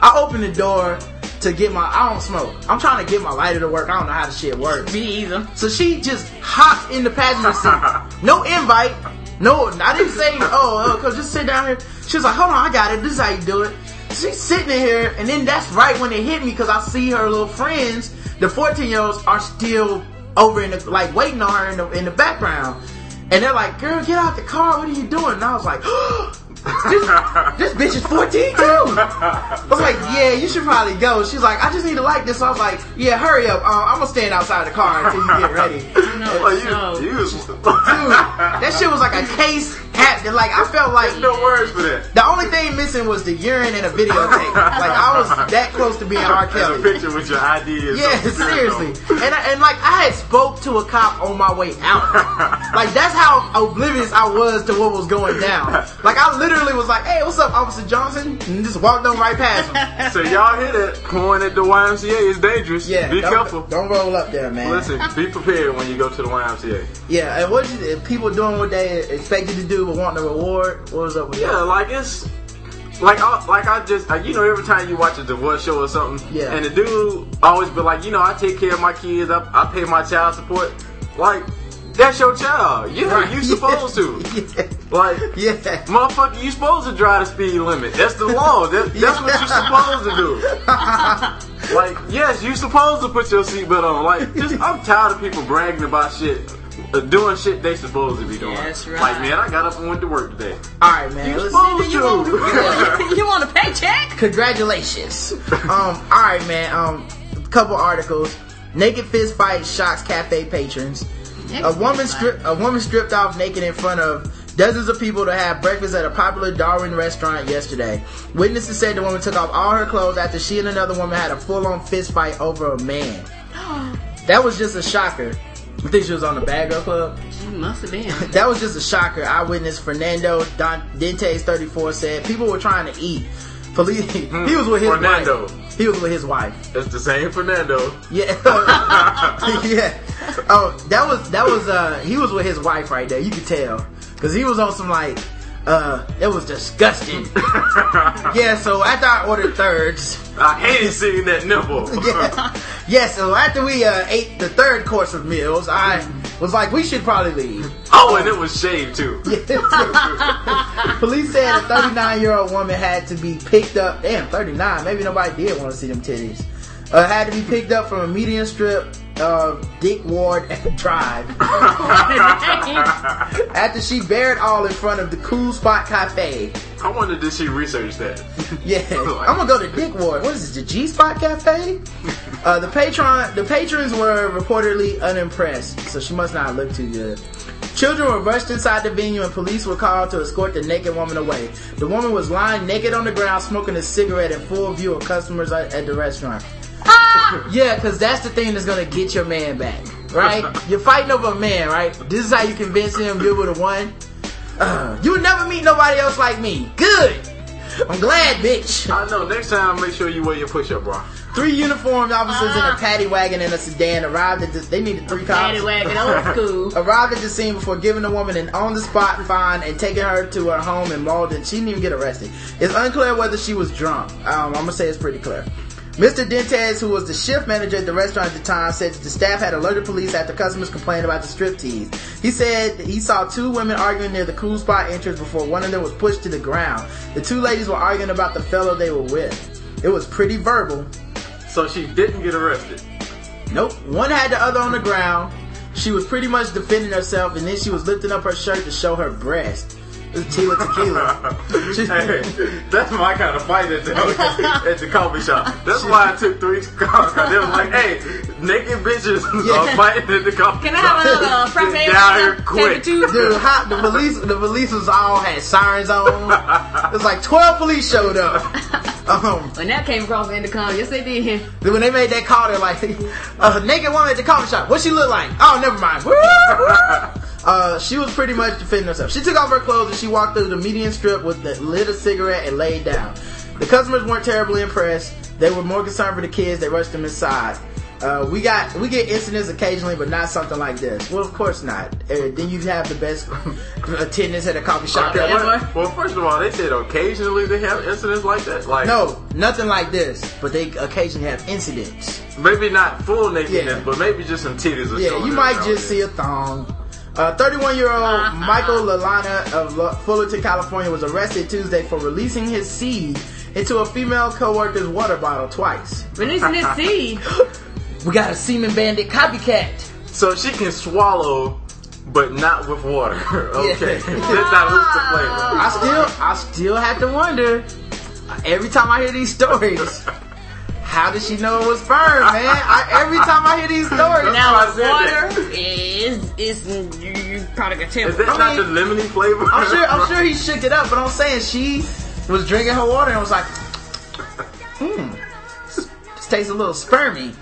I open the door to get my. I don't smoke. I'm trying to get my lighter to work. I don't know how the shit works. Me either. So she just hopped in the passenger seat. No invite. No, I didn't say, oh, uh, cause just sit down here. She was like, hold on, I got it. This is how you do it. She's sitting in here, and then that's right when it hit me, cause I see her little friends, the 14 year olds, are still over in the like waiting on her in the in the background, and they're like, "Girl, get out the car! What are you doing?" And I was like. this, this bitch is 14 too. I was like, yeah, you should probably go. She's like, I just need to like this. So I was like, yeah, hurry up. Uh, I'm gonna stand outside the car until you get ready. Oh, you, you, Dude, that shit was like a case Like I felt like There's no words for that. the only thing missing was the urine and a videotape. like I was that close to being R. And a Kelly. picture with your ID. Yeah, seriously. And I- and like I had spoke to a cop on my way out. Like that's how oblivious I was to what was going down. Like I literally was like, "Hey, what's up, Officer Johnson?" And just walked on right past him. So y'all hit it. Pouring at the YMCA is dangerous. Yeah, Be don't, careful. Don't roll up there, man. Listen, be prepared when you go to the YMCA. Yeah, and what you, people doing what they expected to do but wanting a reward? What was up with Yeah, that? like it's like I, like I just like, you know every time you watch a divorce show or something, Yeah. and the dude always be like, you know, I take care of my kids, I, I pay my child support, like. That's your child. Yeah, Right. you supposed to. Like, Yeah. motherfucker, you supposed to drive the speed limit. That's the law. That, that's what you're supposed to do. Like, yes, you supposed to put your seatbelt on. Like, just I'm tired of people bragging about shit, doing shit they supposed to be doing. That's right. Like, man, I got up and went to work today. All right, man. You let's- supposed You want, you want a paycheck? Congratulations. um, all right, man. Um, couple articles. Naked fist fight shocks cafe patrons. A woman strip a woman stripped off naked in front of dozens of people to have breakfast at a popular Darwin restaurant yesterday. Witnesses said the woman took off all her clothes after she and another woman had a full-on fist fight over a man. That was just a shocker. You think she was on the Bad Girl Club? She must have been. That was just a shocker. Eyewitness Fernando Don- Dentes 34 said people were trying to eat. Police, he was with his Fernando. wife. He was with his wife. That's the same Fernando. Yeah, yeah. Oh, that was that was uh he was with his wife right there. You could tell because he was on some like uh it was disgusting. yeah. So after I ordered thirds, I hated seeing that nipple. yeah, yeah. So after we uh ate the third course of meals, I was like, we should probably leave. Oh, and it was shaved too. Police said a 39 year old woman had to be picked up. Damn, 39. Maybe nobody did want to see them titties. Uh, had to be picked up from a median strip of Dick Ward Drive after she bared all in front of the Cool Spot Cafe. I wonder did she research that? Yeah, I'm gonna go to Dick Ward. What is this? The G Spot Cafe? Uh, the patron, the patrons were reportedly unimpressed, so she must not look too good. Children were rushed inside the venue and police were called to escort the naked woman away. The woman was lying naked on the ground smoking a cigarette in full view of customers at the restaurant. Yeah, because that's the thing that's gonna get your man back, right? You're fighting over a man, right? This is how you convince him you would have one. Uh, you would never meet nobody else like me. Good. I'm glad, bitch. I know. Next time, make sure you wear your push-up bra. Three uniformed officers in a paddy wagon and a sedan arrived at the. They needed three cops. Paddy wagon, old school. Arrived at the scene before giving the woman an on-the-spot fine and taking her to her home in Malden. She didn't even get arrested. It's unclear whether she was drunk. Um, I'm gonna say it's pretty clear. Mr. Dentes, who was the shift manager at the restaurant at the time, said that the staff had alerted police after customers complained about the striptease. He said he saw two women arguing near the cool spot entrance before one of them was pushed to the ground. The two ladies were arguing about the fellow they were with. It was pretty verbal. So she didn't get arrested. Nope. One had the other on the ground. She was pretty much defending herself, and then she was lifting up her shirt to show her breast. It was Tila Tequila. hey, that's my kind of fight at the, at the coffee shop. That's why I took three cars. They was like, hey, naked bitches are fighting at the coffee Can I shop. have another frappe? Get down here quick. Dude, how, the police, the police was all had sirens on. It was like twelve police showed up. Um, When that came across the intercom, yes they did. then when they made that call, they're like, a naked woman at the coffee shop. What she look like? Oh, never mind. Uh, she was pretty much defending herself. She took off her clothes and she walked through the median strip with the lit a cigarette and laid down. The customers weren't terribly impressed. They were more concerned for the kids. They rushed them inside. Uh, we got we get incidents occasionally, but not something like this. Well, of course not. Uh, then you have the best attendance at a coffee shop Okay, ever. well, well, first of all, they said occasionally they have incidents like that. Like, No, nothing like this. But they occasionally have incidents. maybe not full nakedness, Yeah. but maybe just some titties. Or something. Yeah, you might just see a thong. Uh, 31 year old Michael Lalana of Fullerton, California was arrested Tuesday for releasing his seed into a female coworker's water bottle twice. Releasing his seed. We got a semen bandit copycat. So she can swallow, but not with water. okay, that's not who's to blame. I still, I still have to wonder. Every time I hear these stories, how did she know it was sperm, man? I, every time I hear these stories, Now, why I said water is is you, you probably can tell. Is that I not mean, the lemony flavor? I'm sure, I'm sure he shook it up, but I'm saying she was drinking her water and was like, hmm, this tastes a little spermy.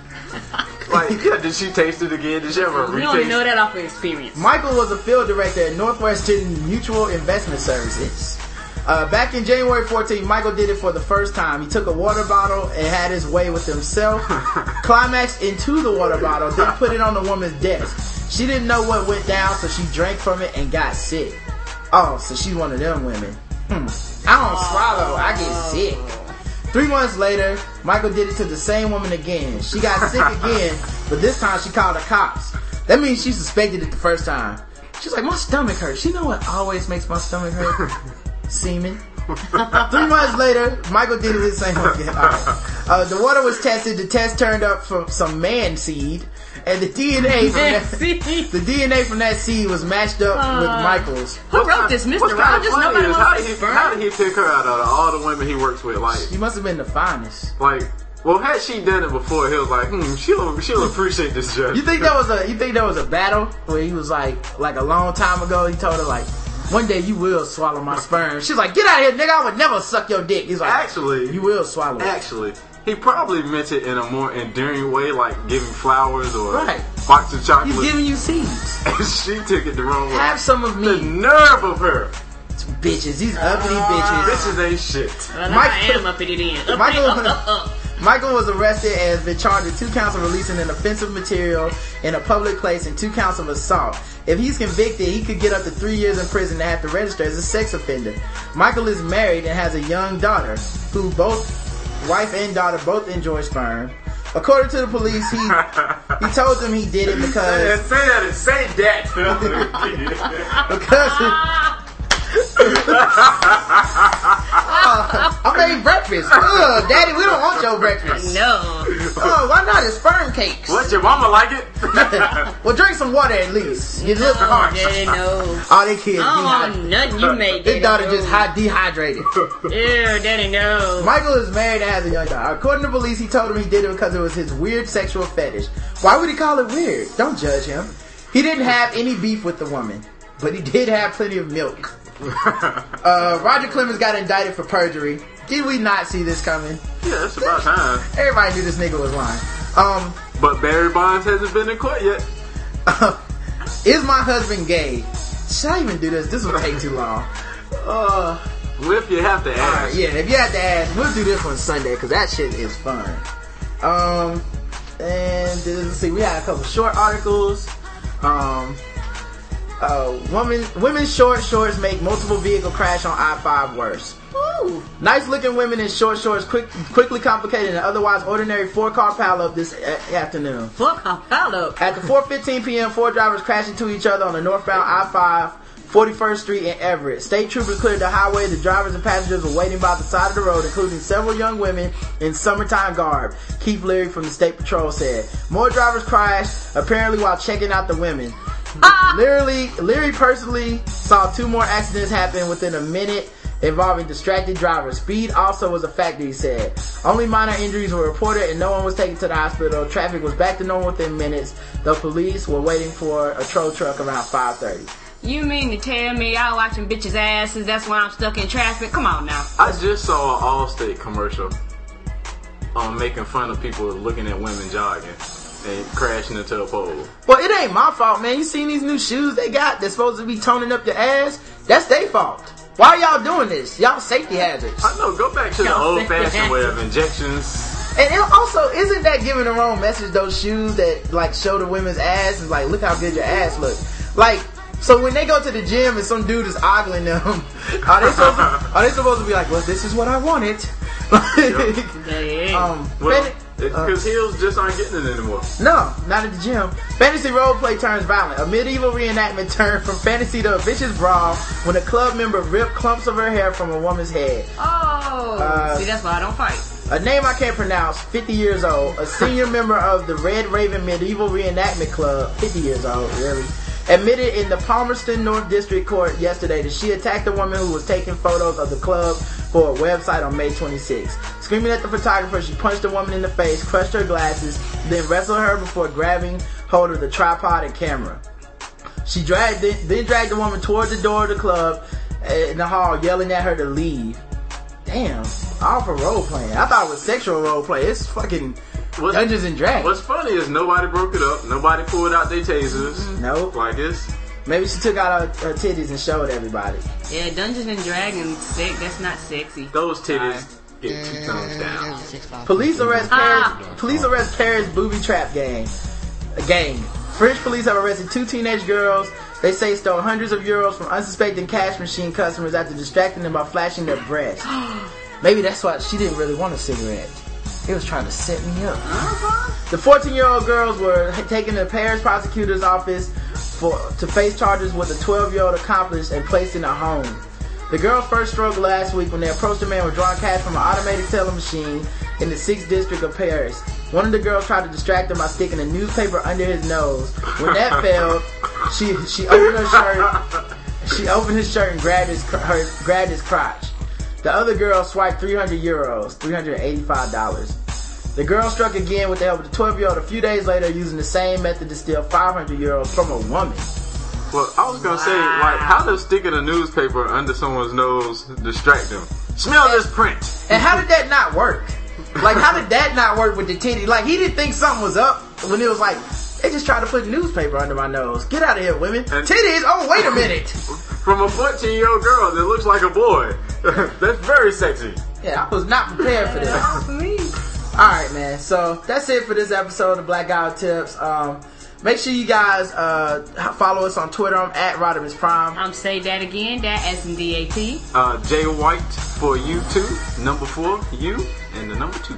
Like, yeah, did she taste it again? Did she ever You only retaste? know that off of experience. Michael was a field director at Northwestern Mutual Investment Services. Uh, back in January 14, Michael did it for the first time. He took a water bottle and had his way with himself, climaxed into the water bottle, then put it on the woman's desk. She didn't know what went down, so she drank from it and got sick. Oh, so she's one of them women. Hmm. I don't swallow, I get sick. Three months later, Michael did it to the same woman again. She got sick again, but this time she called the cops. That means she suspected it the first time. She's like, my stomach hurts. You know what always makes my stomach hurt? Semen. Three months later, Michael did it the same again. All right. Uh, the water was tested. The test turned up from some man seed, and the DNA from that, the DNA from that seed was matched up with Michael's. Who wrote this, Mr. kind of Rogers? Nobody is how did, he, how did he pick her out of all the women he works with? Like, She must have been the finest. like, well, had she done it before, he was like, hmm, she'll she'll appreciate this judge. You think that was a you think that was a battle where he was like like a long time ago he told her like one day you will swallow my sperm. She's like, get out of here, nigga! I would never suck your dick. He's like, Actually, you will swallow. it. Actually, he probably meant it in a more endearing way, like giving flowers or Right. box of chocolate. He's giving you seeds. and she took it the wrong way. Have some of me. the nerve of her. bitches. These ugly bitches. Bitches ain't shit. Well, now Mike- I am up it in. Up, Michael- up, up, up. Michael was arrested and has been charged with two counts of releasing an offensive material in a public place and two counts of assault. If he's convicted, he could get up to three years in prison and have to register as a sex offender. Michael is married and has a young daughter who both, wife and daughter both enjoy sperm. According to the police, he he told them he did it Say because that, say that, and say that. because Uh, I made breakfast. Ugh, Daddy, we don't want your breakfast. No. Oh, why not? It's sperm cakes. what, your mama like it? Well, drink some water at least. You look Oh, harsh. Daddy, no. All they kids I don't want nothing you made. His Daddy, daughter no. just hot dehydrated. Ew, Daddy, no. Michael is married and has a young daughter. According to police, he told him he did it because it was his weird sexual fetish. Why would he call it weird? Don't judge him. He didn't have any beef with the woman, but he did have plenty of milk. Uh, Roger Clemens got indicted for perjury. Did we not see this coming? yeah, it's about time. Everybody knew this nigga was lying. Um, But Barry Bonds hasn't been in court yet. is my husband gay? Should I even do this? This will take too long. Uh, Well, if you have to ask. yeah, if you have to ask, we'll do this one Sunday because that shit is fun. Um, and let's see, we had a couple short articles. Um, uh, woman, women's short shorts make multiple vehicle crash on I-5 worse. Woo. Nice looking women in short shorts quick, quickly complicated an otherwise ordinary four car pileup this a- afternoon. Fuck off, hello. At the 4:15 p.m., four drivers crashed into each other on the northbound I-5, 41st Street in Everett. State troopers cleared the highway. The drivers and passengers were waiting by the side of the road, including several young women in summertime garb. Keith Leary from the State Patrol said. More drivers crashed, apparently while checking out the women. Leary, Leary personally saw two more accidents happen within a minute involving distracted drivers. Speed also was a factor, he said. Only minor injuries were reported and no one was taken to the hospital. Traffic was back to normal within minutes. The police were waiting for a tow truck around 5.30. You mean to tell me y'all watching bitches' asses? That's why I'm stuck in traffic? Come on now. I just saw an Allstate commercial on making fun of people looking at women jogging and crashing into a pole. Well, it ain't my fault, man. You seen these new shoes they got They're supposed to be toning up your ass? That's their fault. Why y'all doing this? Y'all safety hazards. I know, go back to the Y'all old fashioned way of injections. And it also, isn't that giving the wrong message? Those shoes that like show the women's ass and like, look how good your ass looks. Like, so when they go to the gym and some dude is ogling them, are they supposed to, are they supposed to be like, well, this is what I wanted? um, Well, fan- because heels just aren't getting it anymore. no, not at the gym. Fantasy roleplay turns violent. A medieval reenactment turned from fantasy to a vicious brawl when a club member ripped clumps of her hair from a woman's head. Oh, Uh, see, that's why I don't fight. A name I can't pronounce, 50 years old, a senior member of the Red Raven Medieval Reenactment Club, 50 years old, really, admitted in the Palmerston North District Court yesterday that she attacked a woman who was taking photos of the club for a website on May 26. Screaming at the photographer, she punched the woman in the face, crushed her glasses, then wrestled her before grabbing hold of the tripod and camera. She dragged then, then dragged the woman toward the door of the club uh, in the hall, yelling at her to leave. Damn, all for role playing. I thought it was sexual role play. It's fucking What's- Dungeons and Dragons. What's funny is nobody broke it up. Nobody pulled out their tasers. Nope. Like this. Maybe she took out her, her titties and showed everybody. Yeah, Dungeons and Dragons, sex, that's not sexy. Those titties get two thumbs down. Police arrest Ah. Paris. Police arrest Paris booby trap gang. A gang. French police have arrested two teenage girls. They say stole hundreds of euros from unsuspecting cash machine customers after distracting them by flashing their breasts. Maybe that's why she didn't really want a cigarette. He was trying to set me up. The 14-year-old girls were taken to Paris prosecutor's office for to face charges with a 12-year-old accomplice and placed in a home. The girl first struggled last week when they approached a man with drawing cash from an automated teller machine in the 6th district of Paris. One of the girls tried to distract him by sticking a newspaper under his nose. When that failed, she she opened her shirt. She opened his shirt and grabbed his her grabbed his crotch. The other girl swiped 300 euros, $385. The girl struck again with the help of the 12 year old a few days later using the same method to steal 500 euros from a woman. Well, I was gonna say, like, how does sticking a newspaper under someone's nose distract them? Smell this print. And how did that not work? Like, how did that not work with the titty? Like, he didn't think something was up when it was like, they just tried to put newspaper under my nose. Get out of here, women. Titties? Oh, wait a minute. From a 14 year old girl that looks like a boy. That's very sexy. Yeah, I was not prepared for this. Alright, man. So, that's it for this episode of Black Guy Tips. Um, make sure you guys uh, follow us on Twitter. I'm at Rodimus Prime. I'm say that again, that S and D A T. Uh, Jay White for you two. Number four, you, and the number two.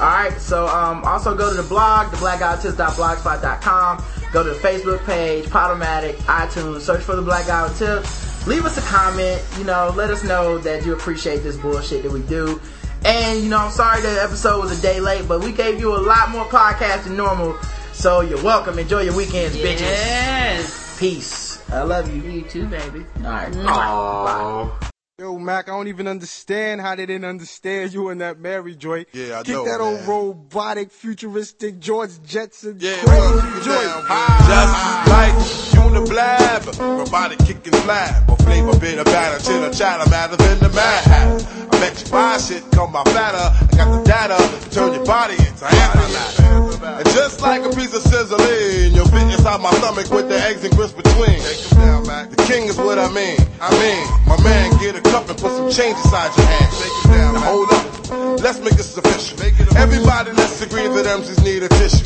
Alright, so um, also go to the blog, theblackguywhotips.blogspot.com. Go to the Facebook page, Podomatic, iTunes, search for the Black Guy Who Tips. Leave us a comment, you know, let us know that you appreciate this bullshit that we do. And, you know, I'm sorry the episode was a day late, but we gave you a lot more podcast than normal. So you're welcome. Enjoy your weekends, bitches. Yes. Peace. I love you. You too, baby. Alright. Aww. Yo, Mac, I don't even understand how they didn't understand you in that Mary joint. Yeah, I Kick know, that old robotic, futuristic George Jetson Yeah, crazy well, keep it joint. down, Just like Uniblab, robotic kicking flab, or flavor bitter batter, chitter chatter, matter than the mad. I bet you buy shit come by fatter. I got the data turn your body into antimatter. And just like a piece of Sizzlean, you'll fit inside my stomach with the eggs and grits between. The king is what I mean. I mean, my man, get a cup and put some change inside your hand. Now hold up, let's make this official. Everybody, let's agree that MCs need a tissue.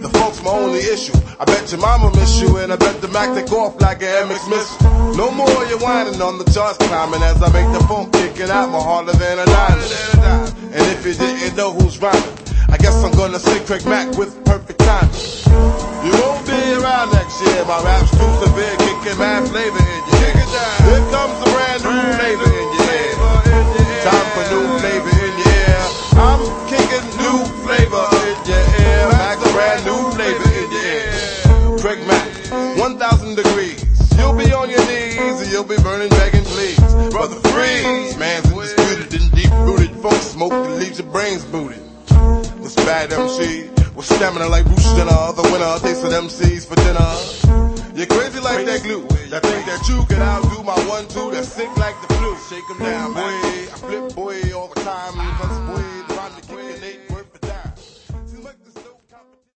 The folks, my only issue. I bet your mama miss you, and I bet the Mac take off like an MX missile. No more you whining on the charts climbing as I make the funk kicking out more harder than a nine. And if you didn't know who's rhyming, I guess I'm gonna say Craig Mack with perfect timing. You won't be around next year. My rap's too severe, kicking mad flavor in your ear. Here comes a brand new flavor in your ear. Time for new flavor in your ear. I'm kicking new flavor in your ear. Mac, brand new flavor in your ear. Craig Mack, 1,000 degrees. You'll be on your knees and you'll be burning, begging, please. Brother Freeze, man's undisputed and deep rooted. Folks smoke that leaves your brains booted. This bad MC with stamina like Bruce Jenner. The winner tastes of MCs for dinner. You're crazy like that glue. That think that you can outdo my one two that's sick like the flu. Shake 'em down, boy. I flip boy all the time.